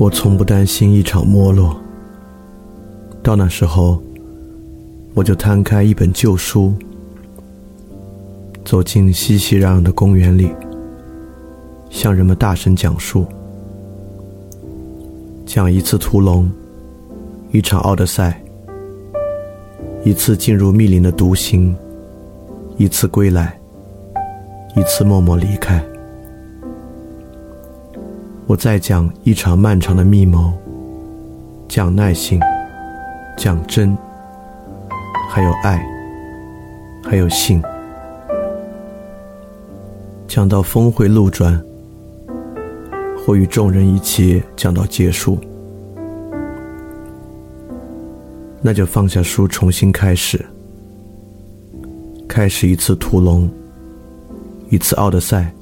我从不担心一场没落。到那时候，我就摊开一本旧书，走进熙熙攘攘的公园里，向人们大声讲述：讲一次屠龙，一场奥德赛，一次进入密林的独行，一次归来，一次默默离开。我再讲一场漫长的密谋，讲耐心，讲真，还有爱，还有信，讲到峰回路转，或与众人一起讲到结束，那就放下书，重新开始，开始一次屠龙，一次奥德赛。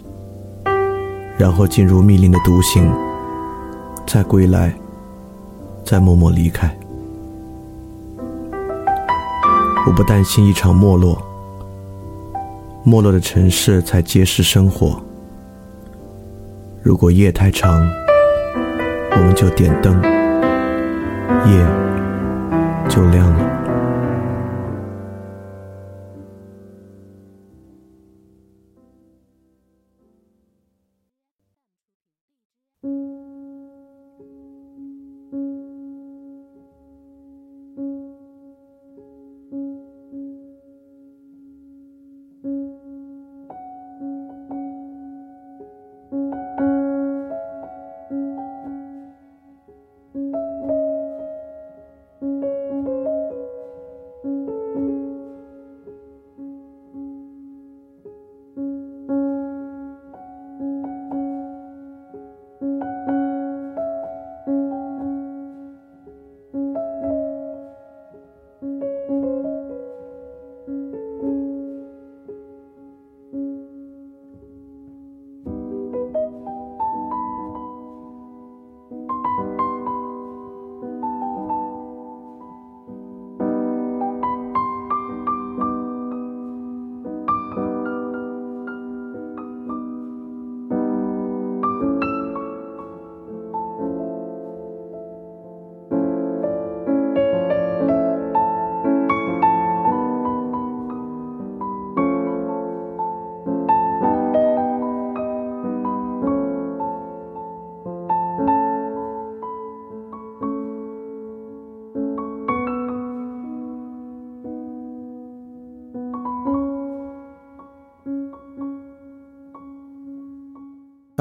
然后进入密林的独行，再归来，再默默离开。我不担心一场没落，没落的城市才揭示生活。如果夜太长，我们就点灯，夜就亮了。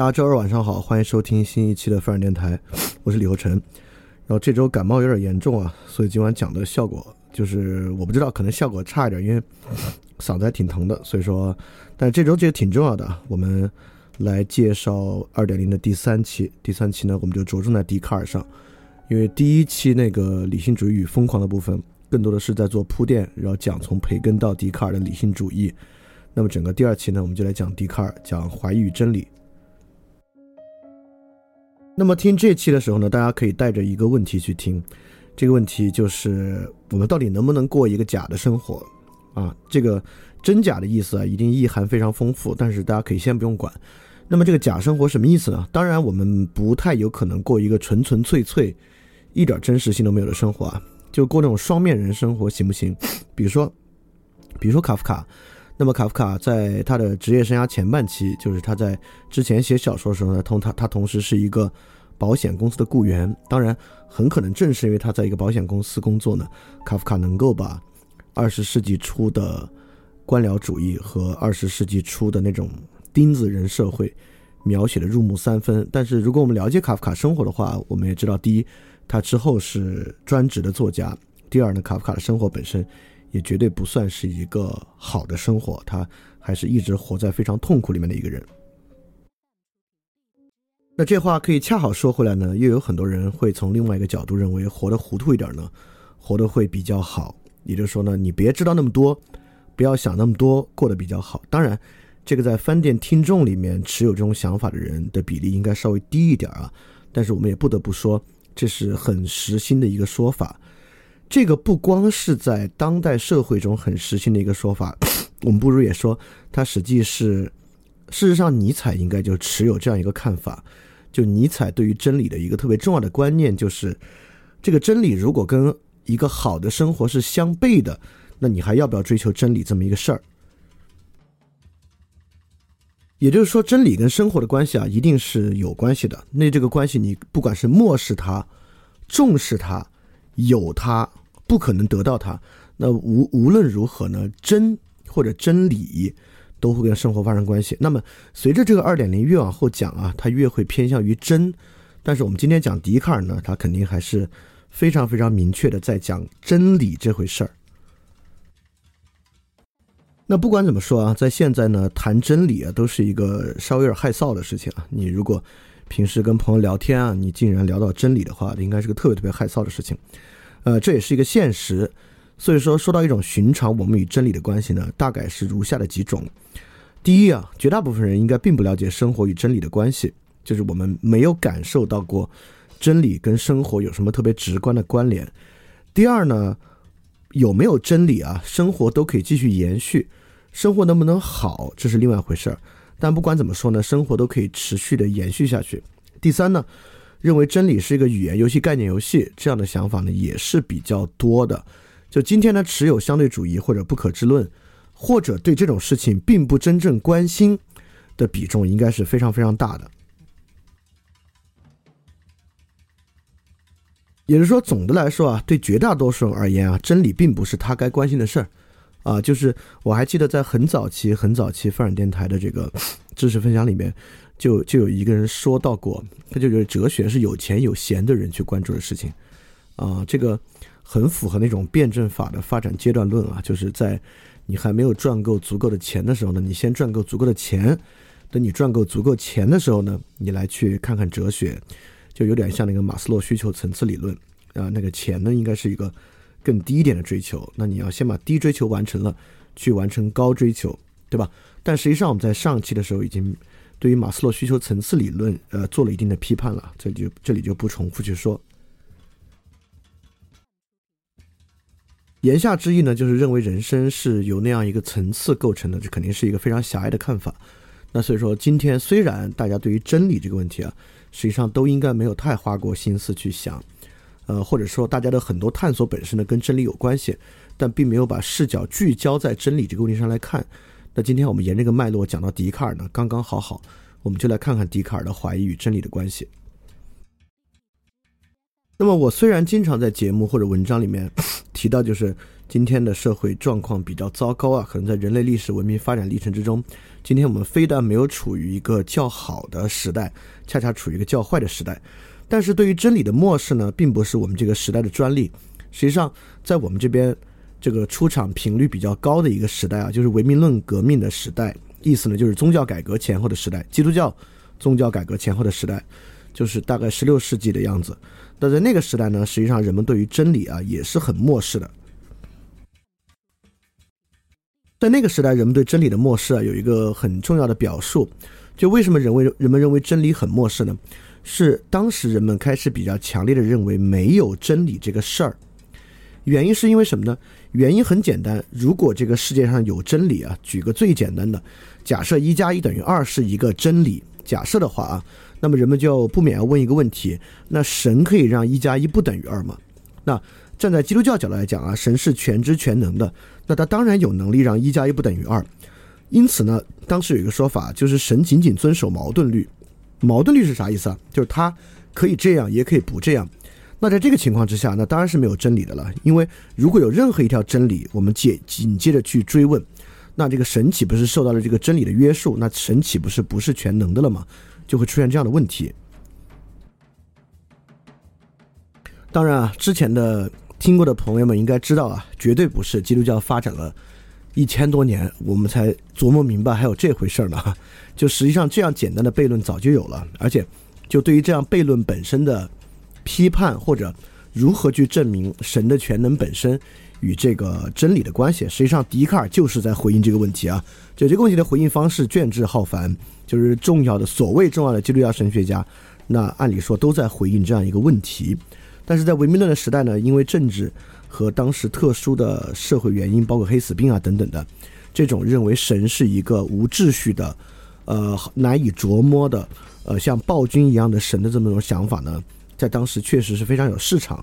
家周二晚上好，欢迎收听新一期的范儿电台，我是李厚成。然后这周感冒有点严重啊，所以今晚讲的效果就是我不知道，可能效果差一点，因为嗓子还挺疼的。所以说，但这周其实挺重要的，我们来介绍二点零的第三期。第三期呢，我们就着重在笛卡尔上，因为第一期那个理性主义与疯狂的部分，更多的是在做铺垫，然后讲从培根到笛卡尔的理性主义。那么整个第二期呢，我们就来讲笛卡尔，讲怀疑与真理。那么听这期的时候呢，大家可以带着一个问题去听，这个问题就是我们到底能不能过一个假的生活啊？这个真假的意思啊，一定意涵非常丰富，但是大家可以先不用管。那么这个假生活什么意思呢？当然我们不太有可能过一个纯纯粹粹、一点真实性都没有的生活啊，就过那种双面人生活行不行？比如说，比如说卡夫卡。那么卡夫卡在他的职业生涯前半期，就是他在之前写小说的时候呢，同他他同时是一个保险公司的雇员。当然，很可能正是因为他在一个保险公司工作呢，卡夫卡能够把二十世纪初的官僚主义和二十世纪初的那种钉子人社会描写的入木三分。但是，如果我们了解卡夫卡生活的话，我们也知道，第一，他之后是专职的作家；第二呢，卡夫卡的生活本身。也绝对不算是一个好的生活，他还是一直活在非常痛苦里面的一个人。那这话可以恰好说回来呢，又有很多人会从另外一个角度认为，活得糊涂一点呢，活得会比较好。也就是说呢，你别知道那么多，不要想那么多，过得比较好。当然，这个在饭店听众里面持有这种想法的人的比例应该稍微低一点啊。但是我们也不得不说，这是很实心的一个说法。这个不光是在当代社会中很时兴的一个说法，我们不如也说，它实际是，事实上尼采应该就持有这样一个看法，就尼采对于真理的一个特别重要的观念，就是这个真理如果跟一个好的生活是相悖的，那你还要不要追求真理这么一个事儿？也就是说，真理跟生活的关系啊，一定是有关系的。那这个关系，你不管是漠视它、重视它、有它，不可能得到它。那无无论如何呢，真或者真理都会跟生活发生关系。那么，随着这个二点零越往后讲啊，它越会偏向于真。但是我们今天讲笛卡尔呢，他肯定还是非常非常明确的在讲真理这回事儿。那不管怎么说啊，在现在呢，谈真理啊，都是一个稍微有点害臊的事情啊。你如果平时跟朋友聊天啊，你竟然聊到真理的话，应该是个特别特别害臊的事情。呃，这也是一个现实。所以说，说到一种寻常我们与真理的关系呢，大概是如下的几种。第一啊，绝大部分人应该并不了解生活与真理的关系，就是我们没有感受到过真理跟生活有什么特别直观的关联。第二呢，有没有真理啊，生活都可以继续延续。生活能不能好，这是另外一回事儿。但不管怎么说呢，生活都可以持续的延续下去。第三呢，认为真理是一个语言游戏、概念游戏这样的想法呢，也是比较多的。就今天呢，持有相对主义或者不可知论，或者对这种事情并不真正关心的比重，应该是非常非常大的。也就是说，总的来说啊，对绝大多数人而言啊，真理并不是他该关心的事儿。啊，就是我还记得在很早期、很早期范尔电台的这个知识分享里面，就就有一个人说到过，他就觉得哲学是有钱有闲的人去关注的事情。啊，这个很符合那种辩证法的发展阶段论啊，就是在你还没有赚够足够的钱的时候呢，你先赚够足够的钱；等你赚够足够钱的时候呢，你来去看看哲学，就有点像那个马斯洛需求层次理论啊。那个钱呢，应该是一个。更低一点的追求，那你要先把低追求完成了，去完成高追求，对吧？但实际上我们在上期的时候已经对于马斯洛需求层次理论，呃，做了一定的批判了，这里就这里就不重复去说。言下之意呢，就是认为人生是由那样一个层次构成的，这肯定是一个非常狭隘的看法。那所以说，今天虽然大家对于真理这个问题啊，实际上都应该没有太花过心思去想。呃，或者说大家的很多探索本身呢跟真理有关系，但并没有把视角聚焦在真理这个问题上来看。那今天我们沿这个脉络讲到笛卡尔呢，刚刚好好，我们就来看看笛卡尔的怀疑与真理的关系。那么我虽然经常在节目或者文章里面 提到，就是今天的社会状况比较糟糕啊，可能在人类历史文明发展历程之中，今天我们非但没有处于一个较好的时代，恰恰处于一个较坏的时代。但是对于真理的漠视呢，并不是我们这个时代的专利。实际上，在我们这边，这个出场频率比较高的一个时代啊，就是唯名论革命的时代。意思呢，就是宗教改革前后的时代，基督教宗教改革前后的时代，就是大概十六世纪的样子。那在那个时代呢，实际上人们对于真理啊也是很漠视的。在那个时代，人们对真理的漠视啊，有一个很重要的表述。就为什么人为人们认为真理很漠视呢？是当时人们开始比较强烈的认为没有真理这个事儿，原因是因为什么呢？原因很简单，如果这个世界上有真理啊，举个最简单的假设，一加一等于二是一个真理假设的话啊，那么人们就不免要问一个问题：那神可以让一加一不等于二吗？那站在基督教角度来讲啊，神是全知全能的，那他当然有能力让一加一不等于二。因此呢，当时有一个说法，就是神仅仅遵守矛盾律。矛盾律是啥意思啊？就是它可以这样，也可以不这样。那在这个情况之下，那当然是没有真理的了。因为如果有任何一条真理，我们接紧接着去追问，那这个神岂不是受到了这个真理的约束？那神岂不是不是全能的了吗？就会出现这样的问题。当然啊，之前的听过的朋友们应该知道啊，绝对不是基督教发展了。一千多年，我们才琢磨明白还有这回事儿呢。就实际上这样简单的悖论早就有了，而且就对于这样悖论本身的批判，或者如何去证明神的全能本身与这个真理的关系，实际上笛卡尔就是在回应这个问题啊。就这个问题的回应方式卷帙浩繁，就是重要的所谓重要的基督教神学家，那按理说都在回应这样一个问题。但是在唯名论的时代呢，因为政治。和当时特殊的社会原因，包括黑死病啊等等的，这种认为神是一个无秩序的，呃难以琢磨的，呃像暴君一样的神的这么一种想法呢，在当时确实是非常有市场。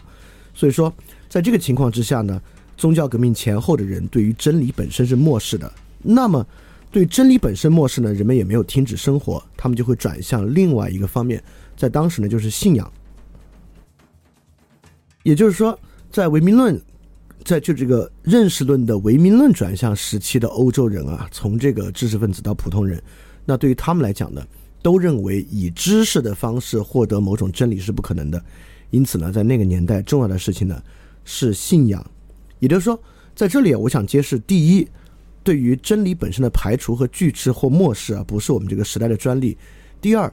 所以说，在这个情况之下呢，宗教革命前后的人对于真理本身是漠视的。那么，对真理本身漠视呢，人们也没有停止生活，他们就会转向另外一个方面，在当时呢，就是信仰。也就是说，在唯名论，在就这个认识论的唯名论转向时期的欧洲人啊，从这个知识分子到普通人，那对于他们来讲呢，都认为以知识的方式获得某种真理是不可能的。因此呢，在那个年代，重要的事情呢是信仰。也就是说，在这里我想揭示：第一，对于真理本身的排除和拒斥或漠视啊，不是我们这个时代的专利；第二，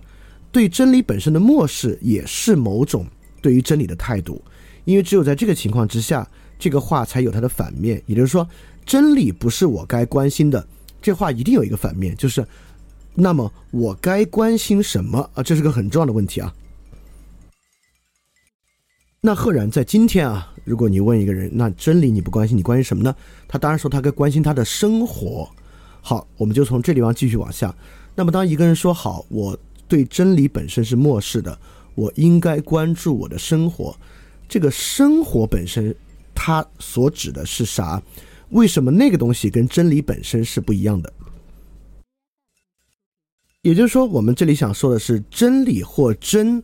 对真理本身的漠视也是某种对于真理的态度。因为只有在这个情况之下，这个话才有它的反面。也就是说，真理不是我该关心的，这话一定有一个反面，就是那么我该关心什么啊？这是个很重要的问题啊。那赫然在今天啊，如果你问一个人，那真理你不关心，你关心什么呢？他当然说他该关心他的生活。好，我们就从这地方继续往下。那么当一个人说好，我对真理本身是漠视的，我应该关注我的生活。这个生活本身，它所指的是啥？为什么那个东西跟真理本身是不一样的？也就是说，我们这里想说的是，真理或真，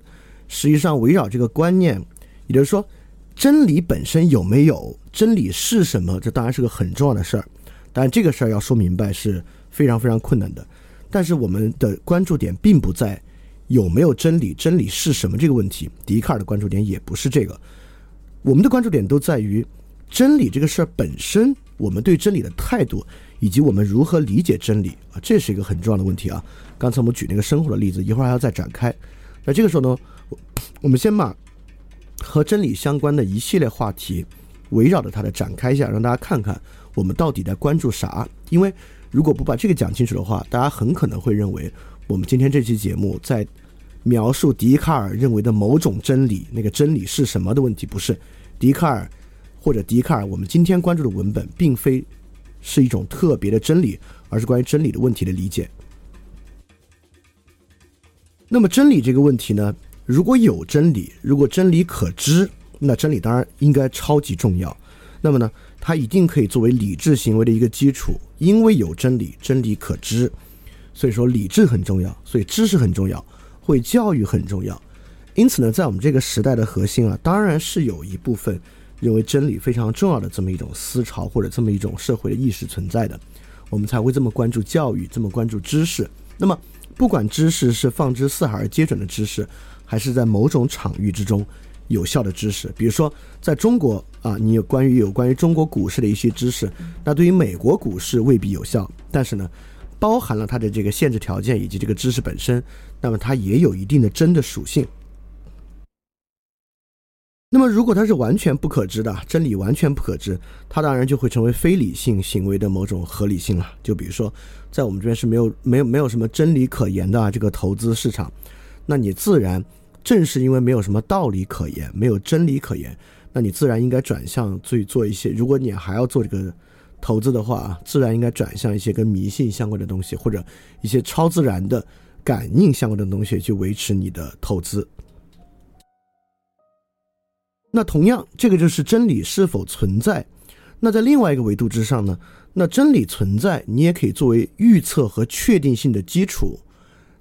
实际上围绕这个观念。也就是说，真理本身有没有？真理是什么？这当然是个很重要的事儿。当然，这个事儿要说明白是非常非常困难的。但是，我们的关注点并不在有没有真理，真理是什么这个问题。笛卡尔的关注点也不是这个。我们的关注点都在于真理这个事儿本身，我们对真理的态度，以及我们如何理解真理啊，这是一个很重要的问题啊。刚才我们举那个生活的例子，一会儿还要再展开。那这个时候呢，我们先把。和真理相关的一系列话题，围绕着它的展开一下，让大家看看我们到底在关注啥。因为如果不把这个讲清楚的话，大家很可能会认为我们今天这期节目在描述笛卡尔认为的某种真理，那个真理是什么的问题。不是笛卡尔或者笛卡尔，我们今天关注的文本并非是一种特别的真理，而是关于真理的问题的理解。那么真理这个问题呢？如果有真理，如果真理可知，那真理当然应该超级重要。那么呢，它一定可以作为理智行为的一个基础，因为有真理，真理可知，所以说理智很重要，所以知识很重要，会教育很重要。因此呢，在我们这个时代的核心啊，当然是有一部分认为真理非常重要的这么一种思潮或者这么一种社会的意识存在的，我们才会这么关注教育，这么关注知识。那么，不管知识是放之四海而皆准的知识。还是在某种场域之中有效的知识，比如说在中国啊，你有关于有关于中国股市的一些知识，那对于美国股市未必有效，但是呢，包含了它的这个限制条件以及这个知识本身，那么它也有一定的真的属性。那么如果它是完全不可知的真理，完全不可知，它当然就会成为非理性行为的某种合理性了。就比如说，在我们这边是没有没有没有什么真理可言的啊这个投资市场，那你自然。正是因为没有什么道理可言，没有真理可言，那你自然应该转向去做一些。如果你还要做这个投资的话，自然应该转向一些跟迷信相关的东西，或者一些超自然的感应相关的东西去维持你的投资。那同样，这个就是真理是否存在。那在另外一个维度之上呢？那真理存在，你也可以作为预测和确定性的基础。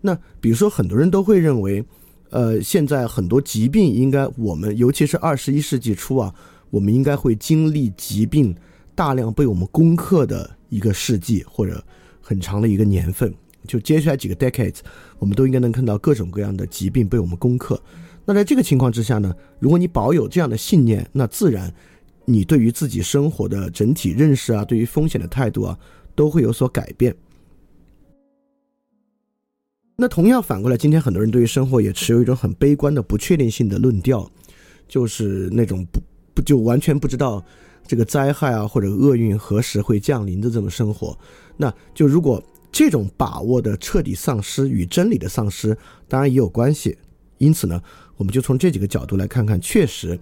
那比如说，很多人都会认为。呃，现在很多疾病应该我们，尤其是二十一世纪初啊，我们应该会经历疾病大量被我们攻克的一个世纪或者很长的一个年份。就接下来几个 decades，我们都应该能看到各种各样的疾病被我们攻克。那在这个情况之下呢，如果你保有这样的信念，那自然你对于自己生活的整体认识啊，对于风险的态度啊，都会有所改变。那同样反过来，今天很多人对于生活也持有一种很悲观的不确定性的论调，就是那种不不就完全不知道这个灾害啊或者厄运何时会降临的这么生活。那就如果这种把握的彻底丧失与真理的丧失，当然也有关系。因此呢，我们就从这几个角度来看看，确实，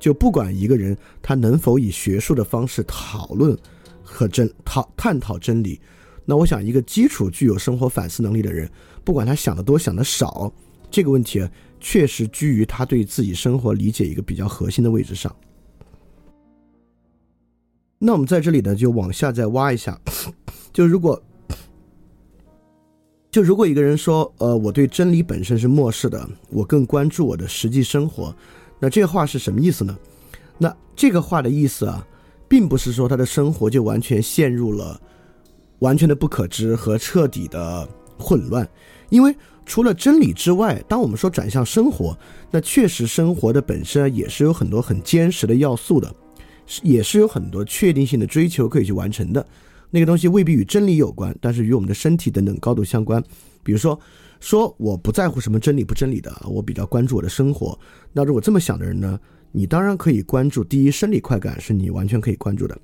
就不管一个人他能否以学术的方式讨论和真讨探讨真理。那我想，一个基础具有生活反思能力的人，不管他想的多想的少，这个问题确实居于他对自己生活理解一个比较核心的位置上。那我们在这里呢，就往下再挖一下，就如果，就如果一个人说，呃，我对真理本身是漠视的，我更关注我的实际生活，那这话是什么意思呢？那这个话的意思啊，并不是说他的生活就完全陷入了。完全的不可知和彻底的混乱，因为除了真理之外，当我们说转向生活，那确实生活的本身也是有很多很坚实的要素的，也是有很多确定性的追求可以去完成的。那个东西未必与真理有关，但是与我们的身体等等高度相关。比如说，说我不在乎什么真理不真理的，我比较关注我的生活。那如果这么想的人呢，你当然可以关注第一，生理快感是你完全可以关注的；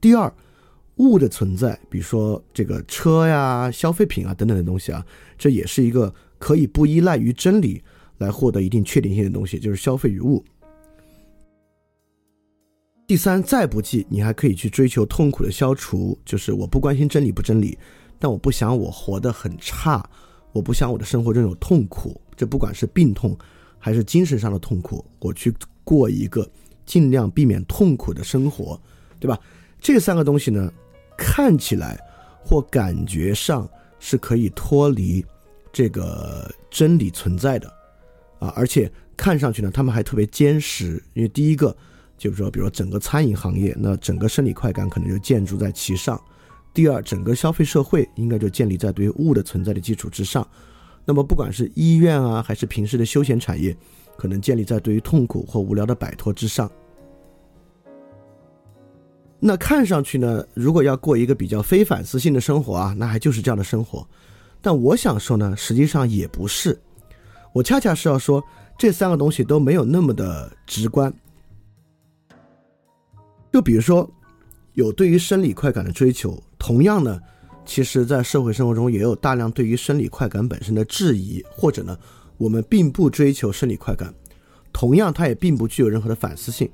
第二。物的存在，比如说这个车呀、消费品啊等等的东西啊，这也是一个可以不依赖于真理来获得一定确定性的东西，就是消费与物。第三，再不济，你还可以去追求痛苦的消除，就是我不关心真理不真理，但我不想我活得很差，我不想我的生活中有痛苦，这不管是病痛还是精神上的痛苦，我去过一个尽量避免痛苦的生活，对吧？这三个东西呢？看起来或感觉上是可以脱离这个真理存在的啊，而且看上去呢，他们还特别坚实。因为第一个就是说，比如说整个餐饮行业，那整个生理快感可能就建筑在其上；第二，整个消费社会应该就建立在对于物的存在的基础之上。那么，不管是医院啊，还是平时的休闲产业，可能建立在对于痛苦或无聊的摆脱之上。那看上去呢，如果要过一个比较非反思性的生活啊，那还就是这样的生活。但我想说呢，实际上也不是。我恰恰是要说，这三个东西都没有那么的直观。就比如说，有对于生理快感的追求，同样呢，其实在社会生活中也有大量对于生理快感本身的质疑，或者呢，我们并不追求生理快感，同样它也并不具有任何的反思性。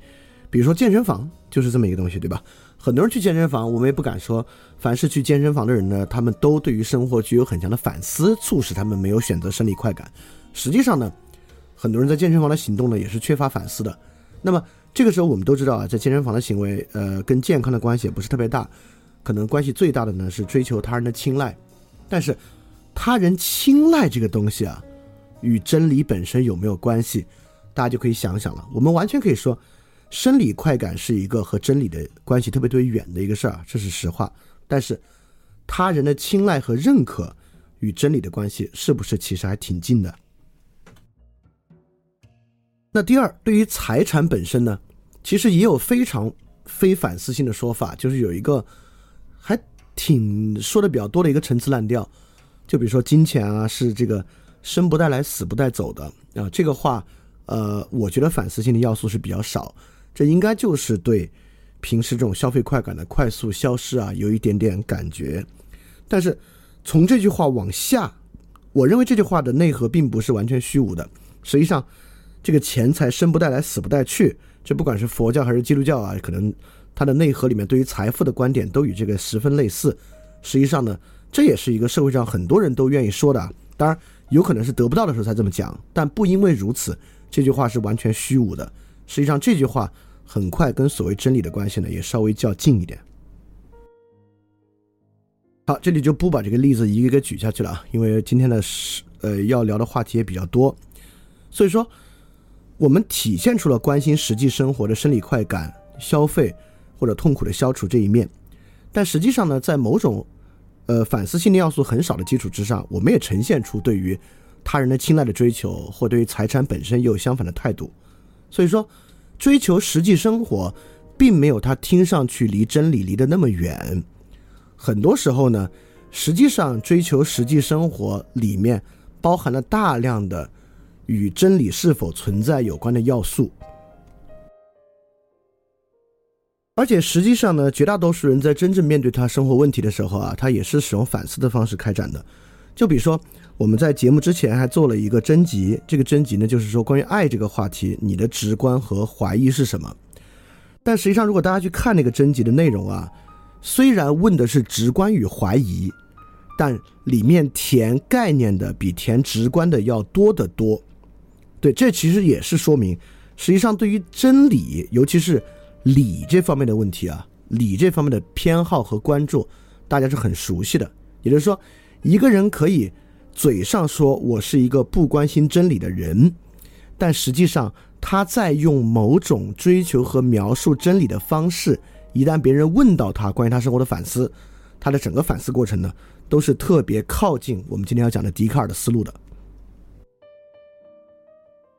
比如说健身房就是这么一个东西，对吧？很多人去健身房，我们也不敢说，凡是去健身房的人呢，他们都对于生活具有很强的反思，促使他们没有选择生理快感。实际上呢，很多人在健身房的行动呢，也是缺乏反思的。那么这个时候，我们都知道啊，在健身房的行为，呃，跟健康的关系也不是特别大，可能关系最大的呢是追求他人的青睐。但是，他人青睐这个东西啊，与真理本身有没有关系？大家就可以想想了。我们完全可以说。生理快感是一个和真理的关系特别特别远的一个事儿，这是实话。但是，他人的青睐和认可与真理的关系是不是其实还挺近的？那第二，对于财产本身呢，其实也有非常非反思性的说法，就是有一个还挺说的比较多的一个陈词滥调，就比如说金钱啊是这个生不带来死不带走的啊，这个话，呃，我觉得反思性的要素是比较少。这应该就是对平时这种消费快感的快速消失啊，有一点点感觉。但是从这句话往下，我认为这句话的内核并不是完全虚无的。实际上，这个钱财生不带来，死不带去，这不管是佛教还是基督教啊，可能它的内核里面对于财富的观点都与这个十分类似。实际上呢，这也是一个社会上很多人都愿意说的。当然，有可能是得不到的时候才这么讲，但不因为如此，这句话是完全虚无的。实际上，这句话很快跟所谓真理的关系呢，也稍微较近一点。好，这里就不把这个例子一个一个举下去了啊，因为今天的是呃要聊的话题也比较多，所以说我们体现出了关心实际生活的生理快感、消费或者痛苦的消除这一面，但实际上呢，在某种呃反思性的要素很少的基础之上，我们也呈现出对于他人的青睐的追求，或对于财产本身也有相反的态度。所以说，追求实际生活，并没有他听上去离真理离得那么远。很多时候呢，实际上追求实际生活里面包含了大量的与真理是否存在有关的要素。而且实际上呢，绝大多数人在真正面对他生活问题的时候啊，他也是使用反思的方式开展的。就比如说。我们在节目之前还做了一个征集，这个征集呢，就是说关于爱这个话题，你的直观和怀疑是什么？但实际上，如果大家去看那个征集的内容啊，虽然问的是直观与怀疑，但里面填概念的比填直观的要多得多。对，这其实也是说明，实际上对于真理，尤其是理这方面的问题啊，理这方面的偏好和关注，大家是很熟悉的。也就是说，一个人可以嘴上说我是一个不关心真理的人，但实际上他在用某种追求和描述真理的方式。一旦别人问到他关于他生活的反思，他的整个反思过程呢，都是特别靠近我们今天要讲的笛卡尔的思路的。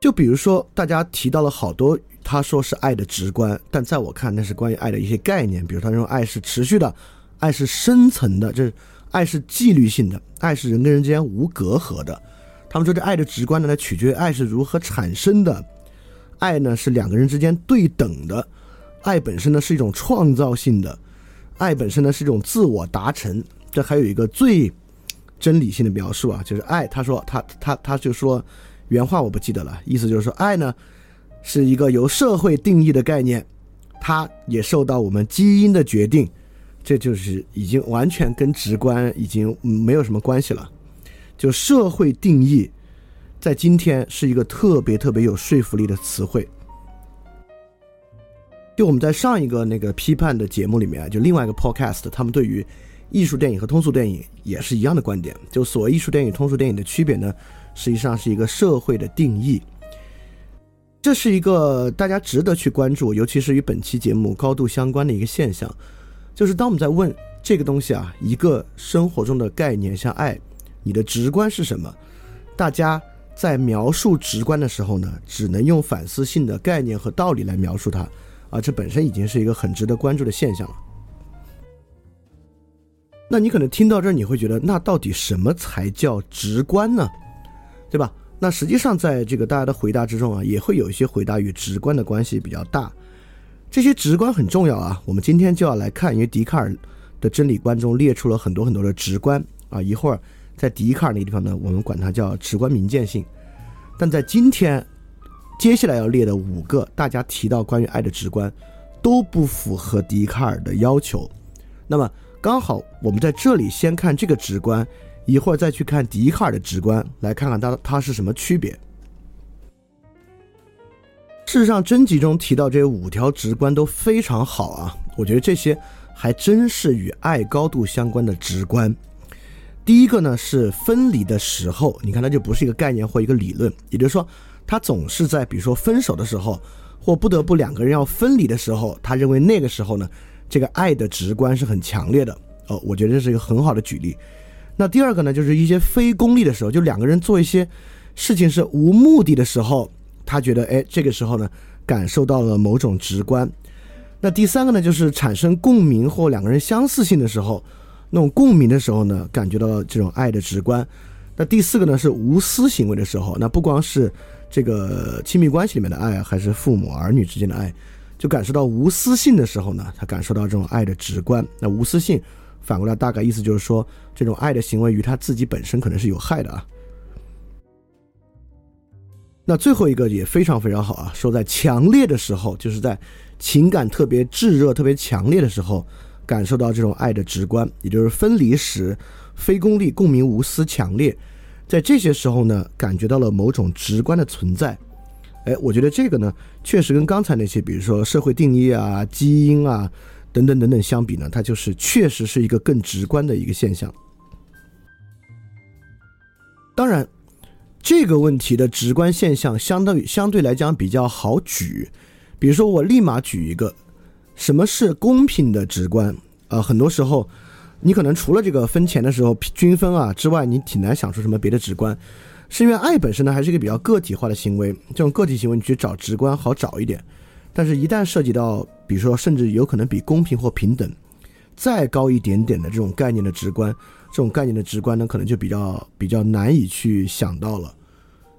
就比如说，大家提到了好多，他说是爱的直观，但在我看，那是关于爱的一些概念。比如他认为爱是持续的，爱是深层的，这爱是纪律性的，爱是人跟人之间无隔阂的。他们说这爱的直观呢，它取决于爱是如何产生的，爱呢是两个人之间对等的。爱本身呢是一种创造性的，爱本身呢是一种自我达成。这还有一个最真理性的描述啊，就是爱。他说他他他就说原话我不记得了，意思就是说爱呢是一个由社会定义的概念，它也受到我们基因的决定。这就是已经完全跟直观已经没有什么关系了。就社会定义在今天是一个特别特别有说服力的词汇。就我们在上一个那个批判的节目里面啊，就另外一个 podcast，他们对于艺术电影和通俗电影也是一样的观点。就所谓艺术电影、通俗电影的区别呢，实际上是一个社会的定义。这是一个大家值得去关注，尤其是与本期节目高度相关的一个现象，就是当我们在问这个东西啊，一个生活中的概念，像爱，你的直观是什么？大家在描述直观的时候呢，只能用反思性的概念和道理来描述它。啊，这本身已经是一个很值得关注的现象了。那你可能听到这儿，你会觉得，那到底什么才叫直观呢？对吧？那实际上，在这个大家的回答之中啊，也会有一些回答与直观的关系比较大。这些直观很重要啊。我们今天就要来看，因为笛卡尔的真理观中列出了很多很多的直观啊。一会儿在笛卡尔那个地方呢，我们管它叫直观明见性。但在今天。接下来要列的五个，大家提到关于爱的直观，都不符合笛卡尔的要求。那么刚好我们在这里先看这个直观，一会儿再去看笛卡尔的直观，来看看它它是什么区别。事实上，真集中提到这五条直观都非常好啊，我觉得这些还真是与爱高度相关的直观。第一个呢是分离的时候，你看它就不是一个概念或一个理论，也就是说。他总是在，比如说分手的时候，或不得不两个人要分离的时候，他认为那个时候呢，这个爱的直观是很强烈的。哦，我觉得这是一个很好的举例。那第二个呢，就是一些非功利的时候，就两个人做一些事情是无目的的时候，他觉得，哎，这个时候呢，感受到了某种直观。那第三个呢，就是产生共鸣或两个人相似性的时候，那种共鸣的时候呢，感觉到这种爱的直观。那第四个呢，是无私行为的时候，那不光是。这个亲密关系里面的爱，还是父母儿女之间的爱，就感受到无私性的时候呢，他感受到这种爱的直观。那无私性，反过来大概意思就是说，这种爱的行为与他自己本身可能是有害的啊。那最后一个也非常非常好啊，说在强烈的时候，就是在情感特别炙热、特别强烈的时候，感受到这种爱的直观，也就是分离时，非功利、共鸣、无私、强烈。在这些时候呢，感觉到了某种直观的存在，哎，我觉得这个呢，确实跟刚才那些，比如说社会定义啊、基因啊等等等等相比呢，它就是确实是一个更直观的一个现象。当然，这个问题的直观现象相当于相对来讲比较好举，比如说我立马举一个，什么是公平的直观？呃，很多时候。你可能除了这个分钱的时候均分啊之外，你挺难想出什么别的直观，是因为爱本身呢还是一个比较个体化的行为，这种个体行为你去找直观好找一点，但是一旦涉及到比如说甚至有可能比公平或平等再高一点点的这种概念的直观，这种概念的直观呢可能就比较比较难以去想到了，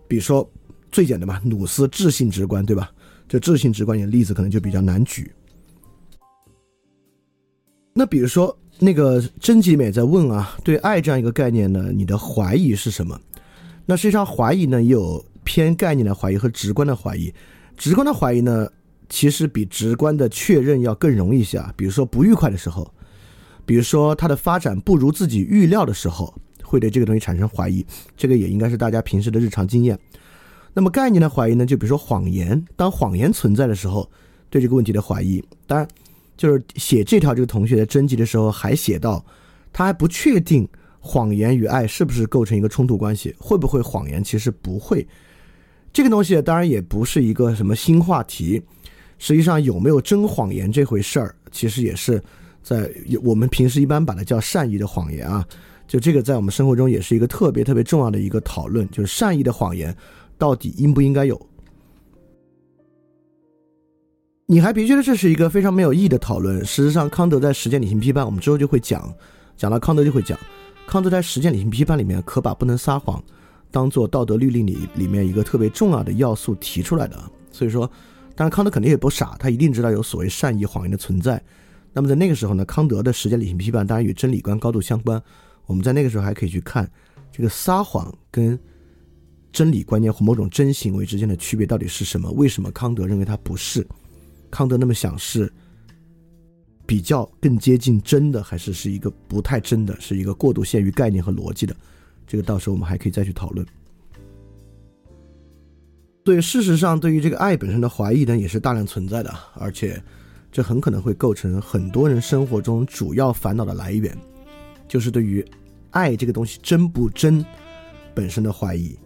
比如说最简单吧，努斯智性直观对吧？这智性直观的例子可能就比较难举。那比如说。那个真吉美在问啊，对爱这样一个概念呢，你的怀疑是什么？那实际上怀疑呢，也有偏概念的怀疑和直观的怀疑。直观的怀疑呢，其实比直观的确认要更容易一些啊。比如说不愉快的时候，比如说它的发展不如自己预料的时候，会对这个东西产生怀疑，这个也应该是大家平时的日常经验。那么概念的怀疑呢，就比如说谎言，当谎言存在的时候，对这个问题的怀疑。当然，就是写这条这个同学的征集的时候，还写到他还不确定谎言与爱是不是构成一个冲突关系，会不会谎言其实不会。这个东西当然也不是一个什么新话题，实际上有没有真谎言这回事儿，其实也是在我们平时一般把它叫善意的谎言啊，就这个在我们生活中也是一个特别特别重要的一个讨论，就是善意的谎言到底应不应该有？你还别觉得这是一个非常没有意义的讨论。事实上，康德在实践理性批判，我们之后就会讲，讲到康德就会讲，康德在实践理性批判里面可把不能撒谎。当做道德律令里里面一个特别重要的要素提出来的，所以说，当然康德肯定也不傻，他一定知道有所谓善意谎言的存在。那么在那个时候呢，康德的实践理性批判当然与真理观高度相关。我们在那个时候还可以去看这个撒谎跟真理观念或某种真行为之间的区别到底是什么？为什么康德认为它不是？康德那么想是比较更接近真的，还是是一个不太真的，是一个过度限于概念和逻辑的？这个到时候我们还可以再去讨论。对，事实上，对于这个爱本身的怀疑呢，也是大量存在的，而且这很可能会构成很多人生活中主要烦恼的来源，就是对于爱这个东西真不真本身的怀疑。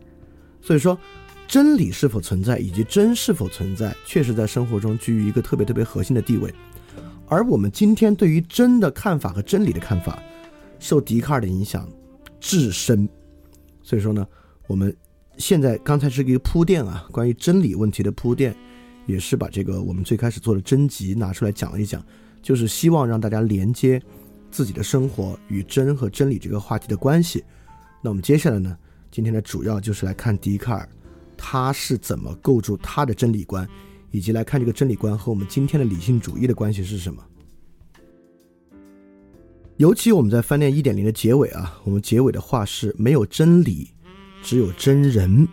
所以说，真理是否存在以及真是否存在，确实在生活中居于一个特别特别核心的地位。而我们今天对于真的看法和真理的看法，受笛卡尔的影响。至深，所以说呢，我们现在刚才是一个铺垫啊，关于真理问题的铺垫，也是把这个我们最开始做的真集拿出来讲一讲，就是希望让大家连接自己的生活与真和真理这个话题的关系。那我们接下来呢，今天的主要就是来看笛卡尔，他是怎么构筑他的真理观，以及来看这个真理观和我们今天的理性主义的关系是什么。尤其我们在翻念一点零的结尾啊，我们结尾的话是没有真理，只有真人。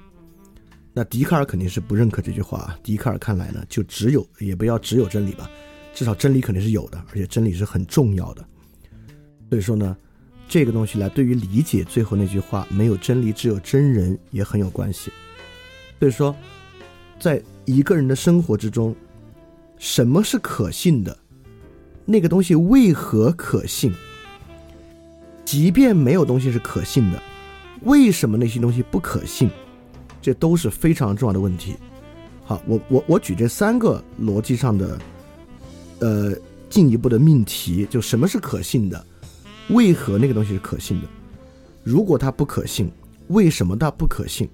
那笛卡尔肯定是不认可这句话。笛卡尔看来呢，就只有也不要只有真理吧，至少真理肯定是有的，而且真理是很重要的。所以说呢，这个东西来对于理解最后那句话“没有真理，只有真人”也很有关系。所以说，在一个人的生活之中，什么是可信的？那个东西为何可信？即便没有东西是可信的，为什么那些东西不可信？这都是非常重要的问题。好，我我我举这三个逻辑上的，呃，进一步的命题，就什么是可信的？为何那个东西是可信的？如果它不可信，为什么它不可信？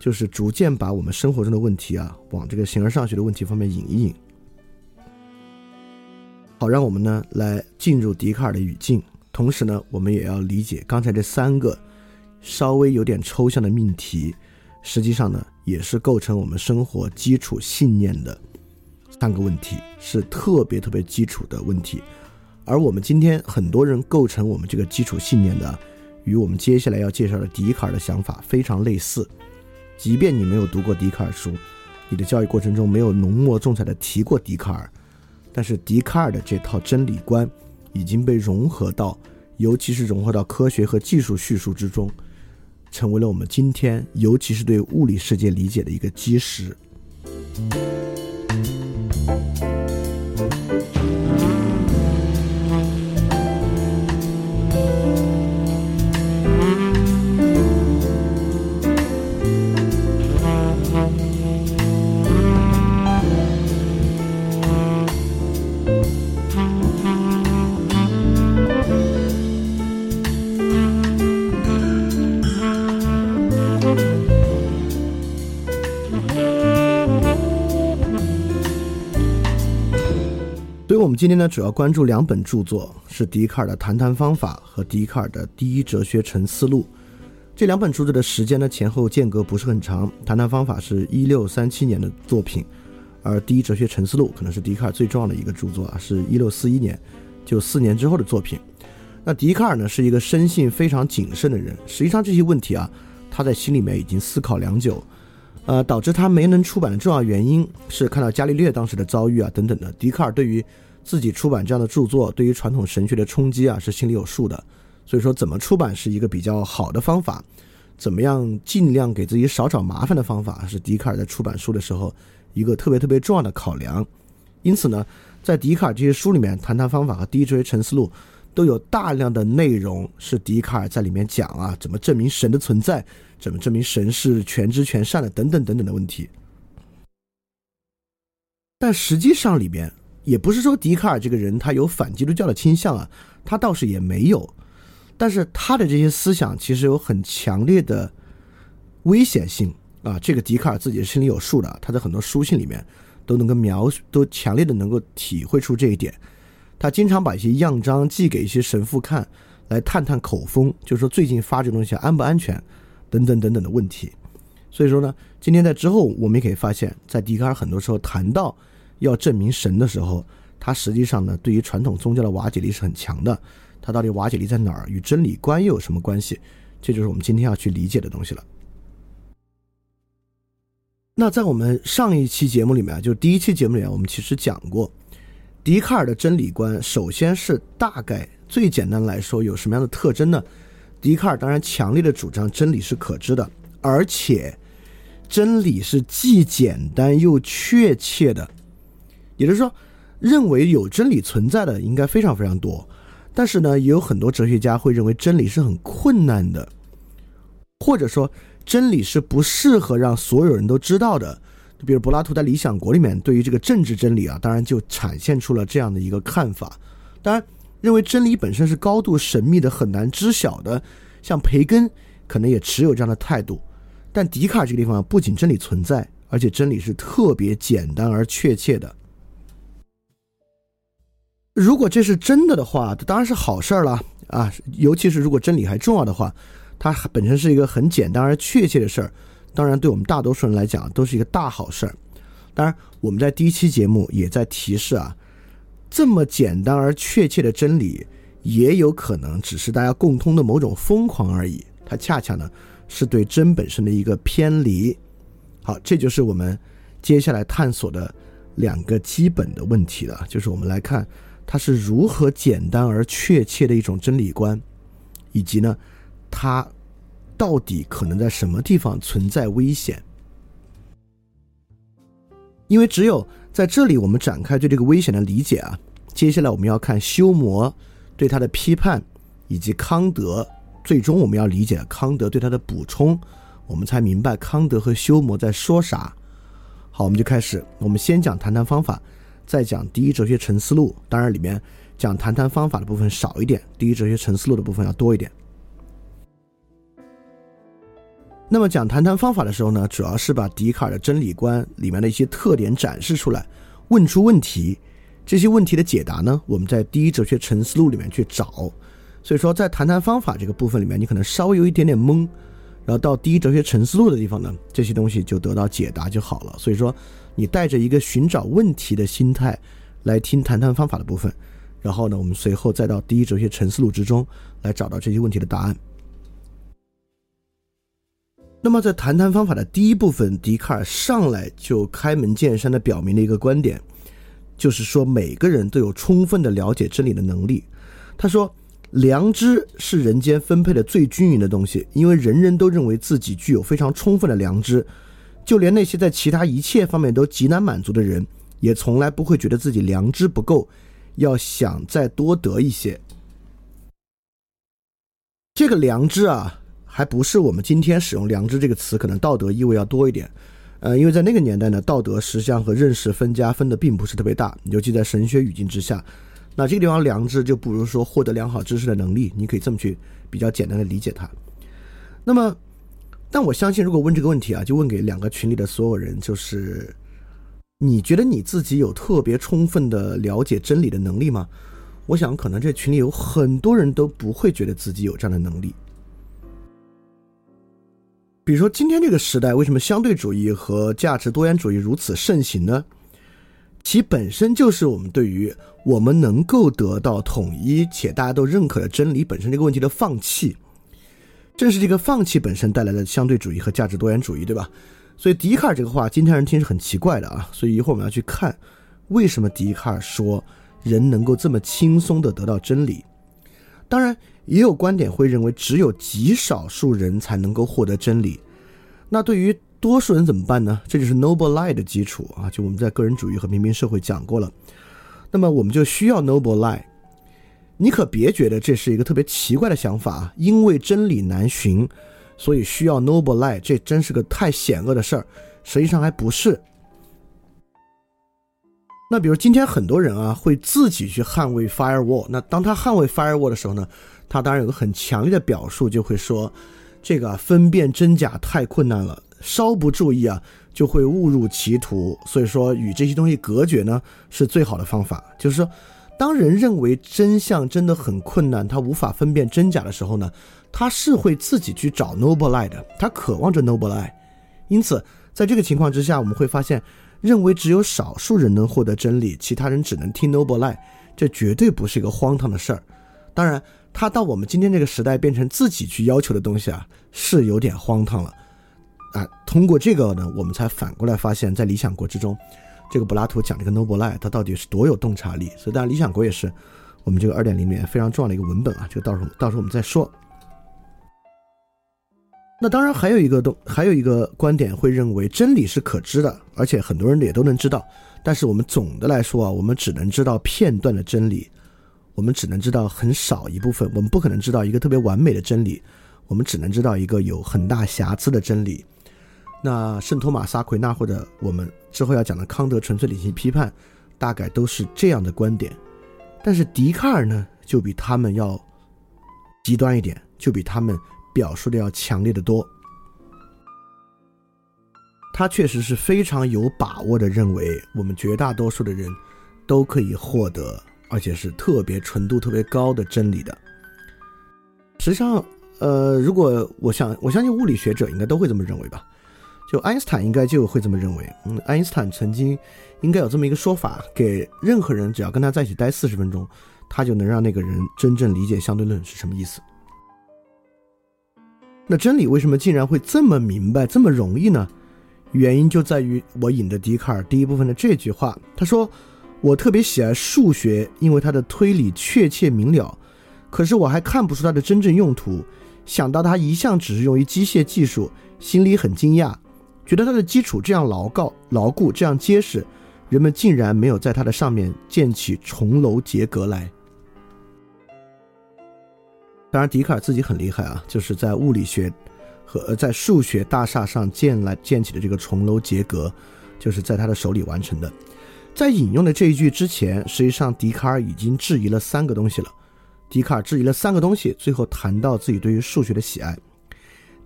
就是逐渐把我们生活中的问题啊，往这个形而上学的问题方面引一引。好，让我们呢来进入笛卡尔的语境。同时呢，我们也要理解刚才这三个稍微有点抽象的命题，实际上呢，也是构成我们生活基础信念的三个问题，是特别特别基础的问题。而我们今天很多人构成我们这个基础信念的，与我们接下来要介绍的笛卡尔的想法非常类似。即便你没有读过笛卡尔书，你的教育过程中没有浓墨重彩的提过笛卡尔，但是笛卡尔的这套真理观。已经被融合到，尤其是融合到科学和技术叙述之中，成为了我们今天，尤其是对物理世界理解的一个基石。我们今天呢，主要关注两本著作，是笛卡尔的《谈谈方法》和笛卡尔的《第一哲学沉思录》。这两本著作的时间呢，前后间隔不是很长。《谈谈方法》是一六三七年的作品，而《第一哲学沉思录》可能是笛卡尔最重要的一个著作啊，是一六四一年，就四年之后的作品。那笛卡尔呢，是一个生性非常谨慎的人。实际上这些问题啊，他在心里面已经思考良久。呃，导致他没能出版的重要原因是看到伽利略当时的遭遇啊等等的。笛卡尔对于自己出版这样的著作对于传统神学的冲击啊是心里有数的，所以说怎么出版是一个比较好的方法，怎么样尽量给自己少找麻烦的方法是笛卡尔在出版书的时候一个特别特别重要的考量。因此呢，在笛卡尔这些书里面，谈谈方法和第一哲学沉思录都有大量的内容是笛卡尔在里面讲啊，怎么证明神的存在，怎么证明神是全知全善的等等等等的问题。但实际上里边。也不是说笛卡尔这个人他有反基督教的倾向啊，他倒是也没有，但是他的这些思想其实有很强烈的危险性啊，这个笛卡尔自己心里有数的，他在很多书信里面都能够描述，都强烈的能够体会出这一点。他经常把一些样章寄给一些神父看，来探探口风，就是说最近发这东西安不安全，等等等等的问题。所以说呢，今天在之后我们也可以发现，在笛卡尔很多时候谈到。要证明神的时候，他实际上呢，对于传统宗教的瓦解力是很强的。他到底瓦解力在哪儿？与真理观又有什么关系？这就是我们今天要去理解的东西了。那在我们上一期节目里面，就第一期节目里面，我们其实讲过，笛卡尔的真理观，首先是大概最简单来说有什么样的特征呢？笛卡尔当然强烈的主张真理是可知的，而且真理是既简单又确切的。也就是说，认为有真理存在的应该非常非常多，但是呢，也有很多哲学家会认为真理是很困难的，或者说真理是不适合让所有人都知道的。比如柏拉图在《理想国》里面对于这个政治真理啊，当然就展现出了这样的一个看法。当然，认为真理本身是高度神秘的、很难知晓的，像培根可能也持有这样的态度。但笛卡尔这个地方不仅真理存在，而且真理是特别简单而确切的。如果这是真的的话，当然是好事儿了啊！尤其是如果真理还重要的话，它本身是一个很简单而确切的事儿，当然对我们大多数人来讲都是一个大好事儿。当然，我们在第一期节目也在提示啊，这么简单而确切的真理，也有可能只是大家共通的某种疯狂而已。它恰恰呢是对真本身的一个偏离。好，这就是我们接下来探索的两个基本的问题了，就是我们来看。它是如何简单而确切的一种真理观，以及呢，它到底可能在什么地方存在危险？因为只有在这里，我们展开对这个危险的理解啊。接下来我们要看修谟对他的批判，以及康德最终我们要理解康德对他的补充，我们才明白康德和修谟在说啥。好，我们就开始，我们先讲谈谈方法。再讲第一哲学沉思录，当然里面讲谈谈方法的部分少一点，第一哲学沉思录的部分要多一点。那么讲谈谈方法的时候呢，主要是把笛卡尔的真理观里面的一些特点展示出来，问出问题。这些问题的解答呢，我们在第一哲学沉思录里面去找。所以说，在谈谈方法这个部分里面，你可能稍微有一点点懵，然后到第一哲学沉思录的地方呢，这些东西就得到解答就好了。所以说。你带着一个寻找问题的心态来听谈谈方法的部分，然后呢，我们随后再到第一哲学沉思录之中来找到这些问题的答案。那么，在谈谈方法的第一部分，笛卡尔上来就开门见山的表明了一个观点，就是说每个人都有充分的了解真理的能力。他说，良知是人间分配的最均匀的东西，因为人人都认为自己具有非常充分的良知。就连那些在其他一切方面都极难满足的人，也从来不会觉得自己良知不够，要想再多得一些。这个良知啊，还不是我们今天使用“良知”这个词，可能道德意味要多一点。呃，因为在那个年代呢，道德实相和认识分家分的并不是特别大，尤其在神学语境之下。那这个地方良知就不如说获得良好知识的能力，你可以这么去比较简单的理解它。那么。但我相信，如果问这个问题啊，就问给两个群里的所有人，就是你觉得你自己有特别充分的了解真理的能力吗？我想，可能这群里有很多人都不会觉得自己有这样的能力。比如说，今天这个时代，为什么相对主义和价值多元主义如此盛行呢？其本身就是我们对于我们能够得到统一且大家都认可的真理本身这个问题的放弃。正是这个放弃本身带来的相对主义和价值多元主义，对吧？所以笛卡尔这个话，今天人听是很奇怪的啊。所以一会儿我们要去看，为什么笛卡尔说人能够这么轻松地得到真理。当然，也有观点会认为只有极少数人才能够获得真理。那对于多数人怎么办呢？这就是 noble lie 的基础啊！就我们在个人主义和平民社会讲过了。那么我们就需要 noble lie。你可别觉得这是一个特别奇怪的想法！因为真理难寻，所以需要 noble lie，这真是个太险恶的事儿。实际上还不是。那比如今天很多人啊，会自己去捍卫 firewall。那当他捍卫 firewall 的时候呢，他当然有个很强烈的表述，就会说，这个分辨真假太困难了，稍不注意啊，就会误入歧途。所以说，与这些东西隔绝呢，是最好的方法。就是说，当人认为真相真的很困难，他无法分辨真假的时候呢，他是会自己去找 noble lie 的，他渴望着 noble lie。因此，在这个情况之下，我们会发现。认为只有少数人能获得真理，其他人只能听 noble lie，这绝对不是一个荒唐的事儿。当然，他到我们今天这个时代变成自己去要求的东西啊，是有点荒唐了。啊，通过这个呢，我们才反过来发现，在理想国之中，这个柏拉图讲这个 noble lie，它到底是多有洞察力。所以，当然，理想国也是我们这个二点零里面非常重要的一个文本啊。这个到时候到时候我们再说。那当然还有一个东，还有一个观点会认为真理是可知的，而且很多人也都能知道。但是我们总的来说啊，我们只能知道片段的真理，我们只能知道很少一部分，我们不可能知道一个特别完美的真理，我们只能知道一个有很大瑕疵的真理。那圣托马萨奎纳或者我们之后要讲的康德纯粹理性批判，大概都是这样的观点。但是笛卡尔呢，就比他们要极端一点，就比他们。表述的要强烈的多，他确实是非常有把握的认为，我们绝大多数的人都可以获得，而且是特别纯度特别高的真理的。实际上，呃，如果我想，我相信物理学者应该都会这么认为吧？就爱因斯坦应该就会这么认为。嗯，爱因斯坦曾经应该有这么一个说法：给任何人只要跟他在一起待四十分钟，他就能让那个人真正理解相对论是什么意思。那真理为什么竟然会这么明白、这么容易呢？原因就在于我引的笛卡尔第一部分的这句话。他说：“我特别喜爱数学，因为它的推理确切明了。可是我还看不出它的真正用途。想到它一向只是用于机械技术，心里很惊讶，觉得它的基础这样牢告、牢固、这样结实，人们竟然没有在它的上面建起重楼结阁来。”当然，笛卡尔自己很厉害啊，就是在物理学和在数学大厦上建来建起的这个重楼结阁，就是在他的手里完成的。在引用的这一句之前，实际上笛卡尔已经质疑了三个东西了。笛卡尔质疑了三个东西，最后谈到自己对于数学的喜爱。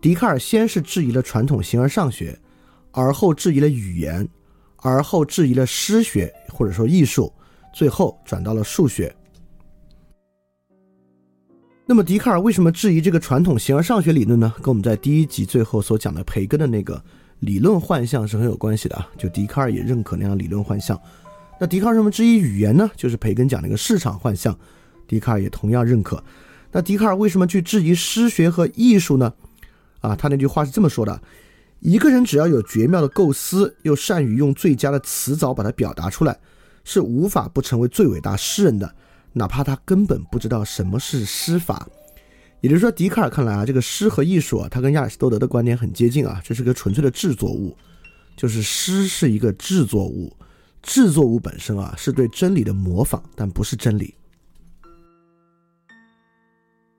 笛卡尔先是质疑了传统形而上学，而后质疑了语言，而后质疑了诗学或者说艺术，最后转到了数学。那么，笛卡尔为什么质疑这个传统形而上学理论呢？跟我们在第一集最后所讲的培根的那个理论幻象是很有关系的啊。就笛卡尔也认可那样理论幻象。那笛卡尔为什么质疑语言呢？就是培根讲那个市场幻象，笛卡尔也同样认可。那笛卡尔为什么去质疑诗学和艺术呢？啊，他那句话是这么说的：一个人只要有绝妙的构思，又善于用最佳的词藻把它表达出来，是无法不成为最伟大诗人的。哪怕他根本不知道什么是诗法，也就是说，笛卡尔看来啊，这个诗和艺术啊，他跟亚里士多德的观点很接近啊，这是个纯粹的制作物，就是诗是一个制作物，制作物本身啊是对真理的模仿，但不是真理。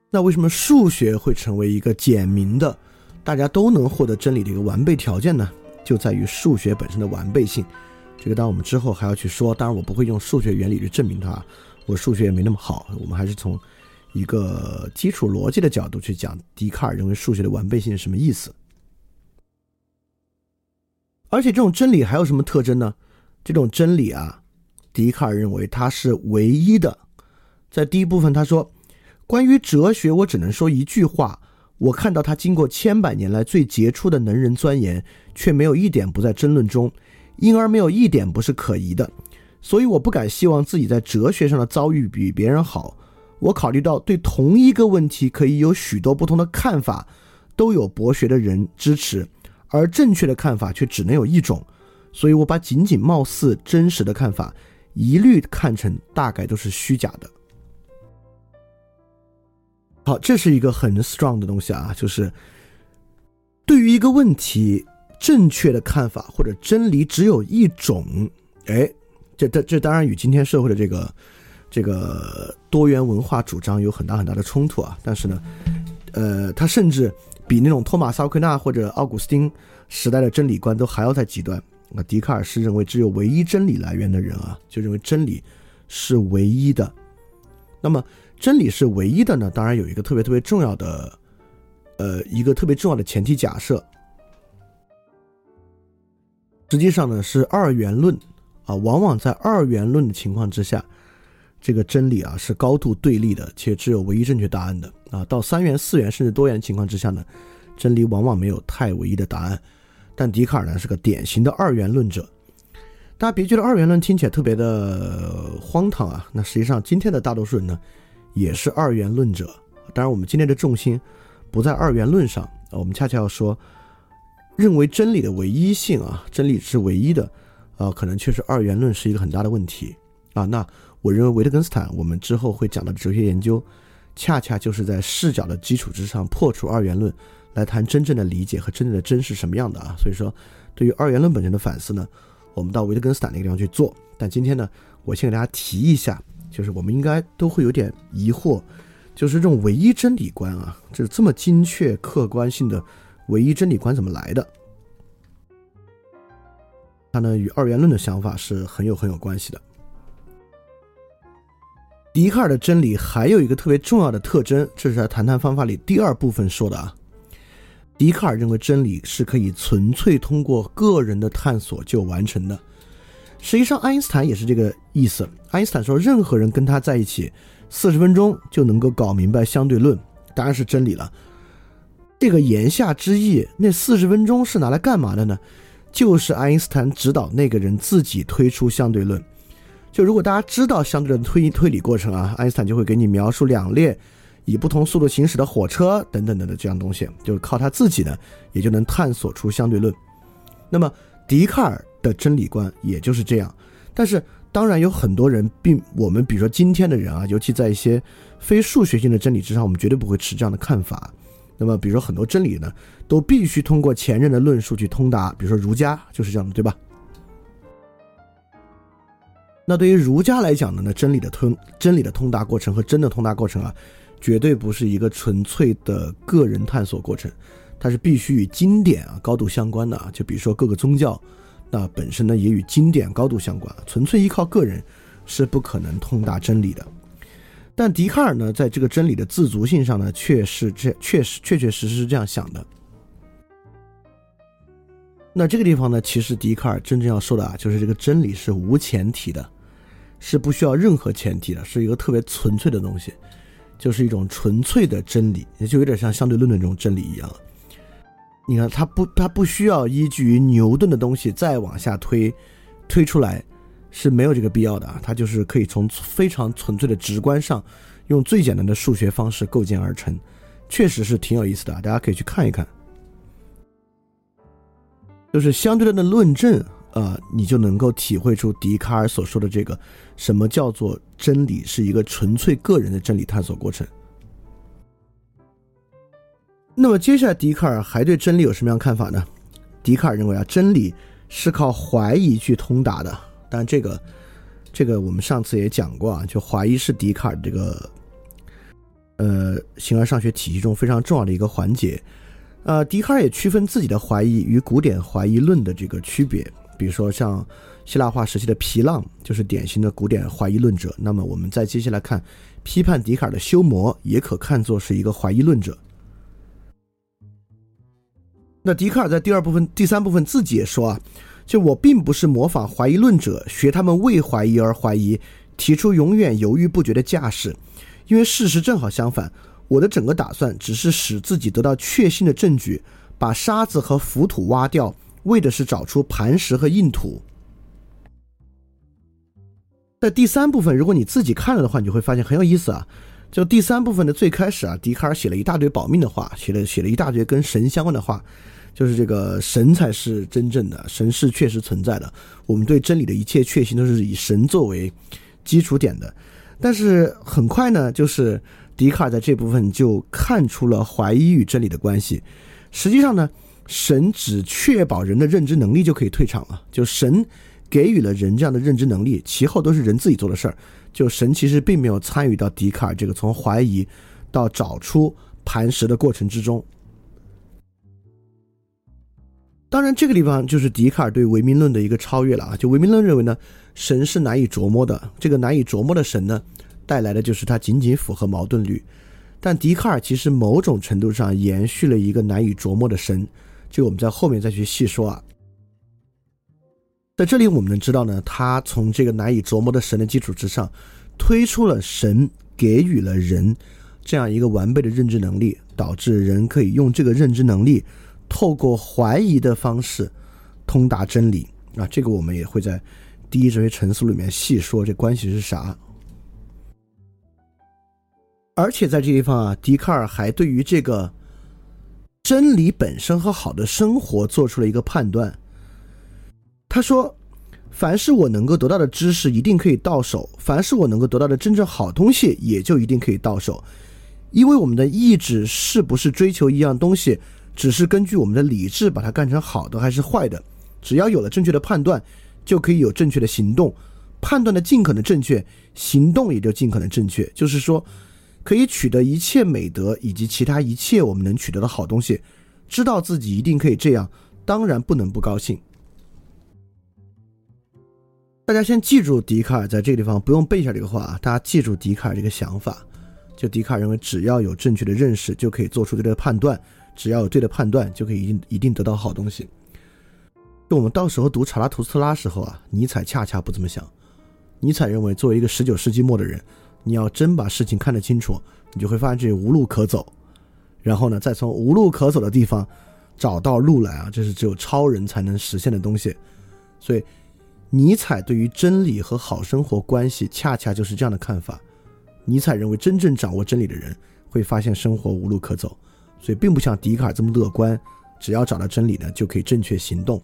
那为什么数学会成为一个简明的，大家都能获得真理的一个完备条件呢？就在于数学本身的完备性。这个当然我们之后还要去说，当然我不会用数学原理去证明它。我数学也没那么好，我们还是从一个基础逻辑的角度去讲，笛卡尔认为数学的完备性是什么意思。而且这种真理还有什么特征呢？这种真理啊，笛卡尔认为它是唯一的。在第一部分他说，关于哲学，我只能说一句话：我看到他经过千百年来最杰出的能人钻研，却没有一点不在争论中，因而没有一点不是可疑的。所以我不敢希望自己在哲学上的遭遇比别人好。我考虑到对同一个问题可以有许多不同的看法，都有博学的人支持，而正确的看法却只能有一种。所以我把仅仅貌似真实的看法一律看成大概都是虚假的。好，这是一个很 strong 的东西啊，就是对于一个问题正确的看法或者真理只有一种，哎，这这这当然与今天社会的这个这个多元文化主张有很大很大的冲突啊。但是呢，呃，他甚至比那种托马斯·奥奎纳或者奥古斯丁时代的真理观都还要在极端。那笛卡尔是认为只有唯一真理来源的人啊，就认为真理是唯一的。那么。真理是唯一的呢？当然有一个特别特别重要的，呃，一个特别重要的前提假设。实际上呢，是二元论啊，往往在二元论的情况之下，这个真理啊是高度对立的，且只有唯一正确答案的啊。到三元、四元甚至多元情况之下呢，真理往往没有太唯一的答案。但笛卡尔呢是个典型的二元论者。大家别觉得二元论听起来特别的荒唐啊，那实际上今天的大多数人呢。也是二元论者，当然我们今天的重心不在二元论上，我们恰恰要说，认为真理的唯一性啊，真理是唯一的，啊，可能确实二元论是一个很大的问题啊。那我认为维特根斯坦，我们之后会讲到的哲学研究，恰恰就是在视角的基础之上破除二元论，来谈真正的理解和真正的真是什么样的啊。所以说，对于二元论本身的反思呢，我们到维特根斯坦那个地方去做。但今天呢，我先给大家提一下。就是我们应该都会有点疑惑，就是这种唯一真理观啊，就是这么精确客观性的唯一真理观怎么来的？它呢与二元论的想法是很有很有关系的。笛卡尔的真理还有一个特别重要的特征，这是在谈谈方法里第二部分说的啊。笛卡尔认为真理是可以纯粹通过个人的探索就完成的。实际上，爱因斯坦也是这个意思。爱因斯坦说，任何人跟他在一起，四十分钟就能够搞明白相对论，当然是真理了。这个言下之意，那四十分钟是拿来干嘛的呢？就是爱因斯坦指导那个人自己推出相对论。就如果大家知道相对论推推理过程啊，爱因斯坦就会给你描述两列以不同速度行驶的火车等等等的这样东西，就是靠他自己呢，也就能探索出相对论。那么，笛卡尔。的真理观也就是这样，但是当然有很多人并我们比如说今天的人啊，尤其在一些非数学性的真理之上，我们绝对不会持这样的看法。那么比如说很多真理呢，都必须通过前任的论述去通达，比如说儒家就是这样的，对吧？那对于儒家来讲呢，那真理的通真理的通达过程和真的通达过程啊，绝对不是一个纯粹的个人探索过程，它是必须与经典啊高度相关的啊，就比如说各个宗教。那本身呢也与经典高度相关，纯粹依靠个人是不可能通达真理的。但笛卡尔呢，在这个真理的自足性上呢，却是这确实确确实实是这样想的。那这个地方呢，其实笛卡尔真正要说的啊，就是这个真理是无前提的，是不需要任何前提的，是一个特别纯粹的东西，就是一种纯粹的真理，也就有点像相对论的这种真理一样。你看，它不，它不需要依据于牛顿的东西再往下推，推出来是没有这个必要的啊。它就是可以从非常纯粹的直观上，用最简单的数学方式构建而成，确实是挺有意思的啊。大家可以去看一看，就是相对论的论证啊，你就能够体会出笛卡尔所说的这个什么叫做真理是一个纯粹个人的真理探索过程。那么接下来，笛卡尔还对真理有什么样看法呢？笛卡尔认为啊，真理是靠怀疑去通达的。但这个，这个我们上次也讲过啊，就怀疑是笛卡尔这个，呃，形而上学体系中非常重要的一个环节。呃，笛卡尔也区分自己的怀疑与古典怀疑论的这个区别。比如说，像希腊化时期的皮浪就是典型的古典怀疑论者。那么我们再接下来看，批判笛卡尔的修谟也可看作是一个怀疑论者。那笛卡尔在第二部分、第三部分自己也说啊，就我并不是模仿怀疑论者，学他们为怀疑而怀疑，提出永远犹豫不决的架势，因为事实正好相反。我的整个打算只是使自己得到确信的证据，把沙子和浮土挖掉，为的是找出磐石和硬土。在第三部分，如果你自己看了的话，你就会发现很有意思啊。就第三部分的最开始啊，笛卡尔写了一大堆保命的话，写了写了一大堆跟神相关的话。就是这个神才是真正的，神是确实存在的。我们对真理的一切确信都是以神作为基础点的。但是很快呢，就是笛卡尔在这部分就看出了怀疑与真理的关系。实际上呢，神只确保人的认知能力就可以退场了，就神给予了人这样的认知能力，其后都是人自己做的事儿。就神其实并没有参与到笛卡尔这个从怀疑到找出磐石的过程之中。当然，这个地方就是笛卡尔对唯名论的一个超越了啊！就唯名论认为呢，神是难以琢磨的，这个难以琢磨的神呢，带来的就是它仅仅符合矛盾律。但笛卡尔其实某种程度上延续了一个难以琢磨的神，这个我们在后面再去细说啊。在这里我们能知道呢，他从这个难以琢磨的神的基础之上，推出了神给予了人这样一个完备的认知能力，导致人可以用这个认知能力。透过怀疑的方式通达真理啊，这个我们也会在第一哲学陈述里面细说这关系是啥。而且在这地方啊，笛卡尔还对于这个真理本身和好的生活做出了一个判断。他说：“凡是我能够得到的知识，一定可以到手；凡是我能够得到的真正好东西，也就一定可以到手。因为我们的意志是不是追求一样东西？”只是根据我们的理智把它干成好的还是坏的，只要有了正确的判断，就可以有正确的行动。判断的尽可能正确，行动也就尽可能正确。就是说，可以取得一切美德以及其他一切我们能取得的好东西。知道自己一定可以这样，当然不能不高兴。大家先记住笛卡尔在这个地方不用背下这个话啊，大家记住笛卡尔这个想法。就笛卡尔认为，只要有正确的认识，就可以做出对的判断。只要有对的判断，就可以一定一定得到好东西。就我们到时候读查拉图斯特拉时候啊，尼采恰恰不这么想。尼采认为，作为一个十九世纪末的人，你要真把事情看得清楚，你就会发现这无路可走。然后呢，再从无路可走的地方找到路来啊，这是只有超人才能实现的东西。所以，尼采对于真理和好生活关系，恰恰就是这样的看法。尼采认为，真正掌握真理的人会发现生活无路可走。所以并不像笛卡尔这么乐观，只要找到真理呢，就可以正确行动。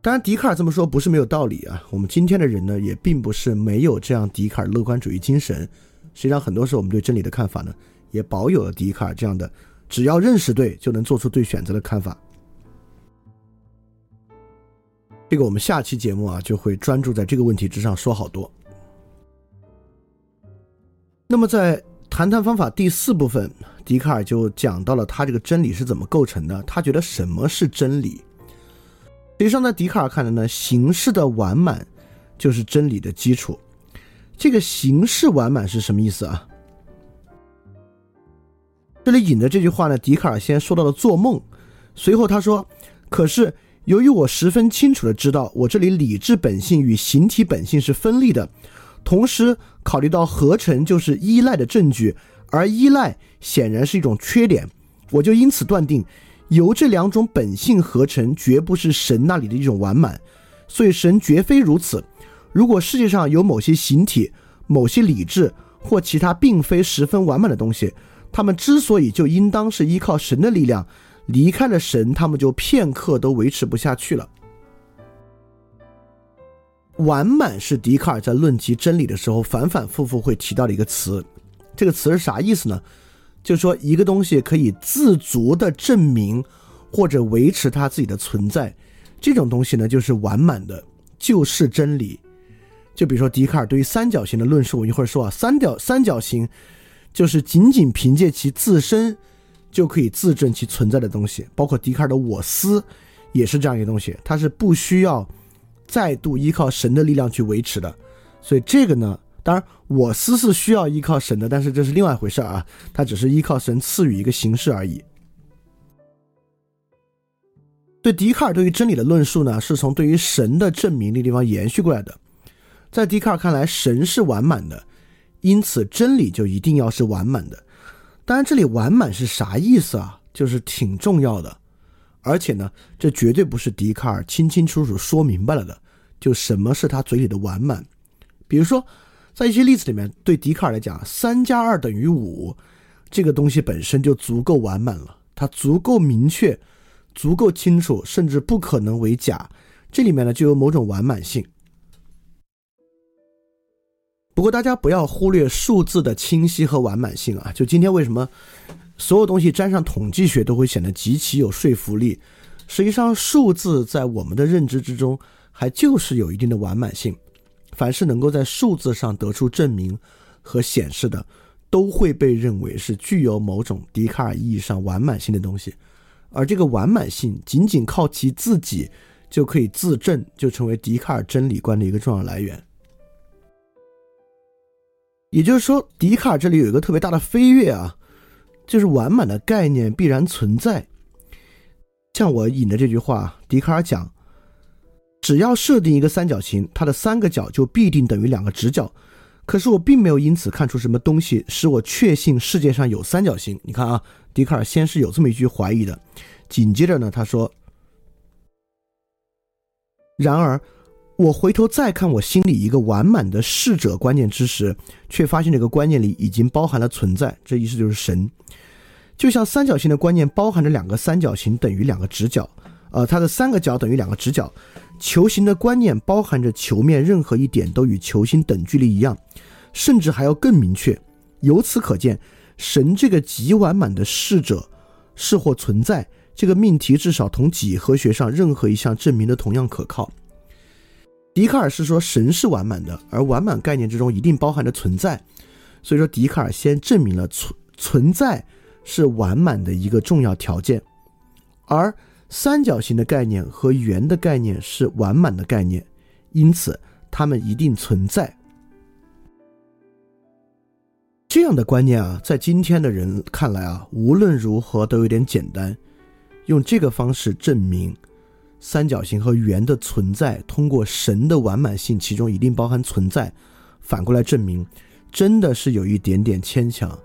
当然，笛卡尔这么说不是没有道理啊。我们今天的人呢，也并不是没有这样笛卡尔乐观主义精神。实际上，很多时候我们对真理的看法呢，也保有了笛卡尔这样的“只要认识对，就能做出对选择”的看法。这个我们下期节目啊，就会专注在这个问题之上说好多。那么在。谈谈方法第四部分，笛卡尔就讲到了他这个真理是怎么构成的。他觉得什么是真理？实际上，在笛卡尔看来呢，形式的完满就是真理的基础。这个形式完满是什么意思啊？这里引的这句话呢，笛卡尔先说到了做梦，随后他说：“可是由于我十分清楚的知道，我这里理智本性与形体本性是分立的。”同时考虑到合成就是依赖的证据，而依赖显然是一种缺点，我就因此断定，由这两种本性合成绝不是神那里的一种完满，所以神绝非如此。如果世界上有某些形体、某些理智或其他并非十分完满的东西，他们之所以就应当是依靠神的力量，离开了神，他们就片刻都维持不下去了。完满是笛卡尔在论及真理的时候反反复复会提到的一个词，这个词是啥意思呢？就是说一个东西可以自足的证明或者维持它自己的存在，这种东西呢就是完满的，就是真理。就比如说笛卡尔对于三角形的论述，我一会儿说啊，三角三角形就是仅仅凭借其自身就可以自证其存在的东西，包括笛卡尔的我思也是这样一个东西，它是不需要。再度依靠神的力量去维持的，所以这个呢，当然我思是需要依靠神的，但是这是另外一回事啊，它只是依靠神赐予一个形式而已。对笛卡尔对于真理的论述呢，是从对于神的证明那地方延续过来的。在笛卡尔看来，神是完满的，因此真理就一定要是完满的。当然，这里完满是啥意思啊？就是挺重要的。而且呢，这绝对不是笛卡尔清清楚楚说明白了的。就什么是他嘴里的完满？比如说，在一些例子里面，对笛卡尔来讲，三加二等于五，这个东西本身就足够完满了。它足够明确、足够清楚，甚至不可能为假。这里面呢，就有某种完满性。不过大家不要忽略数字的清晰和完满性啊！就今天为什么所有东西沾上统计学都会显得极其有说服力？实际上，数字在我们的认知之中还就是有一定的完满性。凡是能够在数字上得出证明和显示的，都会被认为是具有某种笛卡尔意义上完满性的东西。而这个完满性仅仅靠其自己就可以自证，就成为笛卡尔真理观的一个重要来源。也就是说，笛卡尔这里有一个特别大的飞跃啊，就是完满的概念必然存在。像我引的这句话，笛卡尔讲，只要设定一个三角形，它的三个角就必定等于两个直角。可是我并没有因此看出什么东西使我确信世界上有三角形。你看啊，笛卡尔先是有这么一句怀疑的，紧接着呢，他说，然而。我回头再看我心里一个完满的逝者观念之时，却发现这个观念里已经包含了存在，这意思就是神。就像三角形的观念包含着两个三角形等于两个直角，呃，它的三个角等于两个直角。球形的观念包含着球面任何一点都与球心等距离一样，甚至还要更明确。由此可见，神这个极完满的逝者是或存在这个命题，至少同几何学上任何一项证明的同样可靠。笛卡尔是说神是完满的，而完满概念之中一定包含着存在，所以说笛卡尔先证明了存存在是完满的一个重要条件，而三角形的概念和圆的概念是完满的概念，因此它们一定存在。这样的观念啊，在今天的人看来啊，无论如何都有点简单，用这个方式证明。三角形和圆的存在，通过神的完满性，其中一定包含存在，反过来证明，真的是有一点点牵强。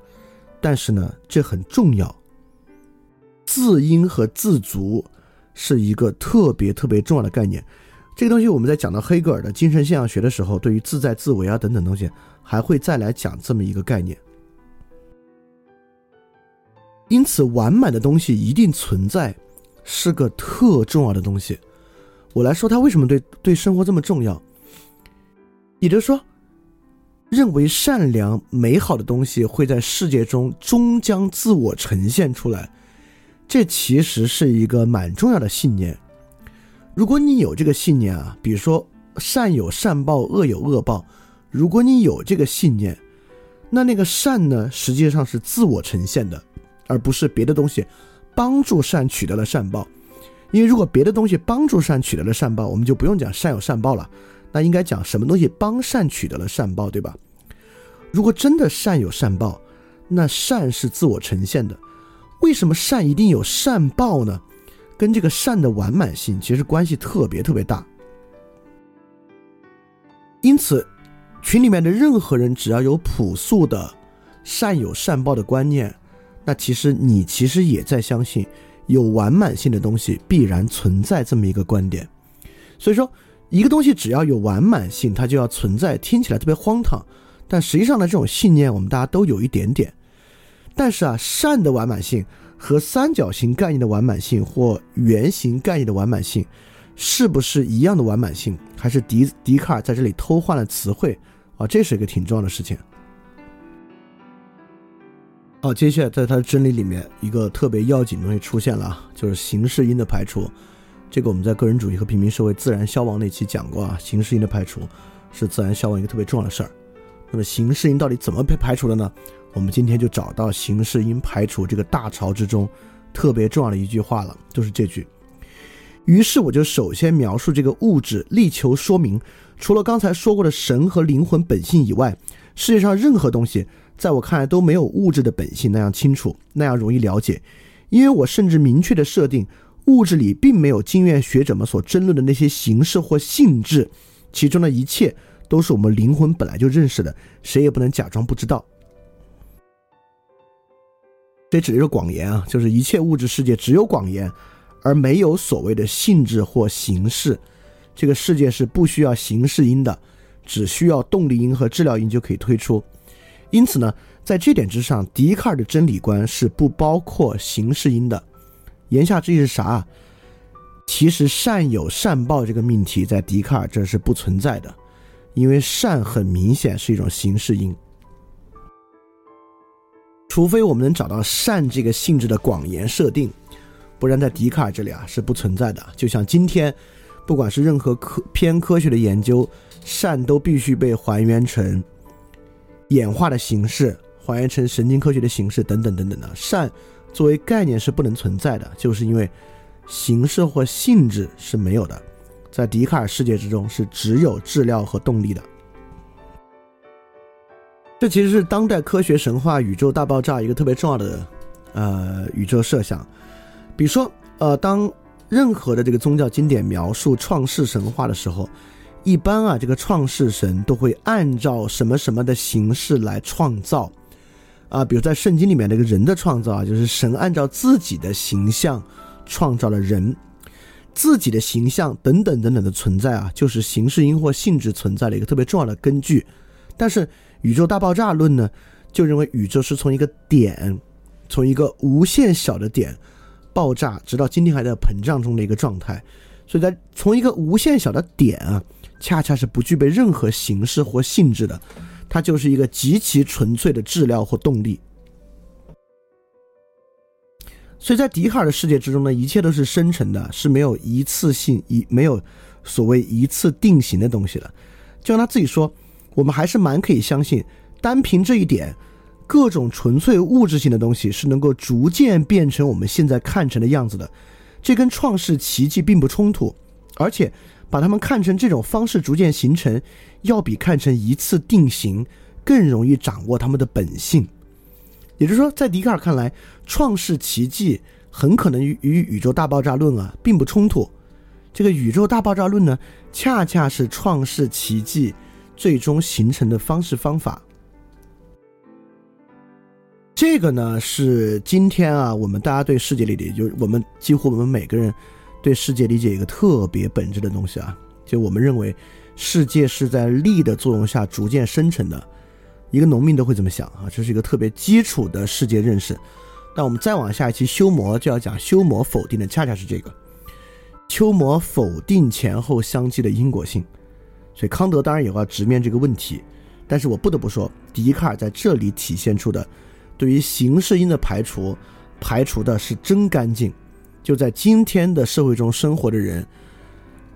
但是呢，这很重要。自因和自足是一个特别特别重要的概念。这个东西我们在讲到黑格尔的精神现象学的时候，对于自在自为啊等等东西，还会再来讲这么一个概念。因此，完满的东西一定存在。是个特重要的东西，我来说它为什么对对生活这么重要。也就是说，认为善良美好的东西会在世界中终将自我呈现出来，这其实是一个蛮重要的信念。如果你有这个信念啊，比如说善有善报，恶有恶报，如果你有这个信念，那那个善呢，实际上是自我呈现的，而不是别的东西。帮助善取得了善报，因为如果别的东西帮助善取得了善报，我们就不用讲善有善报了，那应该讲什么东西帮善取得了善报，对吧？如果真的善有善报，那善是自我呈现的，为什么善一定有善报呢？跟这个善的完满性其实关系特别特别大。因此，群里面的任何人只要有朴素的善有善报的观念。那其实你其实也在相信有完满性的东西必然存在这么一个观点，所以说一个东西只要有完满性，它就要存在，听起来特别荒唐，但实际上呢，这种信念我们大家都有一点点。但是啊，善的完满性和三角形概念的完满性或圆形概念的完满性，是不是一样的完满性？还是笛笛卡尔在这里偷换了词汇啊？这是一个挺重要的事情。好，接下来在他的真理里面，一个特别要紧的东西出现了，就是形式因的排除。这个我们在个人主义和平民社会自然消亡那期讲过啊，形式因的排除是自然消亡一个特别重要的事儿。那么形式因到底怎么被排除的呢？我们今天就找到形式应排除这个大潮之中特别重要的一句话了，就是这句。于是我就首先描述这个物质，力求说明，除了刚才说过的神和灵魂本性以外，世界上任何东西。在我看来都没有物质的本性那样清楚，那样容易了解，因为我甚至明确的设定，物质里并没有经验学者们所争论的那些形式或性质，其中的一切都是我们灵魂本来就认识的，谁也不能假装不知道。这指的是广言啊，就是一切物质世界只有广言，而没有所谓的性质或形式，这个世界是不需要形式因的，只需要动力因和治疗因就可以推出。因此呢，在这点之上，笛卡尔的真理观是不包括形式因的。言下之意是啥？其实善有善报这个命题在笛卡尔这是不存在的，因为善很明显是一种形式因。除非我们能找到善这个性质的广言设定，不然在笛卡尔这里啊是不存在的。就像今天，不管是任何科偏科学的研究，善都必须被还原成演化的形式。还原成神经科学的形式等等等等的善作为概念是不能存在的，就是因为形式或性质是没有的，在笛卡尔世界之中是只有质料和动力的。这其实是当代科学神话宇宙大爆炸一个特别重要的呃宇宙设想。比如说呃，当任何的这个宗教经典描述创世神话的时候，一般啊这个创世神都会按照什么什么的形式来创造。啊，比如在圣经里面那个人的创造啊，就是神按照自己的形象创造了人，自己的形象等等等等的存在啊，就是形式因或性质存在的一个特别重要的根据。但是宇宙大爆炸论呢，就认为宇宙是从一个点，从一个无限小的点爆炸，直到今天还在膨胀中的一个状态。所以在从一个无限小的点啊，恰恰是不具备任何形式或性质的。它就是一个极其纯粹的质料或动力，所以在笛卡尔的世界之中呢，一切都是生成的，是没有一次性一没有所谓一次定型的东西的。就像他自己说，我们还是蛮可以相信，单凭这一点，各种纯粹物质性的东西是能够逐渐变成我们现在看成的样子的，这跟创世奇迹并不冲突，而且。把它们看成这种方式逐渐形成，要比看成一次定型更容易掌握它们的本性。也就是说，在笛卡尔看来，创世奇迹很可能与宇宙大爆炸论啊并不冲突。这个宇宙大爆炸论呢，恰恰是创世奇迹最终形成的方式方法。这个呢，是今天啊，我们大家对世界理解，就是我们几乎我们每个人。对世界理解一个特别本质的东西啊，就我们认为世界是在力的作用下逐渐生成的，一个农民都会这么想啊，这是一个特别基础的世界认识。那我们再往下一期修魔就要讲修魔否定的恰恰是这个，修魔否定前后相继的因果性。所以康德当然也要直面这个问题，但是我不得不说，笛卡尔在这里体现出的对于形式因的排除，排除的是真干净。就在今天的社会中生活的人，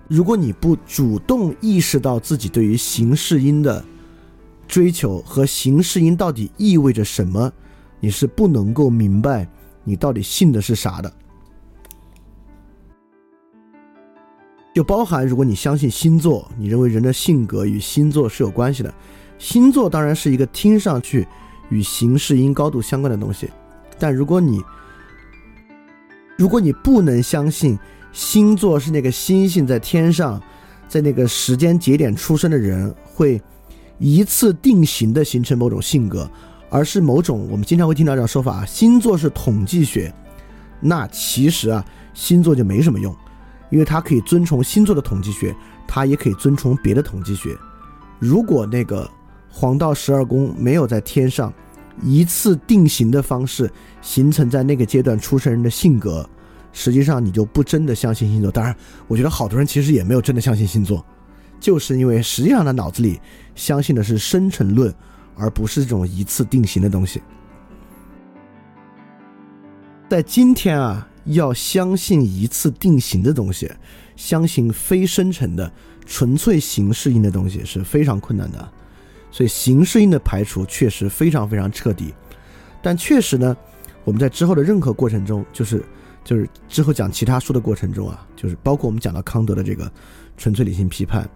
如果你不主动意识到自己对于形式因的追求和形式因到底意味着什么，你是不能够明白你到底信的是啥的。就包含如果你相信星座，你认为人的性格与星座是有关系的，星座当然是一个听上去与形式因高度相关的东西，但如果你如果你不能相信星座是那个星星在天上，在那个时间节点出生的人会一次定型的形成某种性格，而是某种我们经常会听到这种说法：星座是统计学。那其实啊，星座就没什么用，因为它可以遵从星座的统计学，它也可以遵从别的统计学。如果那个黄道十二宫没有在天上。一次定型的方式形成在那个阶段出生人的性格，实际上你就不真的相信星座。当然，我觉得好多人其实也没有真的相信星座，就是因为实际上他脑子里相信的是生成论，而不是这种一次定型的东西。在今天啊，要相信一次定型的东西，相信非生成的纯粹形式因的东西是非常困难的。所以形式因的排除确实非常非常彻底，但确实呢，我们在之后的任何过程中，就是就是之后讲其他书的过程中啊，就是包括我们讲到康德的这个纯粹理性批判，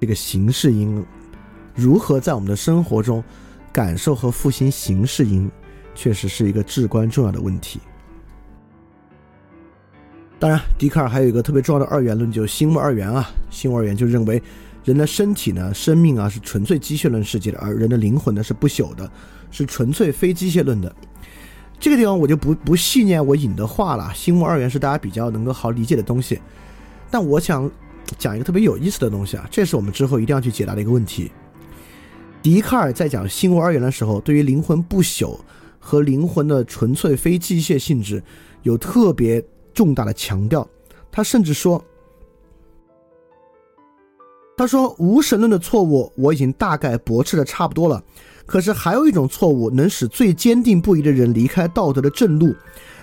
这个形式因如何在我们的生活中感受和复兴形式因，确实是一个至关重要的问题。当然，笛卡尔还有一个特别重要的二元论，就是心物二元啊，心物二元就认为。人的身体呢，生命啊是纯粹机械论世界的，而人的灵魂呢是不朽的，是纯粹非机械论的。这个地方我就不不细念我引的话了。心物二元是大家比较能够好理解的东西，但我想讲一个特别有意思的东西啊，这是我们之后一定要去解答的一个问题。笛卡尔在讲心物二元的时候，对于灵魂不朽和灵魂的纯粹非机械性质有特别重大的强调。他甚至说：“他说无神论的错误我已经大概驳斥的差不多了，可是还有一种错误能使最坚定不移的人离开道德的正路，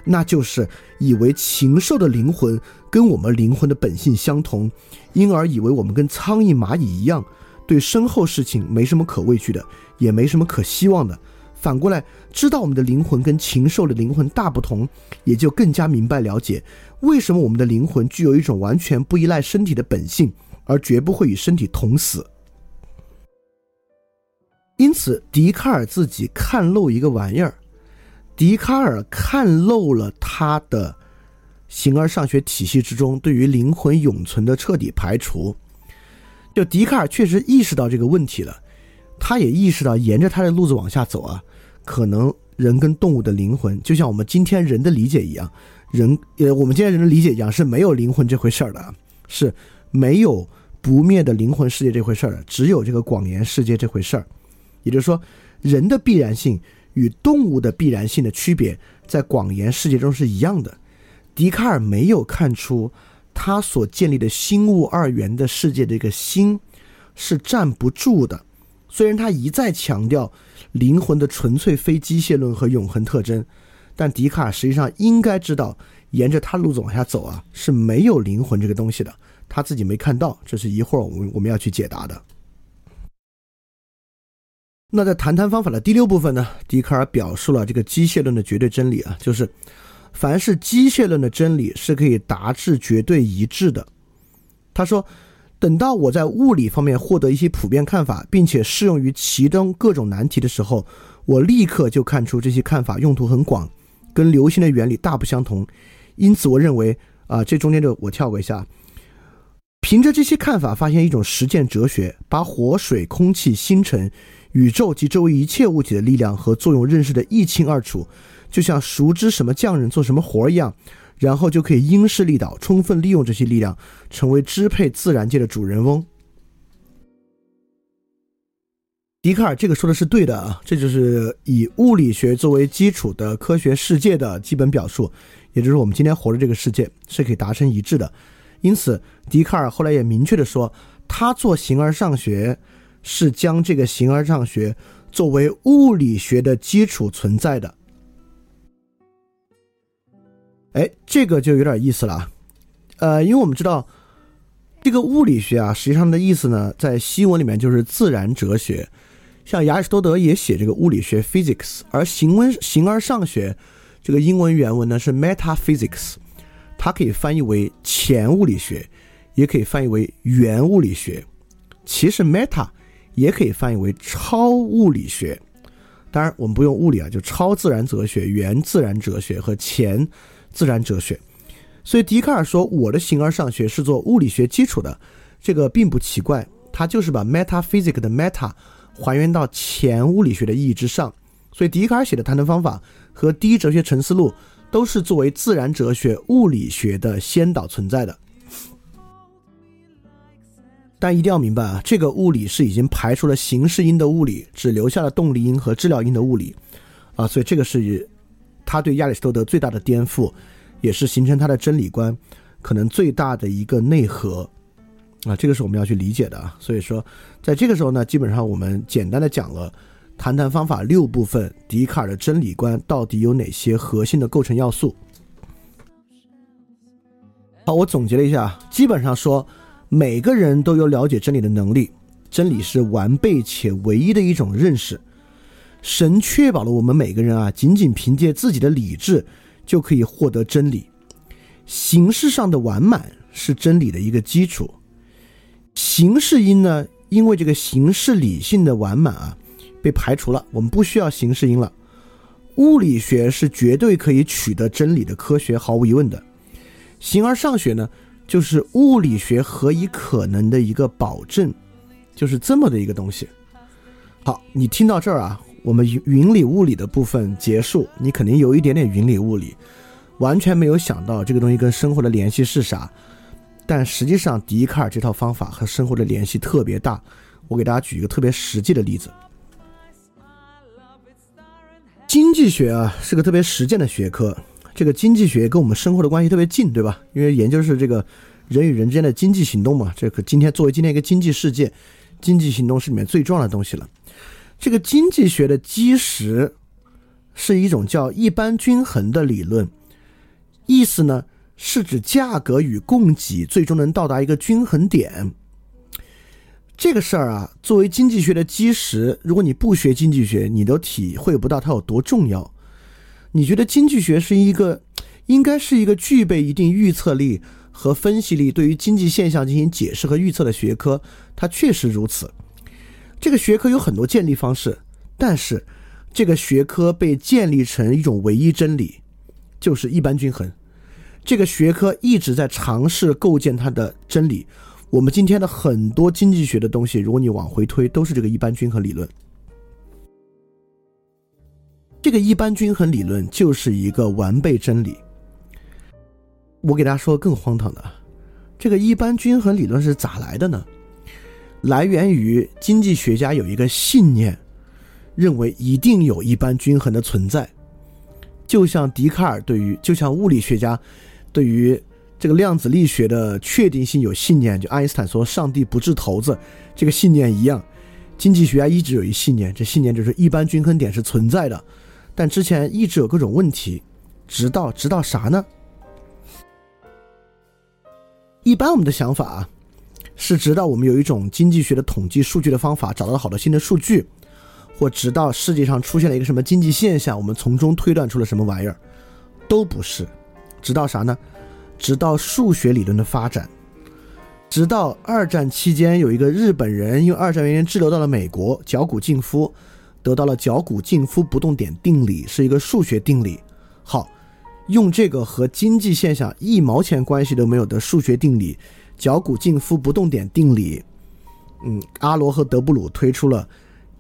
那就是以为禽兽的灵魂跟我们灵魂的本性相同，因而以为我们跟苍蝇蚂蚁一样。”对身后事情没什么可畏惧的，也没什么可希望的。反过来，知道我们的灵魂跟禽兽的灵魂大不同，也就更加明白了解为什么我们的灵魂具有一种完全不依赖身体的本性，而绝不会与身体同死。因此，笛卡尔自己看漏一个玩意儿，笛卡尔看漏了他的形而上学体系之中对于灵魂永存的彻底排除。就笛卡尔确实意识到这个问题了，他也意识到沿着他的路子往下走啊，可能人跟动物的灵魂就像我们今天人的理解一样，人呃我们今天人的理解一样是没有灵魂这回事儿的，是没有不灭的灵魂世界这回事儿的，只有这个广言世界这回事儿。也就是说，人的必然性与动物的必然性的区别，在广言世界中是一样的。笛卡尔没有看出。他所建立的心物二元的世界的一个心，是站不住的。虽然他一再强调灵魂的纯粹非机械论和永恒特征，但笛卡尔实际上应该知道，沿着他路子往下走啊，是没有灵魂这个东西的。他自己没看到，这是一会儿我们我们要去解答的。那在谈谈方法的第六部分呢，笛卡尔表述了这个机械论的绝对真理啊，就是。凡是机械论的真理是可以达至绝对一致的。他说：“等到我在物理方面获得一些普遍看法，并且适用于其中各种难题的时候，我立刻就看出这些看法用途很广，跟流星的原理大不相同。因此，我认为啊，这中间就我跳过一下。凭着这些看法，发现一种实践哲学，把火、水、空气、星辰、宇宙及周围一切物体的力量和作用认识的一清二楚。”就像熟知什么匠人做什么活儿一样，然后就可以因势利导，充分利用这些力量，成为支配自然界的主人翁。笛卡尔这个说的是对的啊，这就是以物理学作为基础的科学世界的基本表述，也就是我们今天活的这个世界是可以达成一致的。因此，笛卡尔后来也明确的说，他做形而上学是将这个形而上学作为物理学的基础存在的。哎，这个就有点意思了，呃，因为我们知道，这个物理学啊，实际上的意思呢，在西文里面就是自然哲学。像亚里士多德也写这个物理学 （physics），而形文形而上学这个英文原文呢是 metaphysics，它可以翻译为前物理学，也可以翻译为原物理学。其实 meta 也可以翻译为超物理学。当然，我们不用物理啊，就超自然哲学、原自然哲学和前。自然哲学，所以笛卡尔说我的形而上学是做物理学基础的，这个并不奇怪，他就是把 metaphysics 的 meta 还原到前物理学的意义之上。所以笛卡尔写的谈谈方法和第一哲学沉思录都是作为自然哲学物理学的先导存在的。但一定要明白啊，这个物理是已经排除了形式因的物理，只留下了动力因和质料因的物理啊，所以这个是。他对亚里士多德最大的颠覆，也是形成他的真理观可能最大的一个内核啊，这个是我们要去理解的啊。所以说，在这个时候呢，基本上我们简单的讲了谈谈方法六部分，笛卡尔的真理观到底有哪些核心的构成要素。好，我总结了一下，基本上说每个人都有了解真理的能力，真理是完备且唯一的一种认识。神确保了我们每个人啊，仅仅凭借自己的理智就可以获得真理。形式上的完满是真理的一个基础。形式因呢，因为这个形式理性的完满啊，被排除了，我们不需要形式因了。物理学是绝对可以取得真理的科学，毫无疑问的。形而上学呢，就是物理学何以可能的一个保证，就是这么的一个东西。好，你听到这儿啊。我们云云里雾里的部分结束，你肯定有一点点云里雾里，完全没有想到这个东西跟生活的联系是啥。但实际上，笛卡尔这套方法和生活的联系特别大。我给大家举一个特别实际的例子，经济学啊是个特别实践的学科，这个经济学跟我们生活的关系特别近，对吧？因为研究是这个人与人之间的经济行动嘛。这个今天作为今天一个经济世界，经济行动是里面最重要的东西了。这个经济学的基石是一种叫一般均衡的理论，意思呢是指价格与供给最终能到达一个均衡点。这个事儿啊，作为经济学的基石，如果你不学经济学，你都体会不到它有多重要。你觉得经济学是一个，应该是一个具备一定预测力和分析力，对于经济现象进行解释和预测的学科，它确实如此。这个学科有很多建立方式，但是这个学科被建立成一种唯一真理，就是一般均衡。这个学科一直在尝试构建它的真理。我们今天的很多经济学的东西，如果你往回推，都是这个一般均衡理论。这个一般均衡理论就是一个完备真理。我给大家说个更荒唐的，这个一般均衡理论是咋来的呢？来源于经济学家有一个信念，认为一定有一般均衡的存在，就像笛卡尔对于，就像物理学家对于。这个量子力学的确定性有信念，就爱因斯坦说上帝不掷骰子这个信念一样，经济学家一直有一信念，这信念就是一般均衡点是存在的，但之前一直有各种问题，直到直到啥呢？一般我们的想法啊，是直到我们有一种经济学的统计数据的方法，找到了好多新的数据，或直到世界上出现了一个什么经济现象，我们从中推断出了什么玩意儿，都不是，直到啥呢？直到数学理论的发展，直到二战期间，有一个日本人因为二战原因滞留到了美国，角谷静夫得到了角谷静夫不动点定理，是一个数学定理。好，用这个和经济现象一毛钱关系都没有的数学定理——角谷静夫不动点定理，嗯，阿罗和德布鲁推出了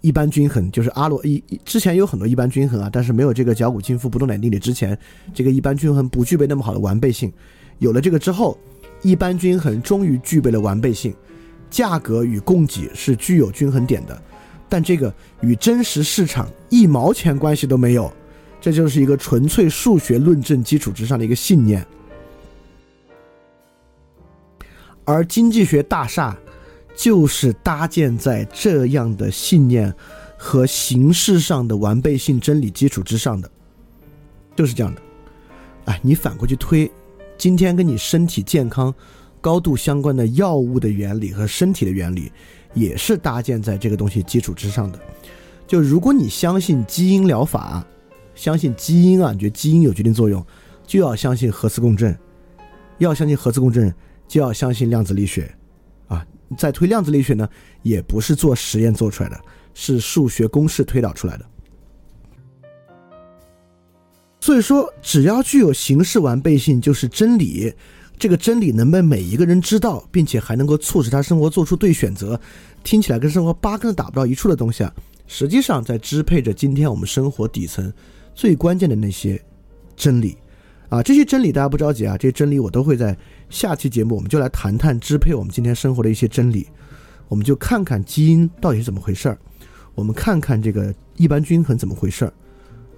一般均衡，就是阿罗一之前有很多一般均衡啊，但是没有这个角谷静夫不动点定理之前，这个一般均衡不具备那么好的完备性。有了这个之后，一般均衡终于具备了完备性，价格与供给是具有均衡点的，但这个与真实市场一毛钱关系都没有，这就是一个纯粹数学论证基础之上的一个信念。而经济学大厦就是搭建在这样的信念和形式上的完备性真理基础之上的，就是这样的。哎，你反过去推。今天跟你身体健康高度相关的药物的原理和身体的原理，也是搭建在这个东西基础之上的。就如果你相信基因疗法，相信基因啊，你觉得基因有决定作用，就要相信核磁共振。要相信核磁共振，就要相信量子力学。啊，在推量子力学呢，也不是做实验做出来的，是数学公式推导出来的。所以说，只要具有形式完备性，就是真理。这个真理能被每一个人知道，并且还能够促使他生活做出对选择，听起来跟生活八竿子打不到一处的东西啊，实际上在支配着今天我们生活底层最关键的那些真理啊。这些真理大家不着急啊，这些真理我都会在下期节目，我们就来谈谈支配我们今天生活的一些真理。我们就看看基因到底是怎么回事儿，我们看看这个一般均衡怎么回事儿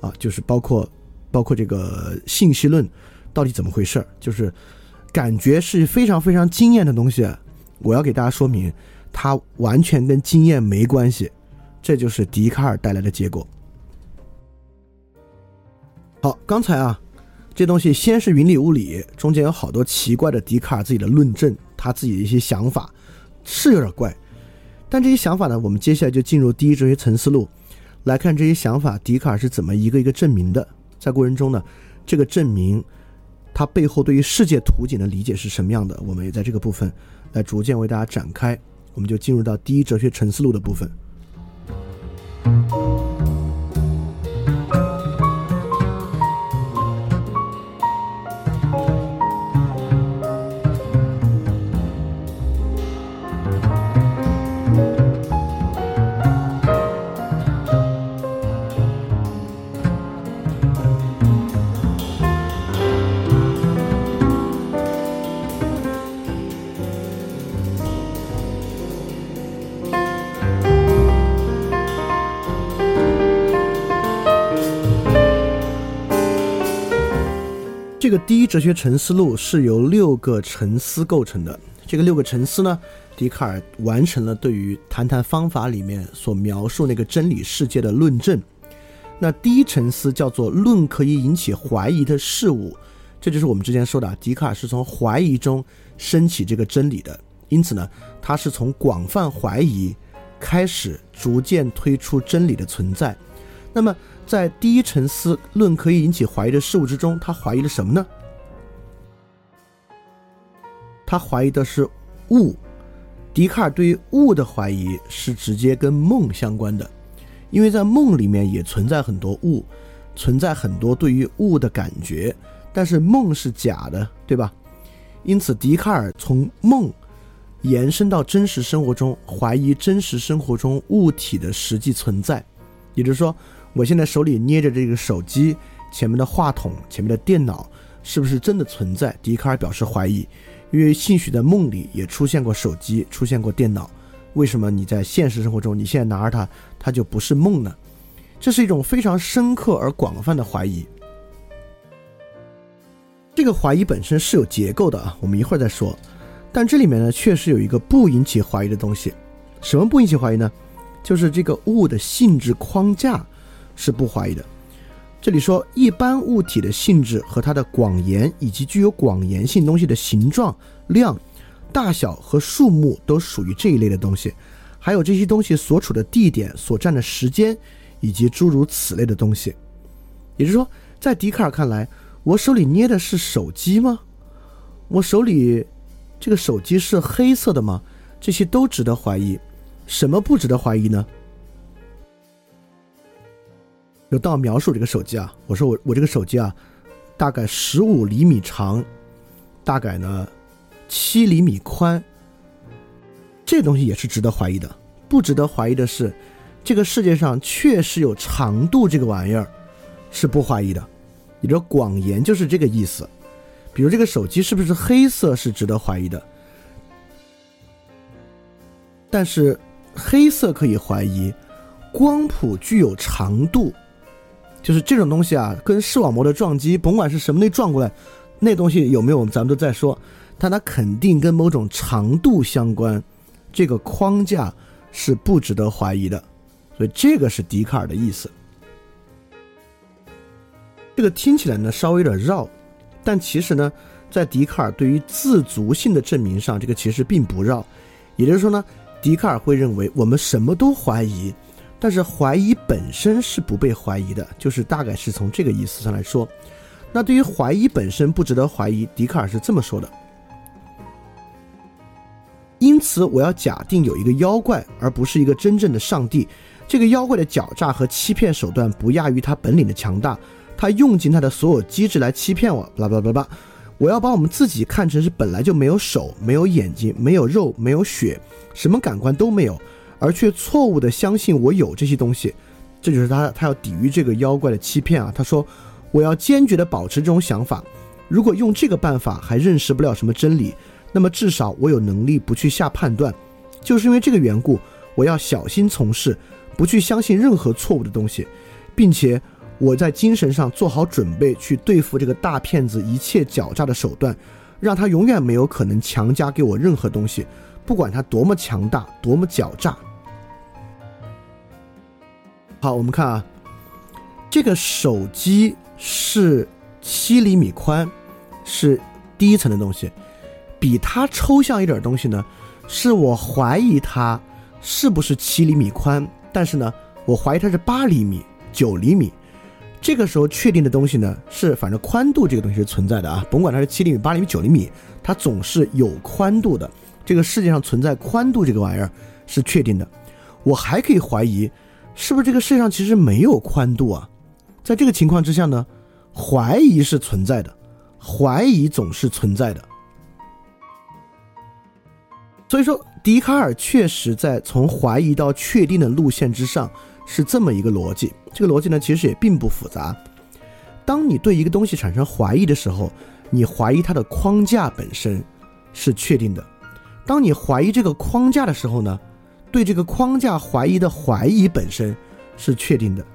啊，就是包括。包括这个信息论到底怎么回事儿？就是感觉是非常非常惊艳的东西。我要给大家说明，它完全跟经验没关系。这就是笛卡尔带来的结果。好，刚才啊，这东西先是云里雾里，中间有好多奇怪的笛卡尔自己的论证，他自己的一些想法是有点怪。但这些想法呢，我们接下来就进入第一哲学层思路，来看这些想法，笛卡尔是怎么一个一个证明的。在过程中呢，这个证明它背后对于世界图景的理解是什么样的？我们也在这个部分来逐渐为大家展开。我们就进入到第一哲学层思路的部分。这个第一哲学沉思录是由六个沉思构成的。这个六个沉思呢，笛卡尔完成了对于谈谈方法里面所描述那个真理世界的论证。那第一沉思叫做论可以引起怀疑的事物，这就是我们之前说的，笛卡尔是从怀疑中升起这个真理的。因此呢，他是从广泛怀疑开始，逐渐推出真理的存在。那么，在第一沉思论可以引起怀疑的事物之中，他怀疑了什么呢？他怀疑的是物。笛卡尔对于物的怀疑是直接跟梦相关的，因为在梦里面也存在很多物，存在很多对于物的感觉，但是梦是假的，对吧？因此，笛卡尔从梦延伸到真实生活中，怀疑真实生活中物体的实际存在，也就是说。我现在手里捏着这个手机，前面的话筒，前面的电脑，是不是真的存在？笛卡尔表示怀疑，因为兴许在梦里也出现过手机，出现过电脑，为什么你在现实生活中，你现在拿着它，它就不是梦呢？这是一种非常深刻而广泛的怀疑。这个怀疑本身是有结构的啊，我们一会儿再说。但这里面呢，确实有一个不引起怀疑的东西，什么不引起怀疑呢？就是这个物的性质框架。是不怀疑的。这里说，一般物体的性质和它的广延以及具有广延性东西的形状、量、大小和数目都属于这一类的东西。还有这些东西所处的地点、所占的时间，以及诸如此类的东西。也就是说，在笛卡尔看来，我手里捏的是手机吗？我手里这个手机是黑色的吗？这些都值得怀疑。什么不值得怀疑呢？有到描述这个手机啊，我说我我这个手机啊，大概十五厘米长，大概呢七厘米宽。这东西也是值得怀疑的。不值得怀疑的是，这个世界上确实有长度这个玩意儿，是不怀疑的。你说广言就是这个意思。比如这个手机是不是黑色是值得怀疑的，但是黑色可以怀疑，光谱具有长度。就是这种东西啊，跟视网膜的撞击，甭管是什么类撞过来，那东西有没有，咱们都在说，但它肯定跟某种长度相关，这个框架是不值得怀疑的，所以这个是笛卡尔的意思。这个听起来呢稍微有点绕，但其实呢，在笛卡尔对于自足性的证明上，这个其实并不绕，也就是说呢，笛卡尔会认为我们什么都怀疑。但是怀疑本身是不被怀疑的，就是大概是从这个意思上来说。那对于怀疑本身不值得怀疑，笛卡尔是这么说的。因此，我要假定有一个妖怪，而不是一个真正的上帝。这个妖怪的狡诈和欺骗手段不亚于他本领的强大，他用尽他的所有机智来欺骗我。巴拉巴拉巴拉，我要把我们自己看成是本来就没有手、没有眼睛、没有肉、没有血，什么感官都没有。而却错误的相信我有这些东西，这就是他他要抵御这个妖怪的欺骗啊！他说：“我要坚决的保持这种想法。如果用这个办法还认识不了什么真理，那么至少我有能力不去下判断。就是因为这个缘故，我要小心从事，不去相信任何错误的东西，并且我在精神上做好准备去对付这个大骗子一切狡诈的手段，让他永远没有可能强加给我任何东西，不管他多么强大，多么狡诈。”好，我们看啊，这个手机是七厘米宽，是第一层的东西。比它抽象一点东西呢，是我怀疑它是不是七厘米宽，但是呢，我怀疑它是八厘米、九厘米。这个时候确定的东西呢，是反正宽度这个东西是存在的啊，甭管它是七厘米、八厘米、九厘米，它总是有宽度的。这个世界上存在宽度这个玩意儿是确定的。我还可以怀疑。是不是这个世界上其实没有宽度啊？在这个情况之下呢，怀疑是存在的，怀疑总是存在的。所以说，笛卡尔确实在从怀疑到确定的路线之上是这么一个逻辑。这个逻辑呢，其实也并不复杂。当你对一个东西产生怀疑的时候，你怀疑它的框架本身是确定的。当你怀疑这个框架的时候呢？对这个框架怀疑的怀疑本身是确定的，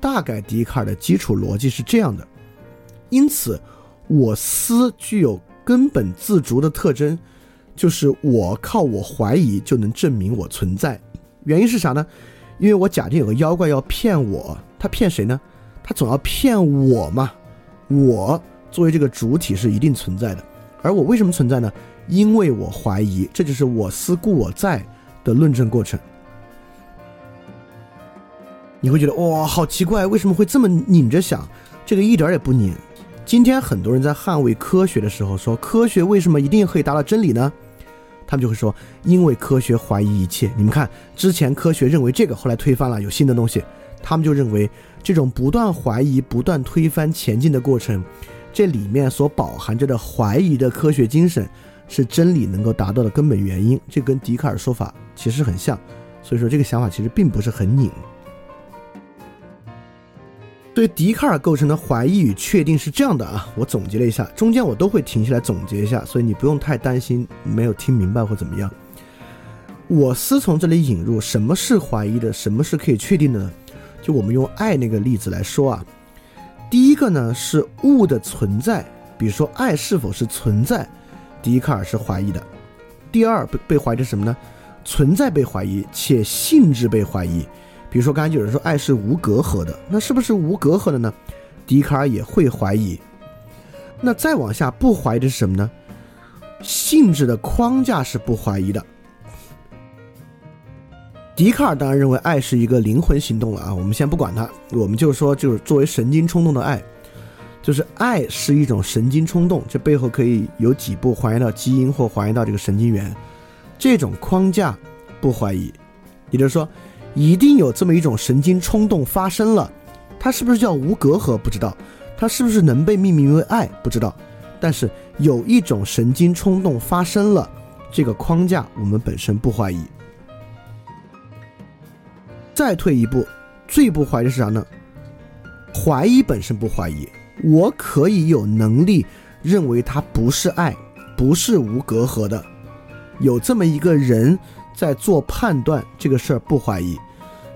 大概笛卡尔的基础逻辑是这样的，因此我思具有根本自足的特征，就是我靠我怀疑就能证明我存在。原因是啥呢？因为我假定有个妖怪要骗我，他骗谁呢？他总要骗我嘛。我作为这个主体是一定存在的，而我为什么存在呢？因为我怀疑，这就是我思故我在的论证过程。你会觉得哇，好奇怪，为什么会这么拧着想？这个一点也不拧。今天很多人在捍卫科学的时候说，科学为什么一定可以达到真理呢？他们就会说，因为科学怀疑一切。你们看，之前科学认为这个，后来推翻了，有新的东西。他们就认为，这种不断怀疑、不断推翻、前进的过程，这里面所饱含着的怀疑的科学精神，是真理能够达到的根本原因。这跟笛卡尔说法其实很像，所以说这个想法其实并不是很拧。对笛卡尔构成的怀疑与确定是这样的啊，我总结了一下，中间我都会停下来总结一下，所以你不用太担心没有听明白或怎么样。我思从这里引入什么是怀疑的，什么是可以确定的呢？就我们用爱那个例子来说啊，第一个呢是物的存在，比如说爱是否是存在，笛卡尔是怀疑的。第二被被怀疑的什么呢？存在被怀疑，且性质被怀疑。比如说，刚才有人说爱是无隔阂的，那是不是无隔阂的呢？笛卡尔也会怀疑。那再往下不怀疑的是什么呢？性质的框架是不怀疑的。笛卡尔当然认为爱是一个灵魂行动了啊，我们先不管它，我们就说就是作为神经冲动的爱，就是爱是一种神经冲动，这背后可以有几步还原到基因或还原到这个神经元，这种框架不怀疑，也就是说。一定有这么一种神经冲动发生了，它是不是叫无隔阂？不知道，它是不是能被命名为爱？不知道，但是有一种神经冲动发生了，这个框架我们本身不怀疑。再退一步，最不怀疑是啥呢？怀疑本身不怀疑，我可以有能力认为它不是爱，不是无隔阂的，有这么一个人在做判断，这个事儿不怀疑。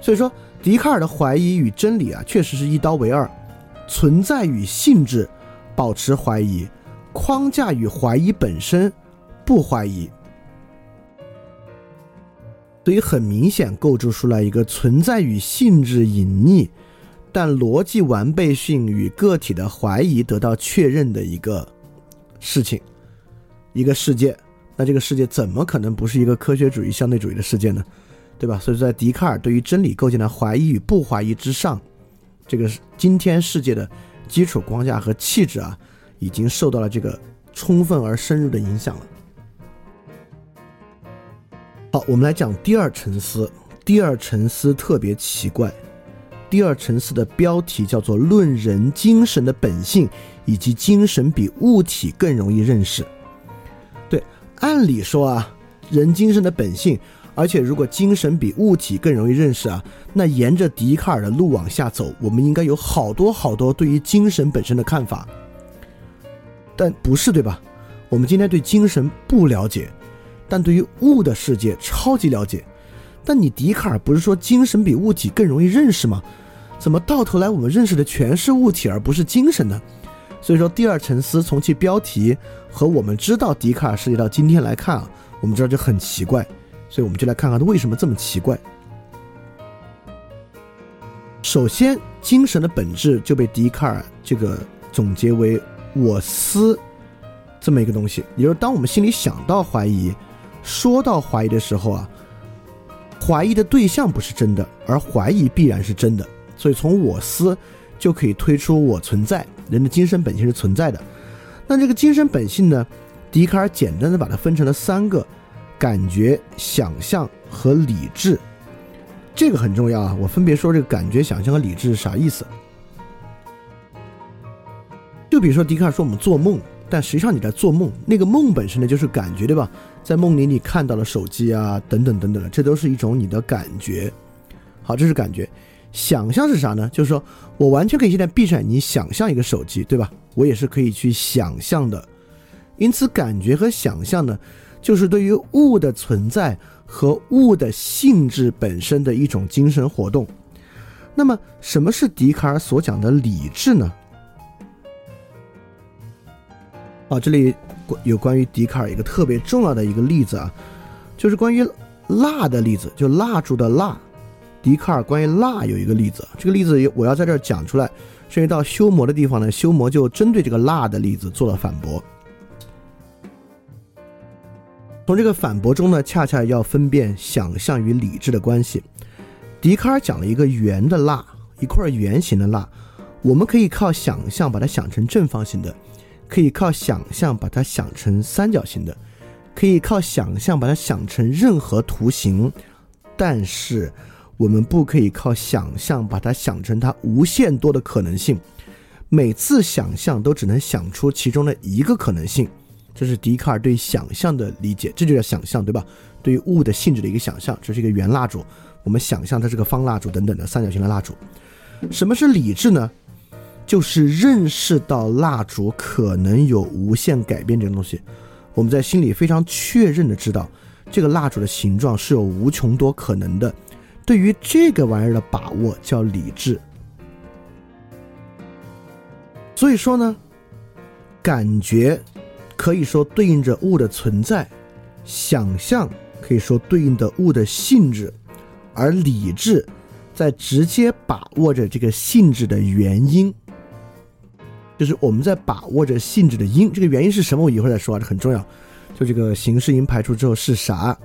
所以说，笛卡尔的怀疑与真理啊，确实是一刀为二，存在与性质保持怀疑，框架与怀疑本身不怀疑，所以很明显构筑出来一个存在与性质隐匿，但逻辑完备性与个体的怀疑得到确认的一个事情，一个世界。那这个世界怎么可能不是一个科学主义相对主义的世界呢？对吧？所以在笛卡尔对于真理构建的怀疑与不怀疑之上，这个今天世界的基础框架和气质啊，已经受到了这个充分而深入的影响了。好，我们来讲第二沉思。第二沉思特别奇怪，第二层次的标题叫做《论人精神的本性以及精神比物体更容易认识》。对，按理说啊，人精神的本性。而且，如果精神比物体更容易认识啊，那沿着笛卡尔的路往下走，我们应该有好多好多对于精神本身的看法。但不是，对吧？我们今天对精神不了解，但对于物的世界超级了解。但你笛卡尔不是说精神比物体更容易认识吗？怎么到头来我们认识的全是物体而不是精神呢？所以说，第二沉思从其标题和我们知道笛卡尔涉及到今天来看啊，我们知道就很奇怪。所以我们就来看看它为什么这么奇怪。首先，精神的本质就被笛卡尔这个总结为“我思”这么一个东西。也就是当我们心里想到怀疑、说到怀疑的时候啊，怀疑的对象不是真的，而怀疑必然是真的。所以从“我思”就可以推出“我存在”，人的精神本性是存在的。那这个精神本性呢？笛卡尔简单的把它分成了三个。感觉、想象和理智，这个很重要啊！我分别说这个感觉、想象和理智是啥意思。就比如说，笛卡尔说我们做梦，但实际上你在做梦，那个梦本身呢就是感觉，对吧？在梦里你看到了手机啊，等等等等的，这都是一种你的感觉。好，这是感觉。想象是啥呢？就是说我完全可以现在闭上眼睛想象一个手机，对吧？我也是可以去想象的。因此，感觉和想象呢？就是对于物的存在和物的性质本身的一种精神活动。那么，什么是笛卡尔所讲的理智呢？啊，这里有关于笛卡尔一个特别重要的一个例子啊，就是关于蜡的例子，就蜡烛的蜡。笛卡尔关于蜡有一个例子，这个例子我要在这儿讲出来，甚至到修魔的地方呢，修魔就针对这个蜡的例子做了反驳。从这个反驳中呢，恰恰要分辨想象与理智的关系。笛卡尔讲了一个圆的蜡，一块圆形的蜡，我们可以靠想象把它想成正方形的，可以靠想象把它想成三角形的，可以靠想象把它想成任何图形，但是。我们不可以靠想象把它想成它无限多的可能性，每次想象都只能想出其中的一个可能性，这是笛卡尔对想象的理解，这就叫想象，对吧？对于物的性质的一个想象，这是一个圆蜡烛，我们想象它是个方蜡烛等等的三角形的蜡烛。什么是理智呢？就是认识到蜡烛可能有无限改变这个东西，我们在心里非常确认的知道，这个蜡烛的形状是有无穷多可能的。对于这个玩意儿的把握叫理智，所以说呢，感觉可以说对应着物的存在，想象可以说对应的物的性质，而理智在直接把握着这个性质的原因，就是我们在把握着性质的因，这个原因是什么？我一会儿再说啊，这很重要。就这个形式因排除之后是啥？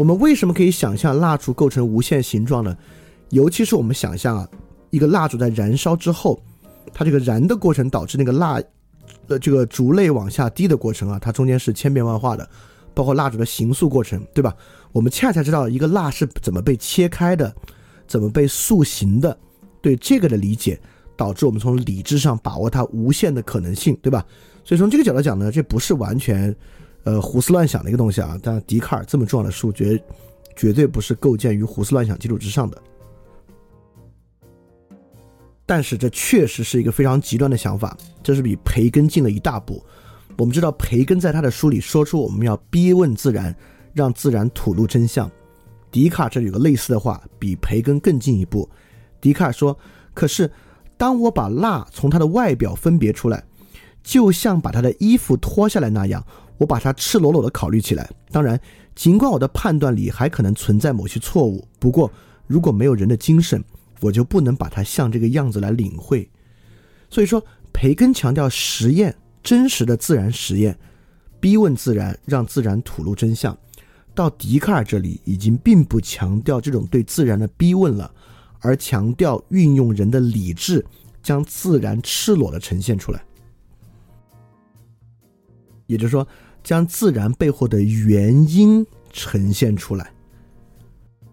我们为什么可以想象蜡烛构成无限形状呢？尤其是我们想象啊，一个蜡烛在燃烧之后，它这个燃的过程导致那个蜡，呃，这个烛泪往下滴的过程啊，它中间是千变万化的，包括蜡烛的形塑过程，对吧？我们恰恰知道一个蜡是怎么被切开的，怎么被塑形的。对这个的理解，导致我们从理智上把握它无限的可能性，对吧？所以从这个角度讲呢，这不是完全。呃，胡思乱想的一个东西啊，但笛卡尔这么重要的数绝绝对不是构建于胡思乱想基础之上的。但是这确实是一个非常极端的想法，这是比培根进了一大步。我们知道培根在他的书里说出我们要逼问自然，让自然吐露真相。笛卡尔这里有个类似的话，比培根更进一步。笛卡尔说：“可是当我把蜡从它的外表分别出来，就像把他的衣服脱下来那样。”我把它赤裸裸的考虑起来，当然，尽管我的判断里还可能存在某些错误，不过如果没有人的精神，我就不能把它像这个样子来领会。所以说，培根强调实验，真实的自然实验，逼问自然，让自然吐露真相。到笛卡尔这里，已经并不强调这种对自然的逼问了，而强调运用人的理智，将自然赤裸的呈现出来。也就是说。将自然背后的原因呈现出来，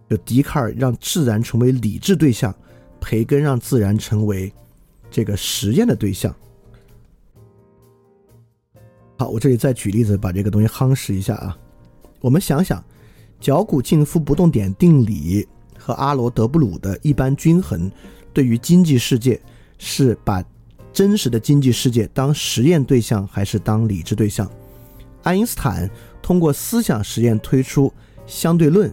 就笛卡尔让自然成为理智对象，培根让自然成为这个实验的对象。好，我这里再举例子，把这个东西夯实一下啊。我们想想，脚骨静夫不动点定理和阿罗德布鲁的一般均衡，对于经济世界是把真实的经济世界当实验对象，还是当理智对象？爱因斯坦通过思想实验推出相对论，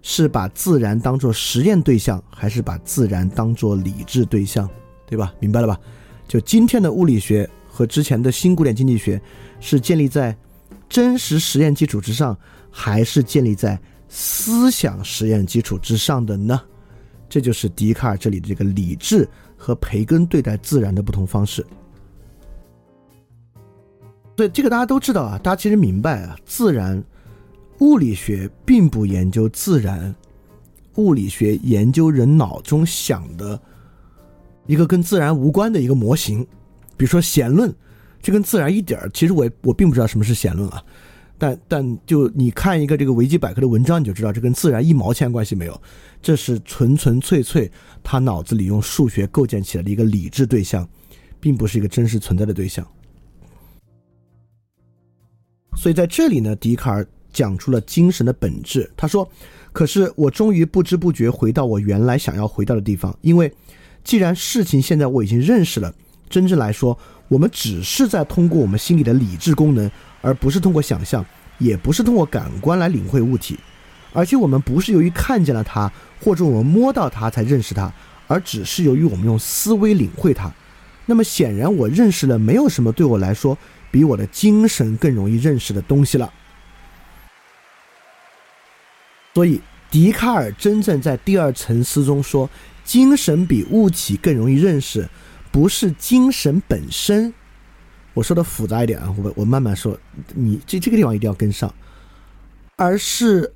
是把自然当做实验对象，还是把自然当做理智对象？对吧？明白了吧？就今天的物理学和之前的新古典经济学，是建立在真实实验基础之上，还是建立在思想实验基础之上的呢？这就是笛卡尔这里的这个理智和培根对待自然的不同方式。对这个大家都知道啊，大家其实明白啊，自然物理学并不研究自然，物理学研究人脑中想的一个跟自然无关的一个模型，比如说弦论，这跟自然一点儿，其实我我并不知道什么是弦论啊，但但就你看一个这个维基百科的文章，你就知道这跟自然一毛钱关系没有，这是纯纯粹粹他脑子里用数学构建起来的一个理智对象，并不是一个真实存在的对象。所以在这里呢，笛卡尔讲出了精神的本质。他说：“可是我终于不知不觉回到我原来想要回到的地方，因为既然事情现在我已经认识了，真正来说，我们只是在通过我们心里的理智功能，而不是通过想象，也不是通过感官来领会物体，而且我们不是由于看见了它或者我们摸到它才认识它，而只是由于我们用思维领会它。那么显然，我认识了没有什么对我来说。”比我的精神更容易认识的东西了。所以，笛卡尔真正在第二层思中说，精神比物体更容易认识，不是精神本身。我说的复杂一点啊，我我慢慢说，你这这个地方一定要跟上，而是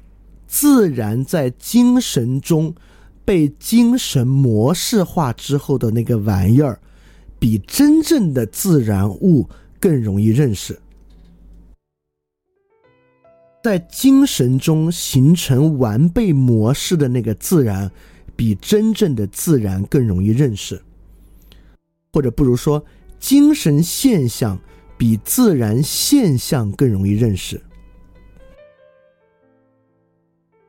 自然在精神中被精神模式化之后的那个玩意儿，比真正的自然物更容易认识。在精神中形成完备模式的那个自然，比真正的自然更容易认识，或者不如说，精神现象比自然现象更容易认识。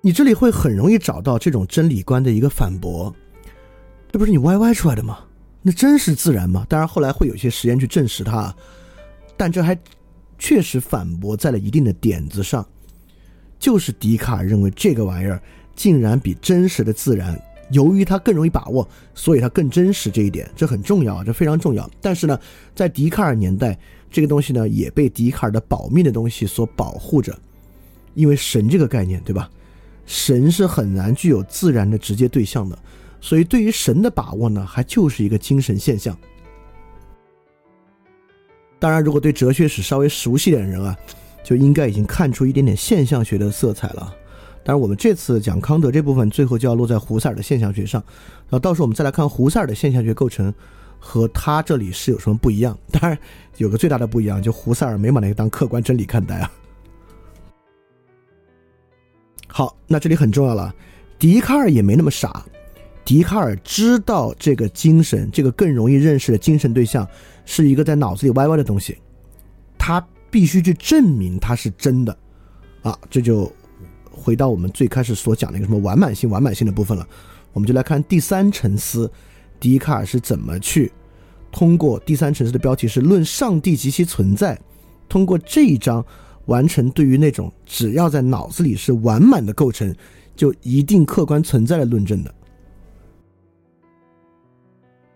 你这里会很容易找到这种真理观的一个反驳，这不是你歪歪出来的吗？那真是自然吗？当然，后来会有些实验去证实它，但这还确实反驳在了一定的点子上。就是笛卡尔认为这个玩意儿竟然比真实的自然，由于它更容易把握，所以它更真实。这一点这很重要啊，这非常重要。但是呢，在笛卡尔年代，这个东西呢也被笛卡尔的保密的东西所保护着，因为神这个概念，对吧？神是很难具有自然的直接对象的，所以对于神的把握呢，还就是一个精神现象。当然，如果对哲学史稍微熟悉点的人啊。就应该已经看出一点点现象学的色彩了，当然我们这次讲康德这部分，最后就要落在胡塞尔的现象学上，然后到时候我们再来看胡塞尔的现象学构成和他这里是有什么不一样。当然有个最大的不一样，就胡塞尔没把那个当客观真理看待啊。好，那这里很重要了，笛卡尔也没那么傻，笛卡尔知道这个精神，这个更容易认识的精神对象是一个在脑子里歪歪的东西，他。必须去证明它是真的，啊，这就回到我们最开始所讲的一个什么完满性、完满性的部分了。我们就来看第三沉思，笛卡尔是怎么去通过第三沉思的标题是“论上帝及其存在”，通过这一章完成对于那种只要在脑子里是完满的构成，就一定客观存在的论证的。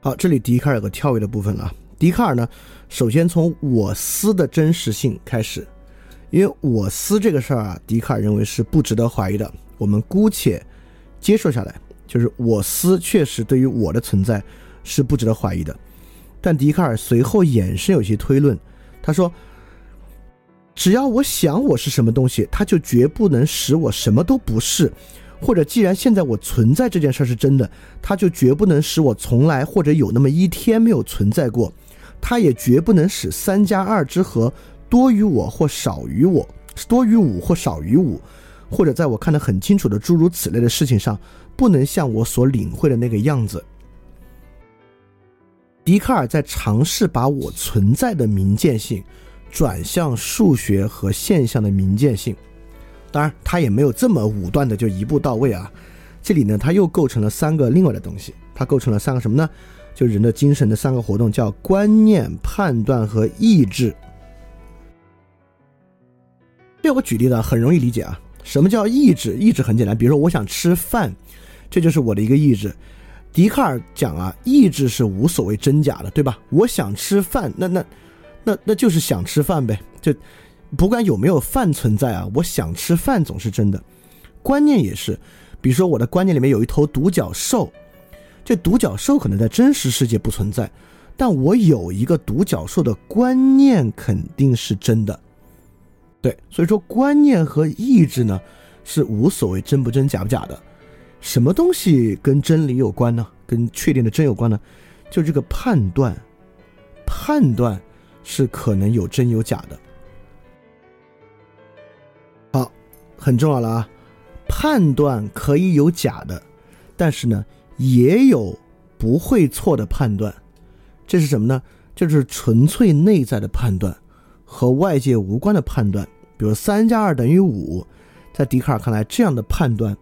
好，这里笛卡尔有个跳跃的部分了。笛卡尔呢？首先从我思的真实性开始，因为我思这个事儿啊，笛卡尔认为是不值得怀疑的。我们姑且接受下来，就是我思确实对于我的存在是不值得怀疑的。但笛卡尔随后衍生有些推论，他说：只要我想我是什么东西，它就绝不能使我什么都不是；或者既然现在我存在这件事儿是真的，它就绝不能使我从来或者有那么一天没有存在过。它也绝不能使三加二之和多于我或少于我，多于五或少于五，或者在我看得很清楚的诸如此类的事情上，不能像我所领会的那个样子。笛卡尔在尝试把我存在的明见性转向数学和现象的明见性，当然他也没有这么武断的就一步到位啊。这里呢，他又构成了三个另外的东西，他构成了三个什么呢？就人的精神的三个活动叫观念、判断和意志。这我举例子很容易理解啊。什么叫意志？意志很简单，比如说我想吃饭，这就是我的一个意志。笛卡尔讲啊，意志是无所谓真假的，对吧？我想吃饭，那那那那就是想吃饭呗。就不管有没有饭存在啊，我想吃饭总是真的。观念也是，比如说我的观念里面有一头独角兽。这独角兽可能在真实世界不存在，但我有一个独角兽的观念肯定是真的。对，所以说观念和意志呢是无所谓真不真假不假的。什么东西跟真理有关呢？跟确定的真有关呢？就这个判断，判断是可能有真有假的。很重要了啊，判断可以有假的，但是呢。也有不会错的判断，这是什么呢？就是纯粹内在的判断，和外界无关的判断。比如三加二等于五，在笛卡尔看来，这样的判断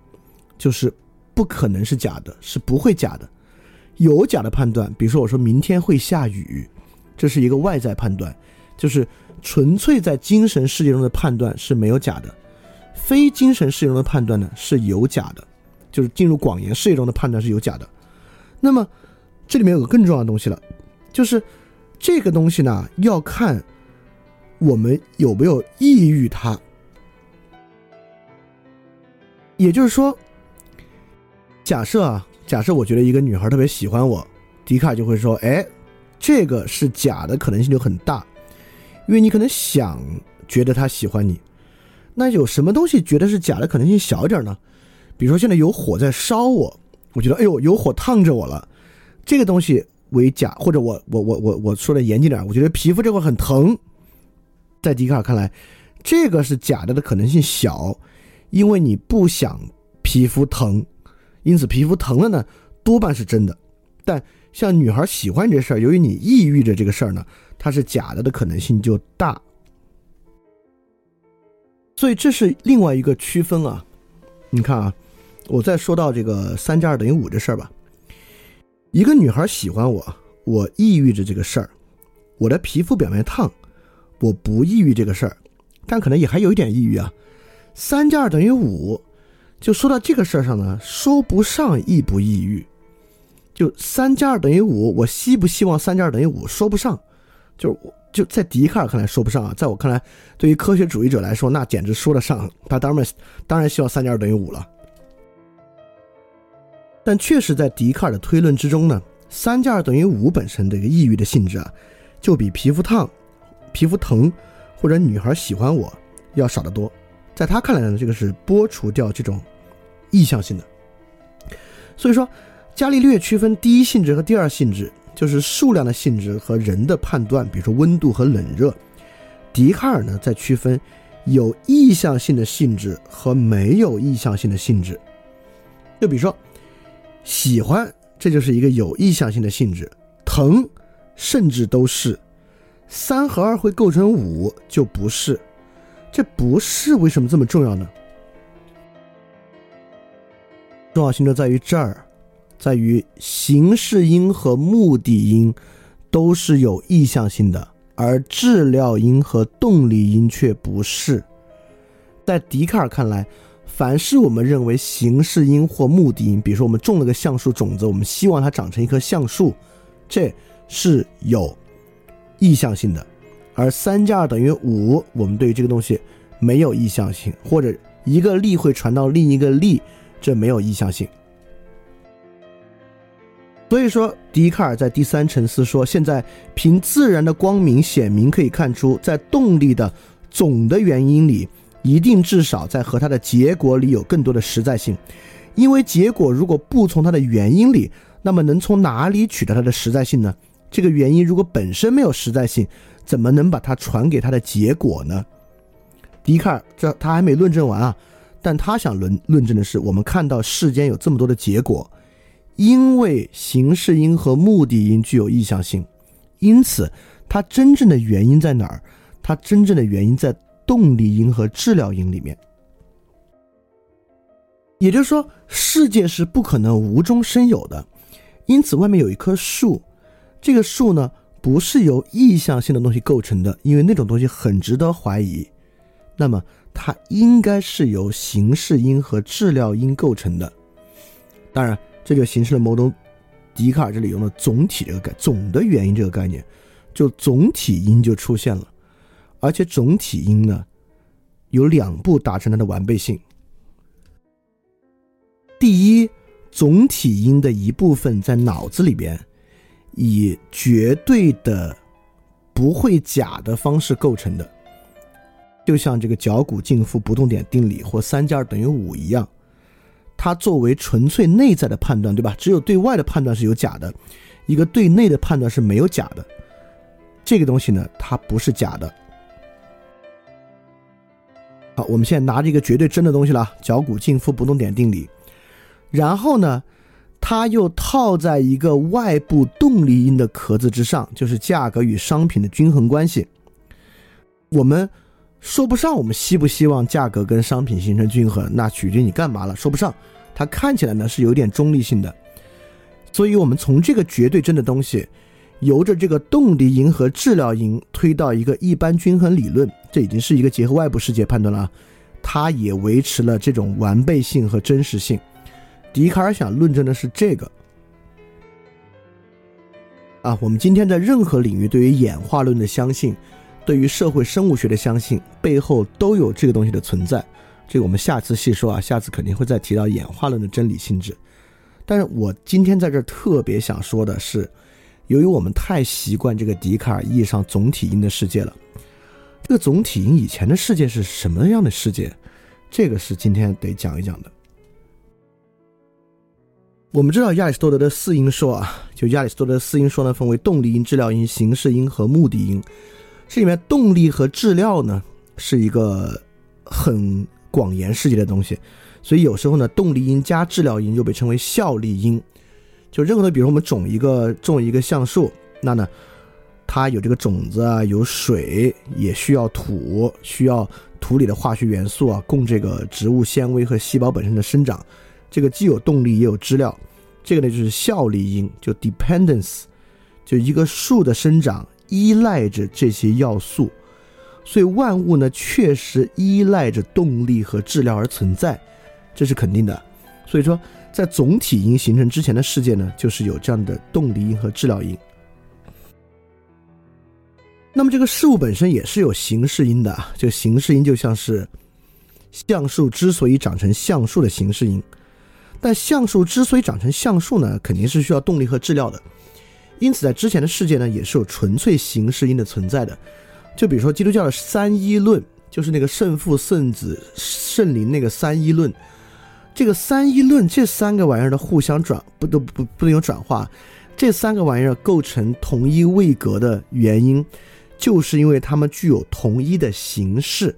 就是不可能是假的，是不会假的。有假的判断，比如说我说明天会下雨，这是一个外在判断，就是纯粹在精神世界中的判断是没有假的，非精神世界中的判断呢是有假的。就是进入广言世界中的判断是有假的，那么这里面有个更重要的东西了，就是这个东西呢要看我们有没有抑郁它？也就是说，假设啊，假设我觉得一个女孩特别喜欢我，笛卡就会说：“哎，这个是假的可能性就很大，因为你可能想觉得她喜欢你。那有什么东西觉得是假的可能性小一点呢？比如说现在有火在烧我，我觉得哎呦有火烫着我了，这个东西为假，或者我我我我我说的严谨点，我觉得皮肤这块很疼，在笛卡尔看来，这个是假的的可能性小。”因为你不想皮肤疼，因此皮肤疼了呢，多半是真的。但像女孩喜欢这事儿，由于你抑郁着这个事儿呢，它是假的的可能性就大。所以这是另外一个区分啊。你看啊，我再说到这个三加二等于五这事儿吧。一个女孩喜欢我，我抑郁着这个事儿，我的皮肤表面烫，我不抑郁这个事儿，但可能也还有一点抑郁啊。三加二等于五，就说到这个事儿上呢，说不上抑不抑郁。就三加二等于五，我希不希望三加二等于五？说不上，就是我就在笛卡尔看来说不上啊，在我看来，对于科学主义者来说，那简直说得上。他当然当然希望三加二等于五了。但确实在笛卡尔的推论之中呢，三加二等于五本身这个抑郁的性质啊，就比皮肤烫、皮肤疼或者女孩喜欢我要少得多。在他看来呢，这个是剥除掉这种意向性的。所以说，伽利略区分第一性质和第二性质，就是数量的性质和人的判断，比如说温度和冷热。笛卡尔呢，在区分有意向性的性质和没有意向性的性质。就比如说，喜欢，这就是一个有意向性的性质；疼，甚至都是。三和二会构成五，就不是。这不是为什么这么重要呢？重要性就在于这儿，在于形式音和目的音都是有意向性的，而质料音和动力音却不是。在笛卡尔看来，凡是我们认为形式音或目的音，比如说我们种了个橡树种子，我们希望它长成一棵橡树，这是有意向性的。而三加二等于五，我们对于这个东西没有意向性，或者一个力会传到另一个力，这没有意向性。所以说，笛卡尔在第三沉思说，现在凭自然的光明显明可以看出，在动力的总的原因里，一定至少在和它的结果里有更多的实在性，因为结果如果不从它的原因里，那么能从哪里取得它的实在性呢？这个原因如果本身没有实在性。怎么能把它传给它的结果呢？笛卡尔这他还没论证完啊，但他想论论证的是，我们看到世间有这么多的结果，因为形式音和目的音具有意向性，因此它真正的原因在哪儿？它真正的原因在动力音和质料音里面。也就是说，世界是不可能无中生有的，因此外面有一棵树，这个树呢？不是由意向性的东西构成的，因为那种东西很值得怀疑。那么它应该是由形式音和质料音构成的。当然，这就形成了某种笛卡尔这里用的总体这个概总的原因这个概念，就总体音就出现了。而且总体音呢，有两步达成它的完备性。第一，总体音的一部分在脑子里边。以绝对的不会假的方式构成的，就像这个脚骨静负不动点定理或三加二等于五一样，它作为纯粹内在的判断，对吧？只有对外的判断是有假的，一个对内的判断是没有假的。这个东西呢，它不是假的。好，我们现在拿着一个绝对真的东西了，脚骨静负不动点定理，然后呢？它又套在一个外部动力因的壳子之上，就是价格与商品的均衡关系。我们说不上，我们希不希望价格跟商品形成均衡，那取决于你干嘛了。说不上，它看起来呢是有点中立性的。所以，我们从这个绝对真的东西，由着这个动力因和质料因推到一个一般均衡理论，这已经是一个结合外部世界判断了，它也维持了这种完备性和真实性。笛卡尔想论证的是这个啊，我们今天在任何领域对于演化论的相信，对于社会生物学的相信，背后都有这个东西的存在。这个我们下次细说啊，下次肯定会再提到演化论的真理性质。但是我今天在这儿特别想说的是，由于我们太习惯这个笛卡尔意义上总体因的世界了，这个总体因以前的世界是什么样的世界？这个是今天得讲一讲的。我们知道亚里士多德的四因说啊，就亚里士多德的四因说呢，分为动力因、治疗因、形式因和目的因。这里面动力和质料呢，是一个很广言世界的东西。所以有时候呢，动力因加质料因又被称为效力因。就任何的，比如我们种一个种一个橡树，那呢，它有这个种子啊，有水，也需要土，需要土里的化学元素啊，供这个植物纤维和细胞本身的生长。这个既有动力也有知了。这个呢就是效力因，就 dependence，就一个树的生长依赖着这些要素。所以万物呢确实依赖着动力和治疗而存在。这是肯定的，所以说，在总体因形成之前的世界呢，就是有这样的动力因和治疗因。那么这个事物本身也是有形式因的，这个形式因就像是橡树之所以长成橡树的形式因，但橡树之所以长成橡树呢，肯定是需要动力和治疗的。因此，在之前的世界呢，也是有纯粹形式因的存在的。就比如说基督教的三一论，就是那个圣父、圣子、圣灵那个三一论。这个三一论这三个玩意儿的互相转不都不不能有转化，这三个玩意儿构成同一位格的原因，就是因为它们具有同一的形式，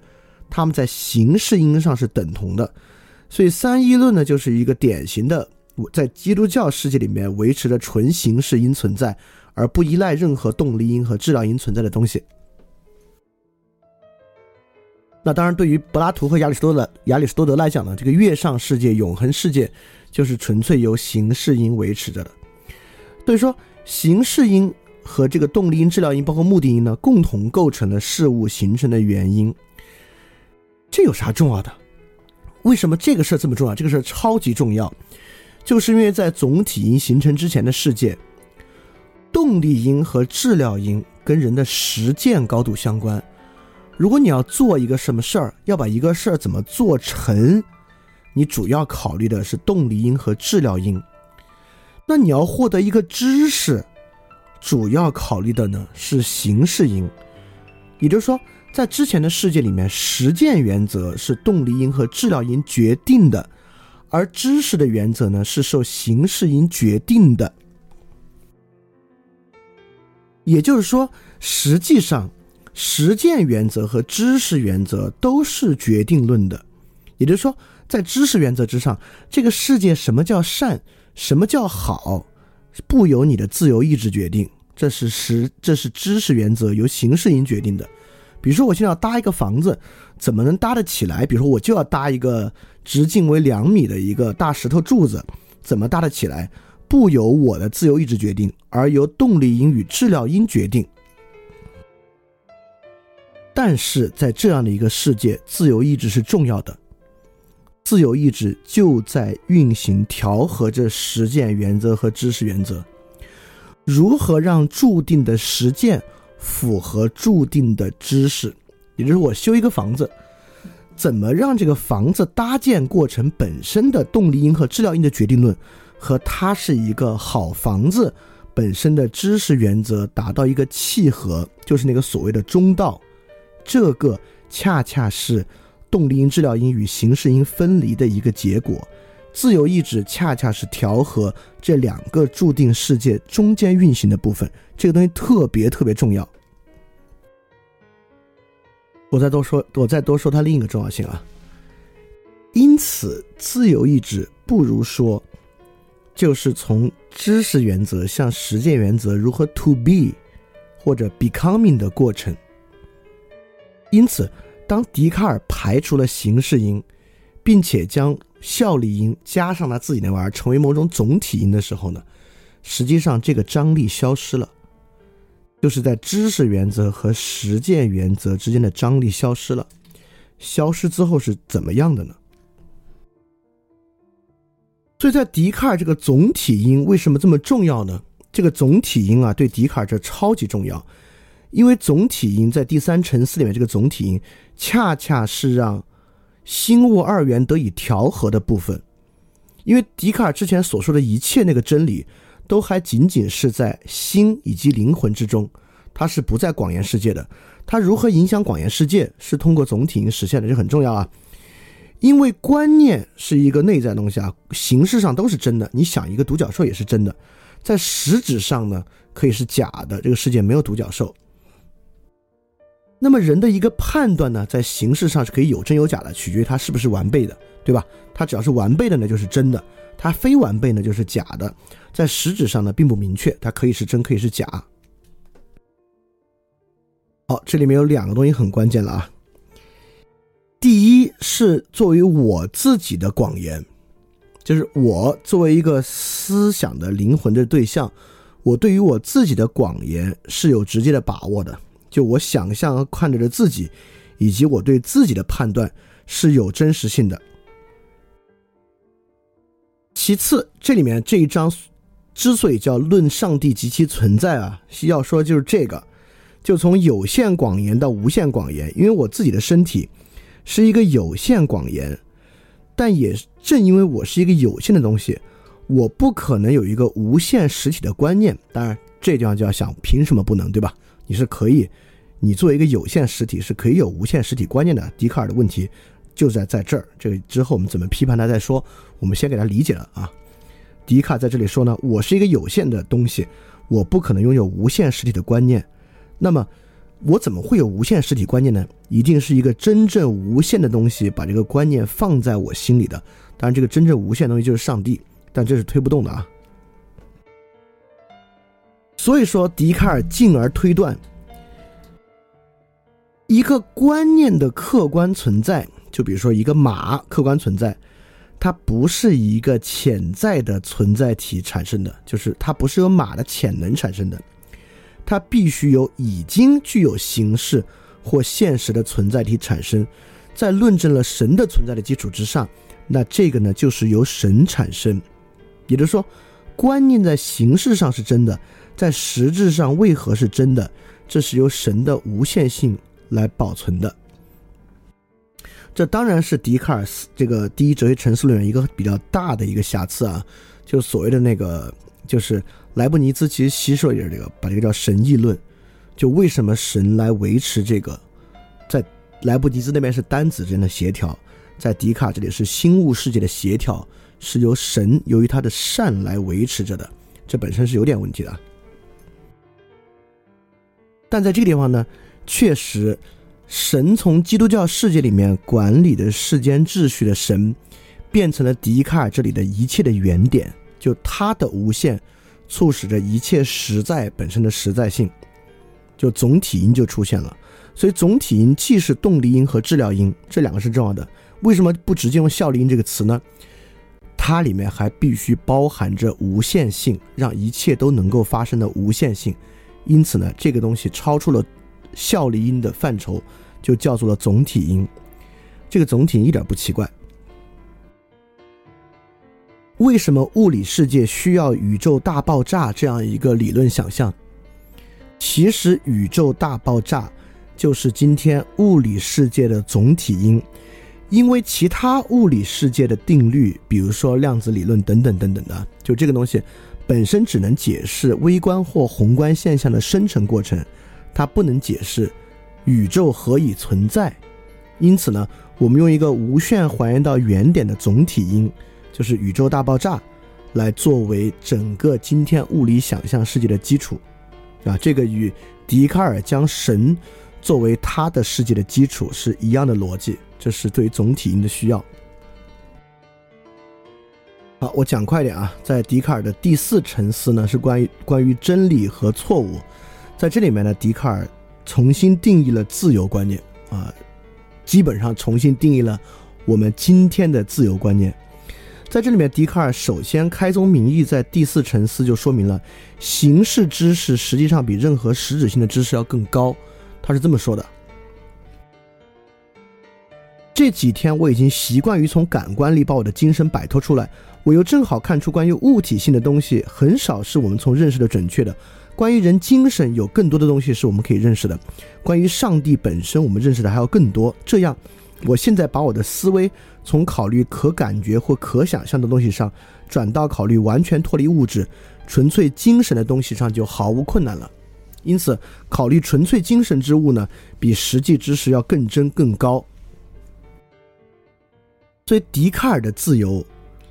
它们在形式因上是等同的，所以三一论呢就是一个典型的在基督教世界里面维持着纯形式因存在，而不依赖任何动力因和治疗因存在的东西。那当然，对于柏拉图和亚里士多德、亚里士多德来讲呢，这个月上世界、永恒世界就是纯粹由形式因维持着的。所以说，形式因和这个动力因、治疗因，包括目的因呢，共同构成了事物形成的原因。这有啥重要的？为什么这个事儿这么重要？这个事儿超级重要，就是因为在总体因形成之前的世界，动力因和质料因跟人的实践高度相关。如果你要做一个什么事儿，要把一个事儿怎么做成，你主要考虑的是动力因和质料因。那你要获得一个知识，主要考虑的呢是形式因。也就是说，在之前的世界里面，实践原则是动力因和质料因决定的，而知识的原则呢是受形式因决定的。也就是说，实际上。实践原则和知识原则都是决定论的，也就是说，在知识原则之上，这个世界什么叫善，什么叫好，不由你的自由意志决定，这是实，这是知识原则由形式因决定的。比如说，我现在要搭一个房子，怎么能搭得起来？比如说，我就要搭一个直径为两米的一个大石头柱子，怎么搭得起来？不由我的自由意志决定，而由动力因与治疗因决定。但是在这样的一个世界，自由意志是重要的。自由意志就在运行调和着实践原则和知识原则。如何让注定的实践符合注定的知识？也就是我修一个房子，怎么让这个房子搭建过程本身的动力因和治疗因的决定论，和它是一个好房子本身的知识原则达到一个契合，就是那个所谓的中道。这个恰恰是动力因、治疗因与形式因分离的一个结果，自由意志恰恰是调和这两个注定世界中间运行的部分。这个东西特别特别重要。我再多说，我再多说它另一个重要性啊。因此，自由意志不如说，就是从知识原则向实践原则如何 to be 或者 becoming 的过程。因此，当笛卡尔排除了形式因，并且将效力因加上了自己那玩意儿，成为某种总体因的时候呢，实际上这个张力消失了，就是在知识原则和实践原则之间的张力消失了。消失之后是怎么样的呢？所以在笛卡尔这个总体因为什么这么重要呢？这个总体因啊，对笛卡尔这超级重要。因为总体因在第三层次里面，这个总体因恰恰是让心物二元得以调和的部分。因为笛卡尔之前所说的一切那个真理，都还仅仅是在心以及灵魂之中，它是不在广元世界的。它如何影响广元世界，是通过总体因实现的，这很重要啊。因为观念是一个内在东西啊，形式上都是真的。你想一个独角兽也是真的，在实质上呢，可以是假的。这个世界没有独角兽。那么人的一个判断呢，在形式上是可以有真有假的，取决于它是不是完备的，对吧？它只要是完备的呢，就是真的；它非完备呢，就是假的。在实质上呢，并不明确，它可以是真，可以是假。好，这里面有两个东西很关键了啊。第一是作为我自己的广言，就是我作为一个思想的灵魂的对象，我对于我自己的广言是有直接的把握的。就我想象和看着的自己，以及我对自己的判断是有真实性的。其次，这里面这一章之所以叫“论上帝及其存在”啊，要说就是这个，就从有限广言到无限广言。因为我自己的身体是一个有限广言，但也正因为我是一个有限的东西，我不可能有一个无限实体的观念。当然，这地方就要想，凭什么不能，对吧？你是可以。你作为一个有限实体是可以有无限实体观念的。笛卡尔的问题就在在这儿，这个之后我们怎么批判他再说。我们先给他理解了啊。笛卡在这里说呢，我是一个有限的东西，我不可能拥有无限实体的观念。那么我怎么会有无限实体观念呢？一定是一个真正无限的东西把这个观念放在我心里的。当然，这个真正无限的东西就是上帝，但这是推不动的啊。所以说，笛卡尔进而推断。一个观念的客观存在，就比如说一个马客观存在，它不是一个潜在的存在体产生的，就是它不是由马的潜能产生的，它必须由已经具有形式或现实的存在体产生。在论证了神的存在的基础之上，那这个呢就是由神产生。也就是说，观念在形式上是真的，在实质上为何是真的？这是由神的无限性。来保存的，这当然是笛卡尔斯这个第一哲学陈述论一个比较大的一个瑕疵啊，就所谓的那个，就是莱布尼兹其实吸收也是这个，把这个叫神议论，就为什么神来维持这个，在莱布尼兹那边是单子之间的协调，在笛卡尔这里是心物世界的协调，是由神由于他的善来维持着的，这本身是有点问题的，但在这个地方呢。确实，神从基督教世界里面管理的世间秩序的神，变成了笛卡尔这里的一切的原点。就他的无限，促使着一切实在本身的实在性。就总体因就出现了。所以总体因既是动力因和治疗因，这两个是重要的。为什么不直接用效力因这个词呢？它里面还必须包含着无限性，让一切都能够发生的无限性。因此呢，这个东西超出了。效力因的范畴就叫做了总体因，这个总体一点不奇怪。为什么物理世界需要宇宙大爆炸这样一个理论想象？其实宇宙大爆炸就是今天物理世界的总体因，因为其他物理世界的定律，比如说量子理论等等等等的，就这个东西本身只能解释微观或宏观现象的生成过程。它不能解释宇宙何以存在，因此呢，我们用一个无限还原到原点的总体因，就是宇宙大爆炸，来作为整个今天物理想象世界的基础，啊，这个与笛卡尔将神作为他的世界的基础是一样的逻辑，这是对于总体因的需要。好，我讲快点啊，在笛卡尔的第四沉思呢，是关于关于真理和错误。在这里面呢，笛卡尔重新定义了自由观念啊，基本上重新定义了我们今天的自由观念。在这里面，笛卡尔首先开宗明义，在第四沉思就说明了形式知识实际上比任何实质性的知识要更高。他是这么说的：这几天我已经习惯于从感官里把我的精神摆脱出来，我又正好看出关于物体性的东西很少是我们从认识的准确的。关于人精神有更多的东西是我们可以认识的，关于上帝本身我们认识的还要更多。这样，我现在把我的思维从考虑可感觉或可想象的东西上，转到考虑完全脱离物质、纯粹精神的东西上，就毫无困难了。因此，考虑纯粹精神之物呢，比实际知识要更真更高。所以，笛卡尔的自由，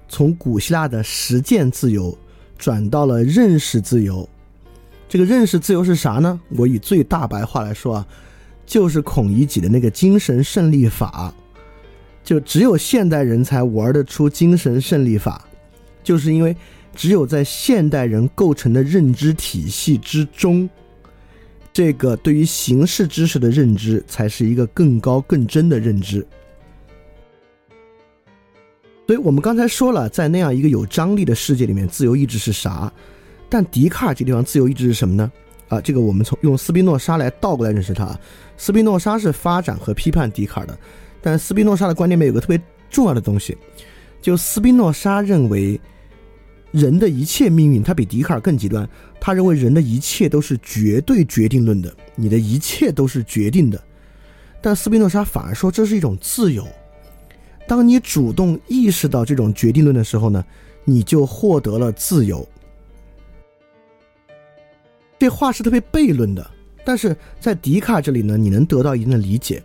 从古希腊的实践自由转到了认识自由。这个认识自由是啥呢？我以最大白话来说啊，就是孔乙己的那个精神胜利法。就只有现代人才玩得出精神胜利法，就是因为只有在现代人构成的认知体系之中。这个对于形式知识的认知，才是一个更高更真的认知。所以我们刚才说了，在那样一个有张力的世界里面，自由意志是啥？但笛卡尔这地方自由意志是什么呢？啊，这个我们从用斯宾诺莎来倒过来认识它。斯宾诺莎是发展和批判笛卡尔的，但斯宾诺莎的观点里面有个特别重要的东西，就斯宾诺莎认为。人的一切命运，他比笛卡尔更极端。他认为人的一切都是绝对决定论的，你的一切都是决定的。但斯宾诺莎反而说这是一种自由。当你主动意识到这种决定论的时候呢，你就获得了自由。这话是特别悖论的，但是在笛卡这里呢，你能得到一定的理解。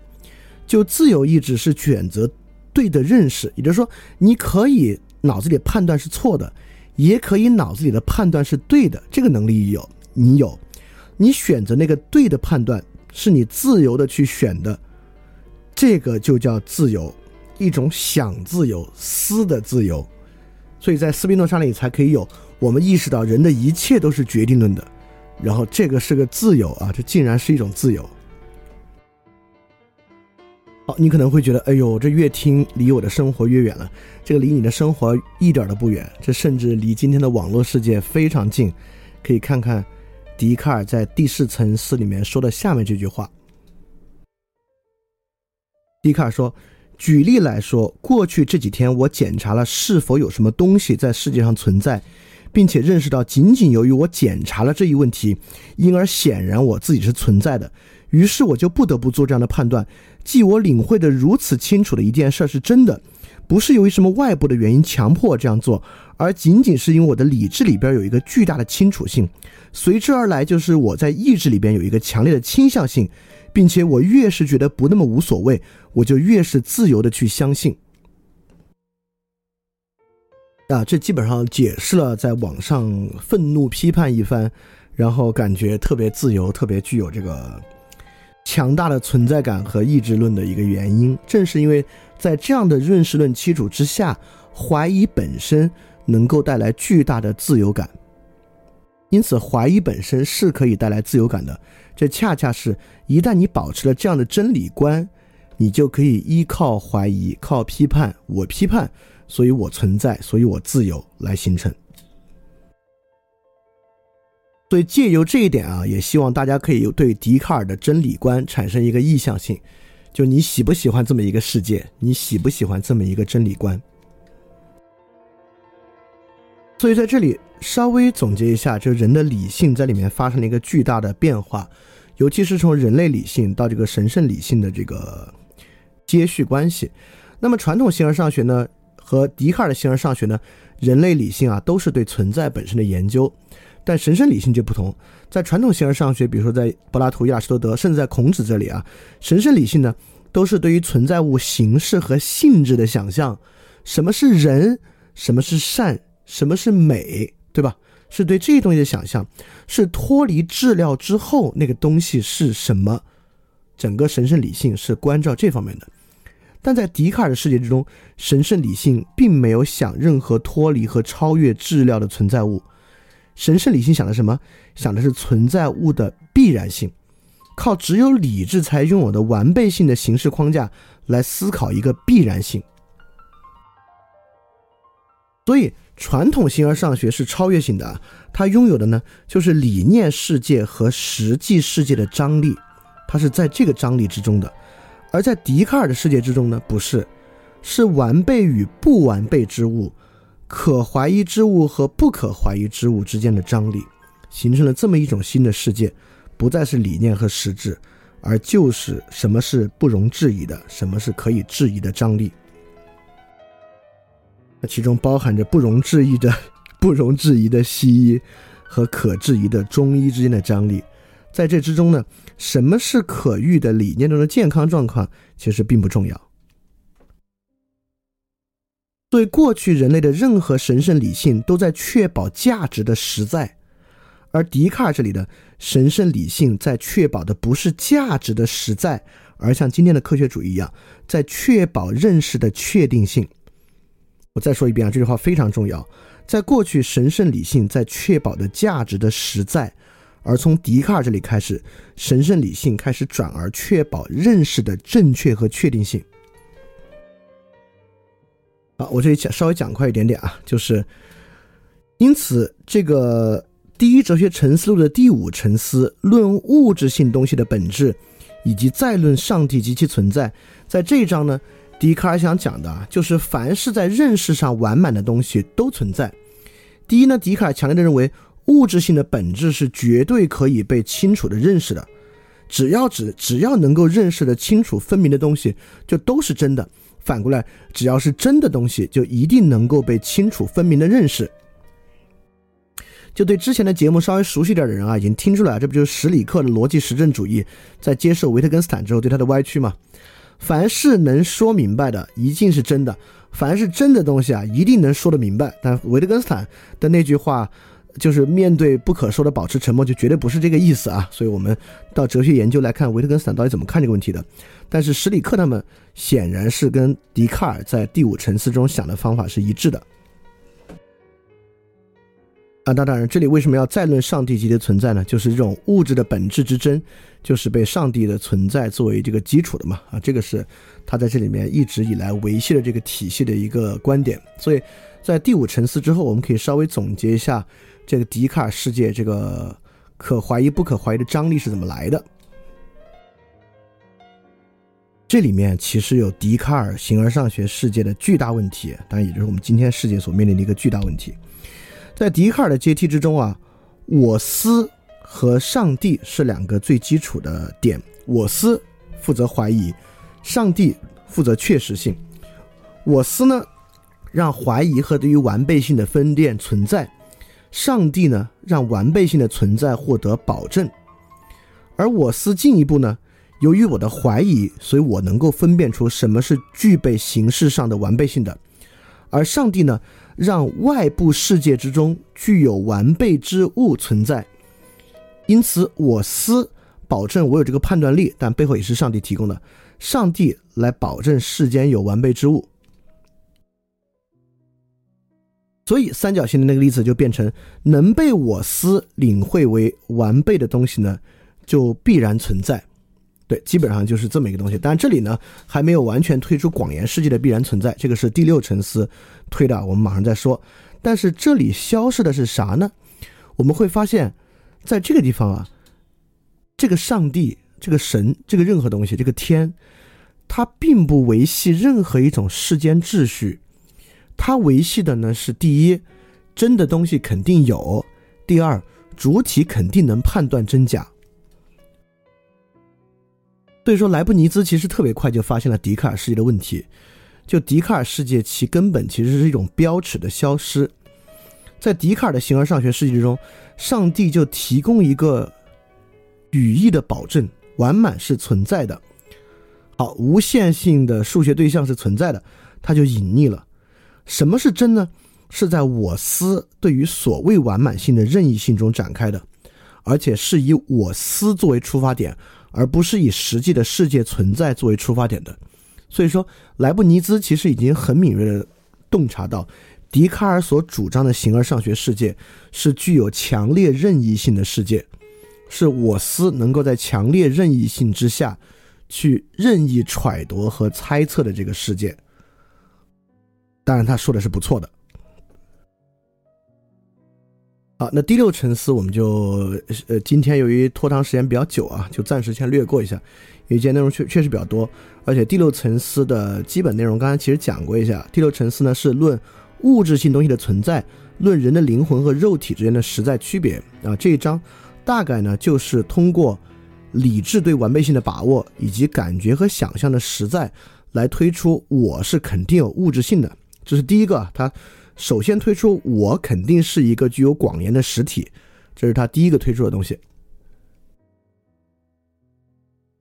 就自由意志是选择对的认识，也就是说，你可以脑子里判断是错的。也可以脑子里的判断是对的，这个能力有，你有，你选择那个对的判断，是你自由的去选的，这个就叫自由，一种想自由、思的自由。所以在斯宾诺莎里才可以有，我们意识到人的一切都是决定论的，然后这个是个自由啊，这竟然是一种自由。好你可能会觉得，哎呦，这越听离我的生活越远了。这个离你的生活一点都不远，这甚至离今天的网络世界非常近。可以看看笛卡尔在《第四层次》里面说的下面这句话。笛卡尔说：“举例来说，过去这几天我检查了是否有什么东西在世界上存在，并且认识到，仅仅由于我检查了这一问题，因而显然我自己是存在的。于是我就不得不做这样的判断。”即我领会的如此清楚的一件事是真的，不是由于什么外部的原因强迫我这样做，而仅仅是因为我的理智里边有一个巨大的清楚性，随之而来就是我在意志里边有一个强烈的倾向性，并且我越是觉得不那么无所谓，我就越是自由的去相信。啊，这基本上解释了在网上愤怒批判一番，然后感觉特别自由，特别具有这个。强大的存在感和意志论的一个原因，正是因为在这样的认识论基础之下，怀疑本身能够带来巨大的自由感。因此，怀疑本身是可以带来自由感的。这恰恰是一旦你保持了这样的真理观，你就可以依靠怀疑、靠批判，我批判，所以我存在，所以我自由来形成。所以借由这一点啊，也希望大家可以有对笛卡尔的真理观产生一个意向性，就你喜不喜欢这么一个世界？你喜不喜欢这么一个真理观？所以在这里稍微总结一下，就人的理性在里面发生了一个巨大的变化，尤其是从人类理性到这个神圣理性的这个接续关系。那么传统形而上学呢，和笛卡尔的形而上学呢，人类理性啊，都是对存在本身的研究。但神圣理性就不同，在传统形而上学，比如说在柏拉图、亚里士多德，甚至在孔子这里啊，神圣理性呢，都是对于存在物形式和性质的想象，什么是人，什么是善，什么是美，对吧？是对这些东西的想象，是脱离质料之后那个东西是什么，整个神圣理性是关照这方面的。但在笛卡尔的世界之中，神圣理性并没有想任何脱离和超越质料的存在物。神圣理性想的什么？想的是存在物的必然性，靠只有理智才拥有的完备性的形式框架来思考一个必然性。所以，传统形而上学是超越性的，它拥有的呢，就是理念世界和实际世界的张力，它是在这个张力之中的。而在笛卡尔的世界之中呢，不是，是完备与不完备之物。可怀疑之物和不可怀疑之物之间的张力，形成了这么一种新的世界，不再是理念和实质，而就是什么是不容置疑的，什么是可以质疑的张力。那其中包含着不容置疑的、不容置疑的西医和可质疑的中医之间的张力。在这之中呢，什么是可遇的理念中的健康状况，其实并不重要。对过去人类的任何神圣理性都在确保价值的实在，而笛卡尔这里的神圣理性在确保的不是价值的实在，而像今天的科学主义一样，在确保认识的确定性。我再说一遍啊，这句话非常重要。在过去，神圣理性在确保的价值的实在，而从笛卡尔这里开始，神圣理性开始转而确保认识的正确和确定性。好，我这里讲稍微讲快一点点啊，就是因此，这个第一哲学沉思录的第五沉思，论物质性东西的本质，以及再论上帝及其存在，在这一章呢，笛卡尔想讲的啊，就是凡是在认识上完满的东西都存在。第一呢，笛卡尔强烈的认为，物质性的本质是绝对可以被清楚的认识的，只要只只要能够认识的清楚分明的东西，就都是真的。反过来，只要是真的东西，就一定能够被清楚分明的认识。就对之前的节目稍微熟悉点的人啊，已经听出来，这不就是史里克的逻辑实证主义在接受维特根斯坦之后对他的歪曲吗？凡是能说明白的，一定是真的；凡是真的东西啊，一定能说得明白。但维特根斯坦的那句话。就是面对不可说的保持沉默，就绝对不是这个意思啊！所以，我们到哲学研究来看维特根斯坦到底怎么看这个问题的。但是，史里克他们显然是跟笛卡尔在第五层次中想的方法是一致的。啊，那当然，这里为什么要再论上帝级的存在呢？就是这种物质的本质之争，就是被上帝的存在作为这个基础的嘛。啊，这个是他在这里面一直以来维系的这个体系的一个观点。所以在第五层次之后，我们可以稍微总结一下。这个笛卡尔世界，这个可怀疑不可怀疑的张力是怎么来的？这里面其实有笛卡尔形而上学世界的巨大问题，当然也就是我们今天世界所面临的一个巨大问题。在笛卡尔的阶梯之中啊，我思和上帝是两个最基础的点。我思负责怀疑，上帝负责确实性。我思呢，让怀疑和对于完备性的分辨存在。上帝呢，让完备性的存在获得保证，而我思进一步呢，由于我的怀疑，所以我能够分辨出什么是具备形式上的完备性的，而上帝呢，让外部世界之中具有完备之物存在，因此我思保证我有这个判断力，但背后也是上帝提供的，上帝来保证世间有完备之物。所以三角形的那个例子就变成能被我思领会为完备的东西呢，就必然存在。对，基本上就是这么一个东西。但这里呢还没有完全推出广延世界的必然存在，这个是第六层次推的，我们马上再说。但是这里消失的是啥呢？我们会发现，在这个地方啊，这个上帝、这个神、这个任何东西、这个天，它并不维系任何一种世间秩序。它维系的呢是第一，真的东西肯定有；第二，主体肯定能判断真假。所以说，莱布尼兹其实特别快就发现了笛卡尔世界的问题。就笛卡尔世界，其根本其实是一种标尺的消失。在笛卡尔的形而上学世界之中，上帝就提供一个语义的保证：完满是存在的。好，无限性的数学对象是存在的，它就隐匿了。什么是真呢？是在我思对于所谓完满性的任意性中展开的，而且是以我思作为出发点，而不是以实际的世界存在作为出发点的。所以说，莱布尼兹其实已经很敏锐的洞察到，笛卡尔所主张的形而上学世界是具有强烈任意性的世界，是我思能够在强烈任意性之下去任意揣度和猜测的这个世界。当然，他说的是不错的。好，那第六层次我们就呃，今天由于拖堂时间比较久啊，就暂时先略过一下，因为今天内容确确实比较多，而且第六层次的基本内容刚才其实讲过一下。第六层次呢是论物质性东西的存在，论人的灵魂和肉体之间的实在区别啊。这一章大概呢就是通过理智对完备性的把握，以及感觉和想象的实在，来推出我是肯定有物质性的。这是第一个，他首先推出我肯定是一个具有广延的实体，这是他第一个推出的东西。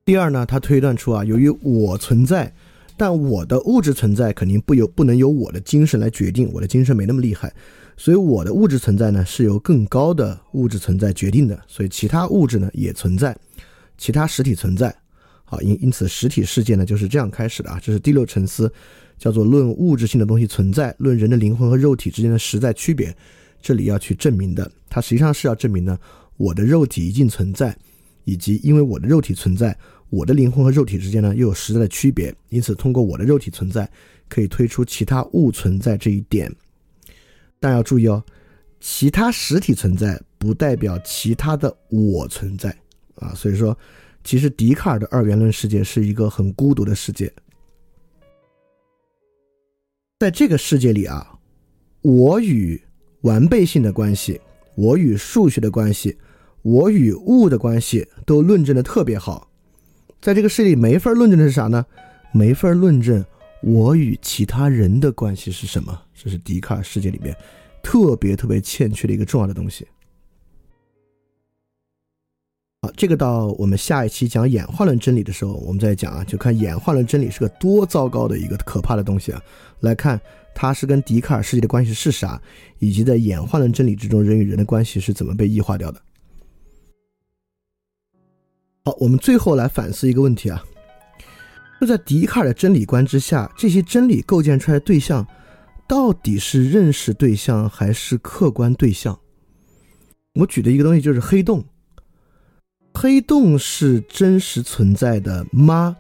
第二呢，他推断出啊，由于我存在，但我的物质存在肯定不由不能由我的精神来决定，我的精神没那么厉害，所以我的物质存在呢是由更高的物质存在决定的，所以其他物质呢也存在，其他实体存在，好，因因此实体世界呢就是这样开始的啊，这是第六层次，叫做论物质性的东西存在，论人的灵魂和肉体之间的实在区别，这里要去证明的，它实际上是要证明呢，我的肉体一定存在，以及因为我的肉体存在。我的灵魂和肉体之间呢，又有实在的区别，因此通过我的肉体存在，可以推出其他物存在这一点。但要注意哦，其他实体存在不代表其他的我存在啊。所以说，其实笛卡尔的二元论世界是一个很孤独的世界。在这个世界里啊，我与完备性的关系，我与数学的关系，我与物的关系，都论证的特别好。在这个世界里没法论证的是啥呢？没法论证我与其他人的关系是什么。这是笛卡尔世界里面特别特别欠缺的一个重要的东西。好，这个到我们下一期讲演化论真理的时候，我们再讲啊，就看演化论真理是个多糟糕的一个可怕的东西啊。来看它是跟笛卡尔世界的关系是啥，以及在演化论真理之中人与人的关系是怎么被异化掉的。好，我们最后来反思一个问题啊，就在笛卡尔的真理观之下，这些真理构建出来的对象，到底是认识对象还是客观对象？我举的一个东西就是黑洞，黑洞是真实存在的吗？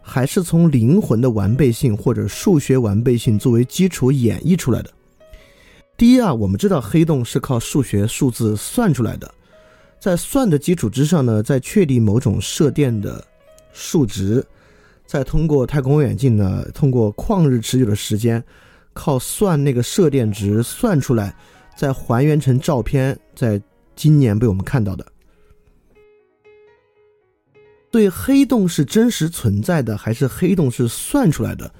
还是从灵魂的完备性或者数学完备性作为基础演绎出来的？第一啊，我们知道黑洞是靠数学数字算出来的。在算的基础之上呢，再确定某种射电的数值，再通过太空望远镜呢，通过旷日持久的时间，靠算那个射电值算出来，再还原成照片，在今年被我们看到的。对黑洞是真实存在的，还是黑洞是算出来的，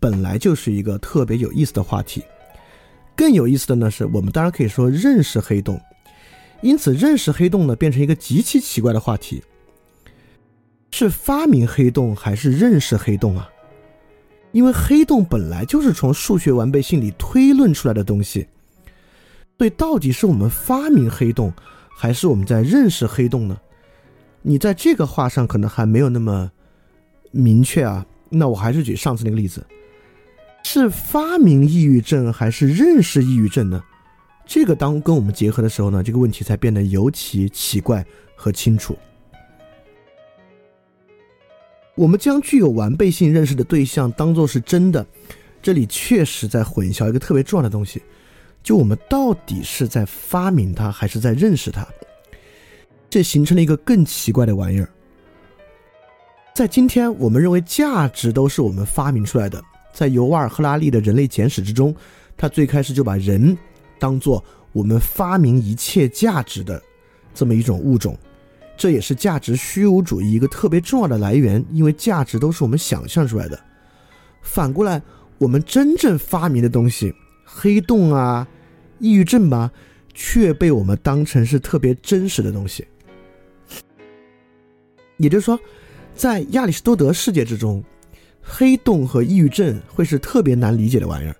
本来就是一个特别有意思的话题。更有意思的呢，是我们当然可以说认识黑洞。因此，认识黑洞呢，变成一个极其奇怪的话题：是发明黑洞还是认识黑洞啊？因为黑洞本来就是从数学完备性里推论出来的东西，所以到底是我们发明黑洞，还是我们在认识黑洞呢？你在这个话上可能还没有那么明确啊。那我还是举上次那个例子：是发明抑郁症还是认识抑郁症呢？这个当跟我们结合的时候呢，这个问题才变得尤其奇怪和清楚。我们将具有完备性认识的对象当做是真的，这里确实在混淆一个特别重要的东西，就我们到底是在发明它还是在认识它？这形成了一个更奇怪的玩意儿。在今天，我们认为价值都是我们发明出来的。在尤瓦尔·赫拉利的人类简史之中，他最开始就把人。当做我们发明一切价值的这么一种物种，这也是价值虚无主义一个特别重要的来源，因为价值都是我们想象出来的。反过来，我们真正发明的东西，黑洞啊、抑郁症吧，却被我们当成是特别真实的东西。也就是说，在亚里士多德世界之中，黑洞和抑郁症会是特别难理解的玩意儿，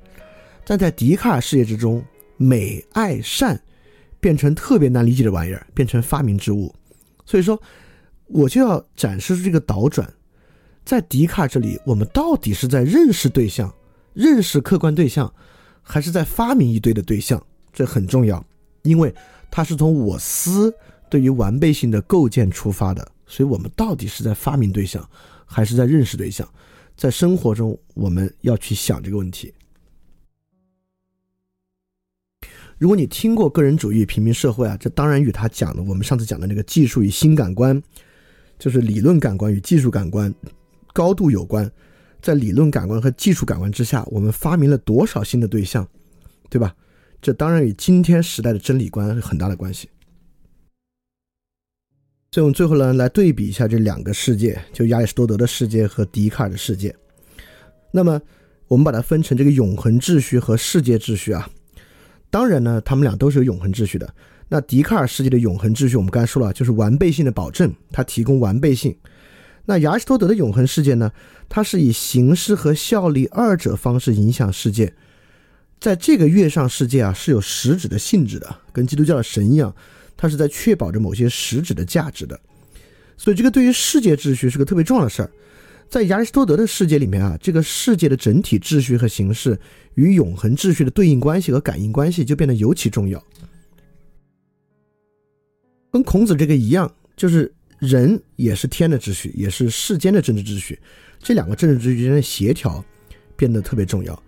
但在笛卡尔世界之中。美、爱、善，变成特别难理解的玩意儿，变成发明之物。所以说，我就要展示出这个倒转。在笛卡尔这里，我们到底是在认识对象、认识客观对象，还是在发明一堆的对象？这很重要，因为它是从我思对于完备性的构建出发的。所以，我们到底是在发明对象，还是在认识对象？在生活中，我们要去想这个问题。如果你听过个人主义平民社会啊，这当然与他讲的我们上次讲的那个技术与新感官，就是理论感官与技术感官高度有关。在理论感官和技术感官之下，我们发明了多少新的对象，对吧？这当然与今天时代的真理观很大的关系。所以，我们最后呢，来对比一下这两个世界，就亚里士多德的世界和笛卡尔的世界。那么，我们把它分成这个永恒秩序和世界秩序啊。当然呢，他们俩都是有永恒秩序的。那笛卡尔世界的永恒秩序，我们刚才说了，就是完备性的保证，它提供完备性。那亚里士多德的永恒世界呢，它是以形式和效力二者方式影响世界。在这个月上世界啊，是有实质的性质的，跟基督教的神一样，它是在确保着某些实质的价值的。所以，这个对于世界秩序是个特别重要的事儿。在亚里士多德的世界里面啊，这个世界的整体秩序和形式与永恒秩序的对应关系和感应关系就变得尤其重要。跟孔子这个一样，就是人也是天的秩序，也是世间的政治秩序，这两个政治秩序之间的协调变得特别重要。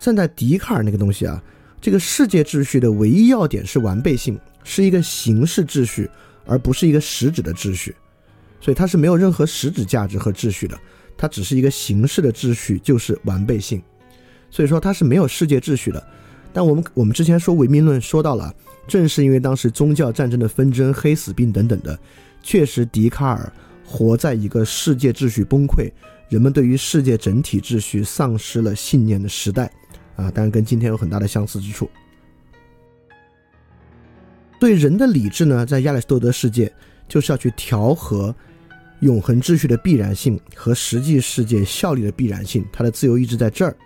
站在笛卡尔那个东西啊，这个世界秩序的唯一要点是完备性，是一个形式秩序，而不是一个实质的秩序，所以它是没有任何实质价值和秩序的。它只是一个形式的秩序，就是完备性，所以说它是没有世界秩序的。但我们我们之前说唯命论说到了，正是因为当时宗教战争的纷争、黑死病等等的，确实笛卡尔活在一个世界秩序崩溃、人们对于世界整体秩序丧失了信念的时代啊，当然跟今天有很大的相似之处。对人的理智呢，在亚里士多德世界就是要去调和。永恒秩序的必然性和实际世界效力的必然性，它的自由意志在这儿。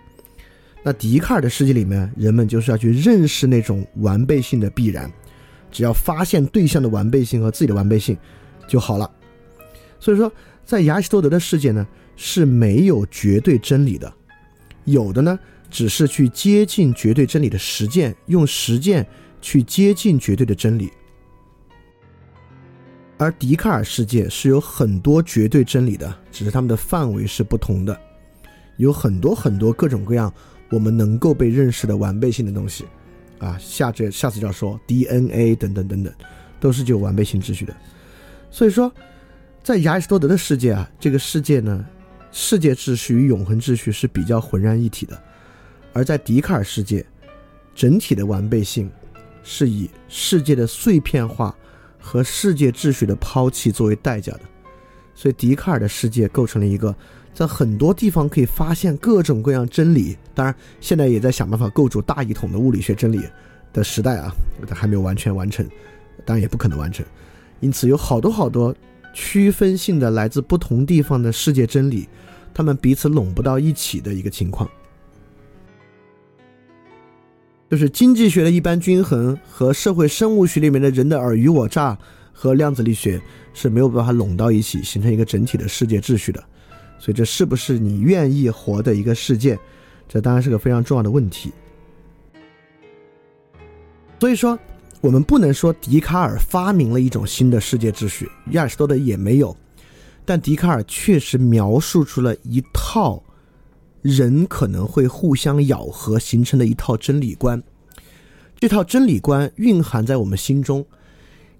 那笛卡尔的世界里面，人们就是要去认识那种完备性的必然，只要发现对象的完备性和自己的完备性就好了。所以说，在亚里士多德的世界呢，是没有绝对真理的，有的呢，只是去接近绝对真理的实践，用实践去接近绝对的真理。而笛卡尔世界是有很多绝对真理的，只是它们的范围是不同的，有很多很多各种各样我们能够被认识的完备性的东西，啊，下这下次就要说 DNA 等等等等，都是具有完备性秩序的。所以说，在亚里士多德的世界啊，这个世界呢，世界秩序与永恒秩序是比较浑然一体的；而在笛卡尔世界，整体的完备性是以世界的碎片化。和世界秩序的抛弃作为代价的，所以笛卡尔的世界构成了一个在很多地方可以发现各种各样真理，当然现在也在想办法构筑大一统的物理学真理的时代啊，它还没有完全完成，当然也不可能完成。因此有好多好多区分性的来自不同地方的世界真理，他们彼此拢不到一起的一个情况。就是经济学的一般均衡和社会生物学里面的人的尔虞我诈和量子力学是没有办法拢到一起形成一个整体的世界秩序的，所以这是不是你愿意活的一个世界，这当然是个非常重要的问题。所以说，我们不能说笛卡尔发明了一种新的世界秩序，亚里士多德也没有，但笛卡尔确实描述出了一套。人可能会互相咬合形成的一套真理观，这套真理观蕴含在我们心中。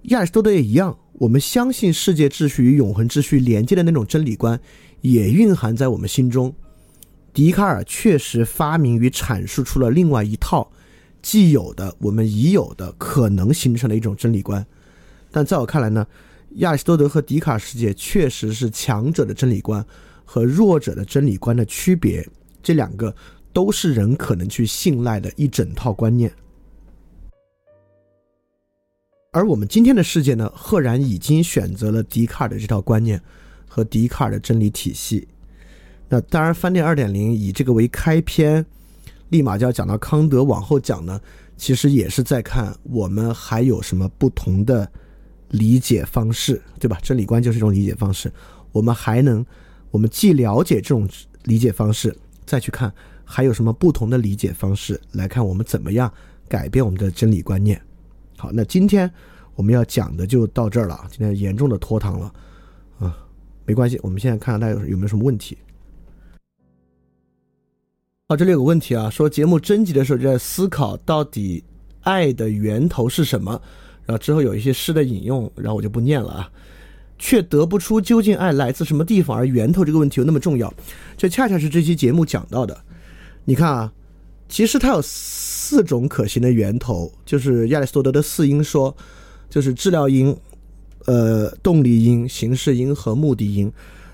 亚里士多德也一样，我们相信世界秩序与永恒秩序连接的那种真理观，也蕴含在我们心中。笛卡尔确实发明与阐述出了另外一套既有的、我们已有的可能形成的一种真理观，但在我看来呢，亚里士多德和笛卡尔世界确实是强者的真理观。和弱者的真理观的区别，这两个都是人可能去信赖的一整套观念。而我们今天的世界呢，赫然已经选择了笛卡尔的这套观念和笛卡尔的真理体系。那当然，翻店二点零以这个为开篇，立马就要讲到康德，往后讲呢，其实也是在看我们还有什么不同的理解方式，对吧？真理观就是一种理解方式，我们还能。我们既了解这种理解方式，再去看还有什么不同的理解方式，来看我们怎么样改变我们的真理观念。好，那今天我们要讲的就到这儿了。今天严重的拖堂了，啊，没关系，我们现在看看大家有没有什么问题。好，这里有个问题啊，说节目征集的时候就在思考到底爱的源头是什么，然后之后有一些诗的引用，然后我就不念了啊。却得不出究竟爱来自什么地方，而源头这个问题又那么重要，这恰恰是这期节目讲到的。你看啊，其实它有四种可行的源头，就是亚里士多德的四因说，就是治疗因、呃动力因、形式因和目的因。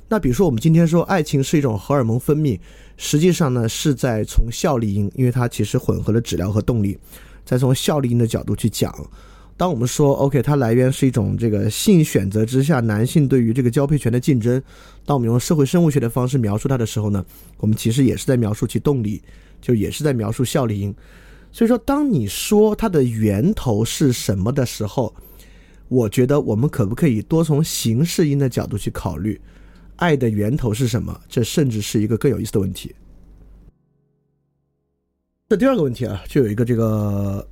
那比如说我们今天说爱情是一种荷尔蒙分泌，实际上呢是在从效力因，因为它其实混合了质料和动力，再从效力因的角度去讲。当我们说 OK，它来源是一种这个性选择之下男性对于这个交配权的竞争。当我们用社会生物学的方式描述它的时候呢，我们其实也是在描述其动力，就也是在描述效力因。所以说，当你说它的源头是什么的时候，我觉得我们可不可以多从形式因的角度去考虑，爱的源头是什么？这甚至是一个更有意思的问题。这第二个问题啊，就有一个这个。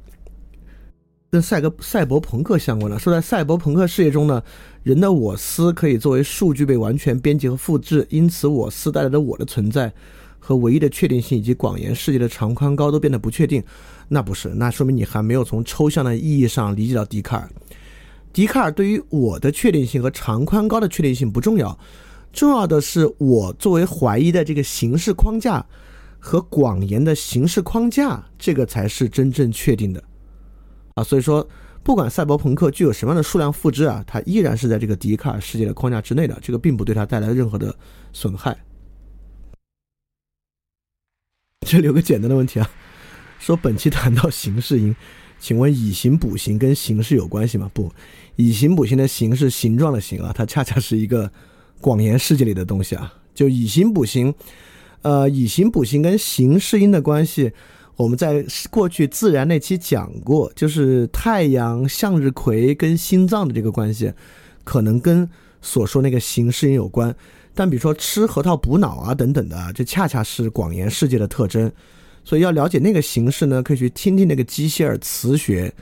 跟赛格赛博朋克相关的，说在赛博朋克世界中呢，人的我思可以作为数据被完全编辑和复制，因此我思带来的我的存在和唯一的确定性以及广延世界的长宽高都变得不确定。那不是，那说明你还没有从抽象的意义上理解到笛卡尔。笛卡尔对于我的确定性和长宽高的确定性不重要，重要的是我作为怀疑的这个形式框架和广延的形式框架，这个才是真正确定的。啊，所以说，不管赛博朋克具有什么样的数量复制啊，它依然是在这个笛卡尔世界的框架之内的，这个并不对它带来任何的损害。这里有个简单的问题啊，说本期谈到形式因，请问以形补形跟形式有关系吗？不，以形补形的形是形状的形啊，它恰恰是一个广言世界里的东西啊。就以形补形，呃，以形补形跟形式因的关系。我们在过去自然那期讲过，就是太阳、向日葵跟心脏的这个关系，可能跟所说那个形式也有关。但比如说吃核桃补脑啊等等的，这恰恰是广言世界的特征。所以要了解那个形式呢，可以去听听那个机械尔磁学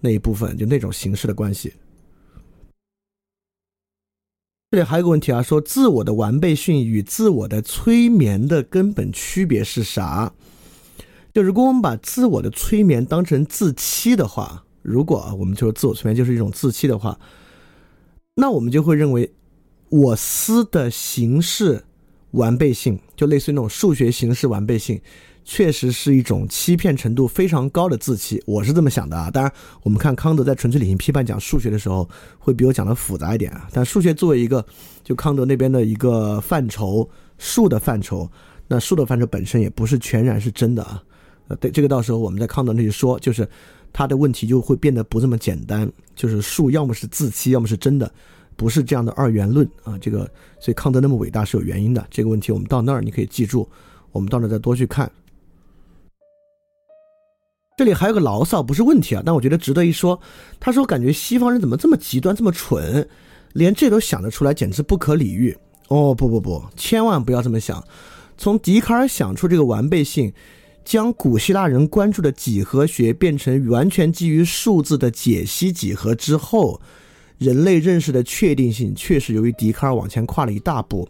那一部分，就那种形式的关系。这里还有个问题啊，说自我的完备性与自我的催眠的根本区别是啥？就如果我们把自我的催眠当成自欺的话，如果啊，我们就说自我催眠就是一种自欺的话，那我们就会认为我思的形式完备性，就类似于那种数学形式完备性，确实是一种欺骗程度非常高的自欺。我是这么想的啊。当然，我们看康德在《纯粹理性批判》讲数学的时候，会比我讲的复杂一点啊。但数学作为一个就康德那边的一个范畴，数的范畴，那数的范畴本身也不是全然是真的啊。呃，对，这个到时候我们在康德那里说，就是他的问题就会变得不这么简单，就是数要么是自欺，要么是真的，不是这样的二元论啊。这个，所以康德那么伟大是有原因的。这个问题我们到那儿你可以记住，我们到那儿再多去看。这里还有个牢骚，不是问题啊，但我觉得值得一说。他说，感觉西方人怎么这么极端，这么蠢，连这都想得出来，简直不可理喻。哦，不不不，千万不要这么想。从笛卡尔想出这个完备性。将古希腊人关注的几何学变成完全基于数字的解析几何之后，人类认识的确定性确实由于笛卡尔往前跨了一大步，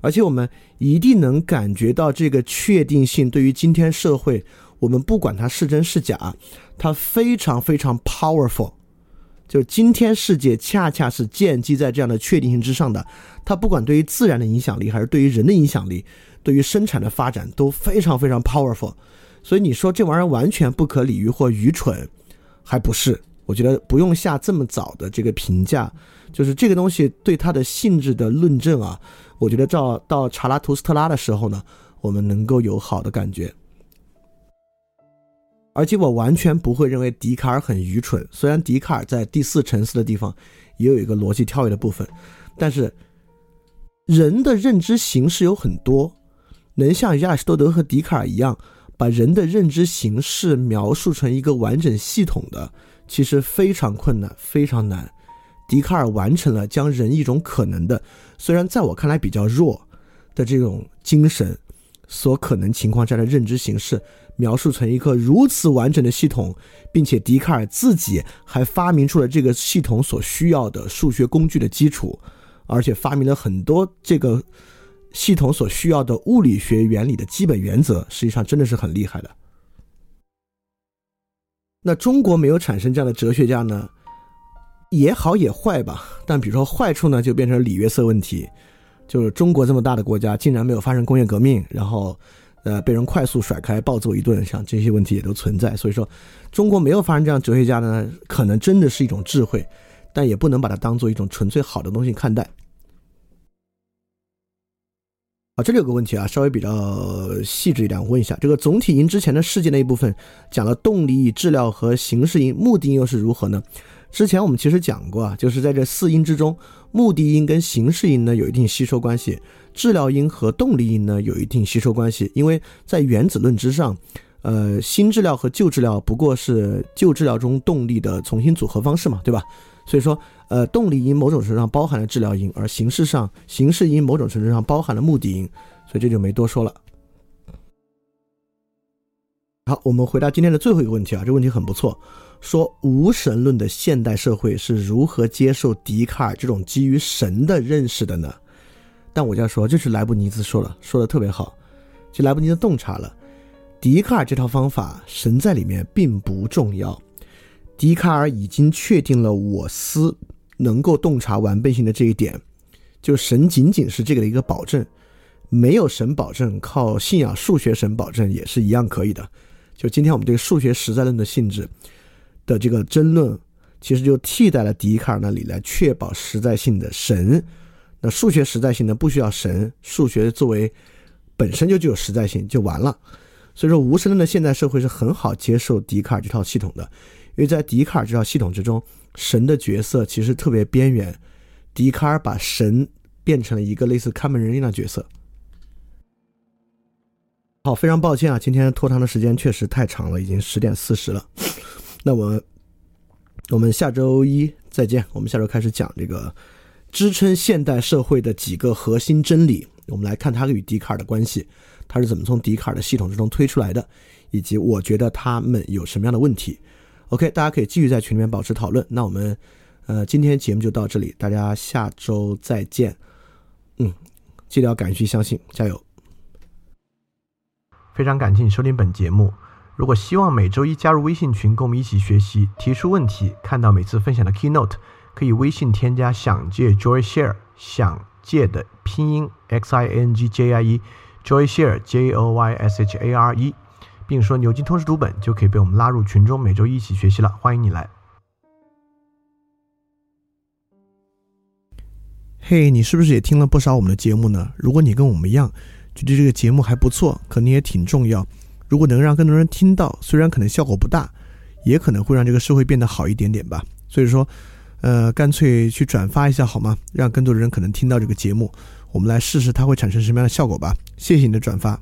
而且我们一定能感觉到这个确定性对于今天社会，我们不管它是真是假，它非常非常 powerful。就今天世界恰恰是建基在这样的确定性之上的，它不管对于自然的影响力，还是对于人的影响力，对于生产的发展都非常非常 powerful。所以你说这玩意儿完全不可理喻或愚蠢，还不是？我觉得不用下这么早的这个评价，就是这个东西对它的性质的论证啊，我觉得照到查拉图斯特拉的时候呢，我们能够有好的感觉。而且我完全不会认为笛卡尔很愚蠢，虽然笛卡尔在第四层次的地方也有一个逻辑跳跃的部分，但是人的认知形式有很多，能像亚里士多德和笛卡尔一样。把人的认知形式描述成一个完整系统的，其实非常困难，非常难。笛卡尔完成了将人一种可能的，虽然在我看来比较弱的这种精神所可能情况下的认知形式，描述成一个如此完整的系统，并且笛卡尔自己还发明出了这个系统所需要的数学工具的基础，而且发明了很多这个。系统所需要的物理学原理的基本原则，实际上真的是很厉害的。那中国没有产生这样的哲学家呢，也好也坏吧。但比如说坏处呢，就变成礼约瑟问题，就是中国这么大的国家，竟然没有发生工业革命，然后，呃，被人快速甩开、暴揍一顿，像这些问题也都存在。所以说，中国没有发生这样哲学家呢，可能真的是一种智慧，但也不能把它当做一种纯粹好的东西看待。啊，这里有个问题啊，稍微比较细致一点，我问一下，这个总体音之前的事件那一部分讲了动力、质料和形式音，目的音又是如何呢？之前我们其实讲过啊，就是在这四音之中，目的音跟形式音呢有一定吸收关系，质料音和动力音呢有一定吸收关系，因为在原子论之上，呃，新质料和旧质料不过是旧质料中动力的重新组合方式嘛，对吧？所以说。呃，动力因某种程度上包含了治疗因，而形式上形式因某种程度上包含了目的因，所以这就没多说了。好，我们回答今天的最后一个问题啊，这个问题很不错，说无神论的现代社会是如何接受笛卡尔这种基于神的认识的呢？但我就要说，这是莱布尼兹说了，说的特别好，就莱布尼兹洞察了笛卡尔这套方法，神在里面并不重要，笛卡尔已经确定了我思。能够洞察完备性的这一点，就神仅仅是这个的一个保证，没有神保证，靠信仰数学神保证也是一样可以的。就今天我们对数学实在论的性质的这个争论，其实就替代了笛卡尔那里来确保实在性的神。那数学实在性呢，不需要神，数学作为本身就具有实在性就完了。所以说，无神论的现代社会是很好接受笛卡尔这套系统的，因为在笛卡尔这套系统之中。神的角色其实特别边缘，笛卡尔把神变成了一个类似看门人一样的角色。好，非常抱歉啊，今天拖堂的时间确实太长了，已经十点四十了。那我我们下周一再见，我们下周开始讲这个支撑现代社会的几个核心真理，我们来看它与笛卡尔的关系，它是怎么从笛卡尔的系统之中推出来的，以及我觉得他们有什么样的问题。OK，大家可以继续在群里面保持讨论。那我们，呃，今天节目就到这里，大家下周再见。嗯，记得要敢于相信，加油！非常感谢你收听本节目。如果希望每周一加入微信群，跟我们一起学习，提出问题，看到每次分享的 Keynote，可以微信添加“想借 Joy Share”，想借的拼音 X I N G J I E，Joy Share J O Y S H A R E。并说牛津通识读本就可以被我们拉入群中，每周一起学习了。欢迎你来。嘿，你是不是也听了不少我们的节目呢？如果你跟我们一样，觉得这个节目还不错，可能也挺重要。如果能让更多人听到，虽然可能效果不大，也可能会让这个社会变得好一点点吧。所以说，呃，干脆去转发一下好吗？让更多的人可能听到这个节目，我们来试试它会产生什么样的效果吧。谢谢你的转发。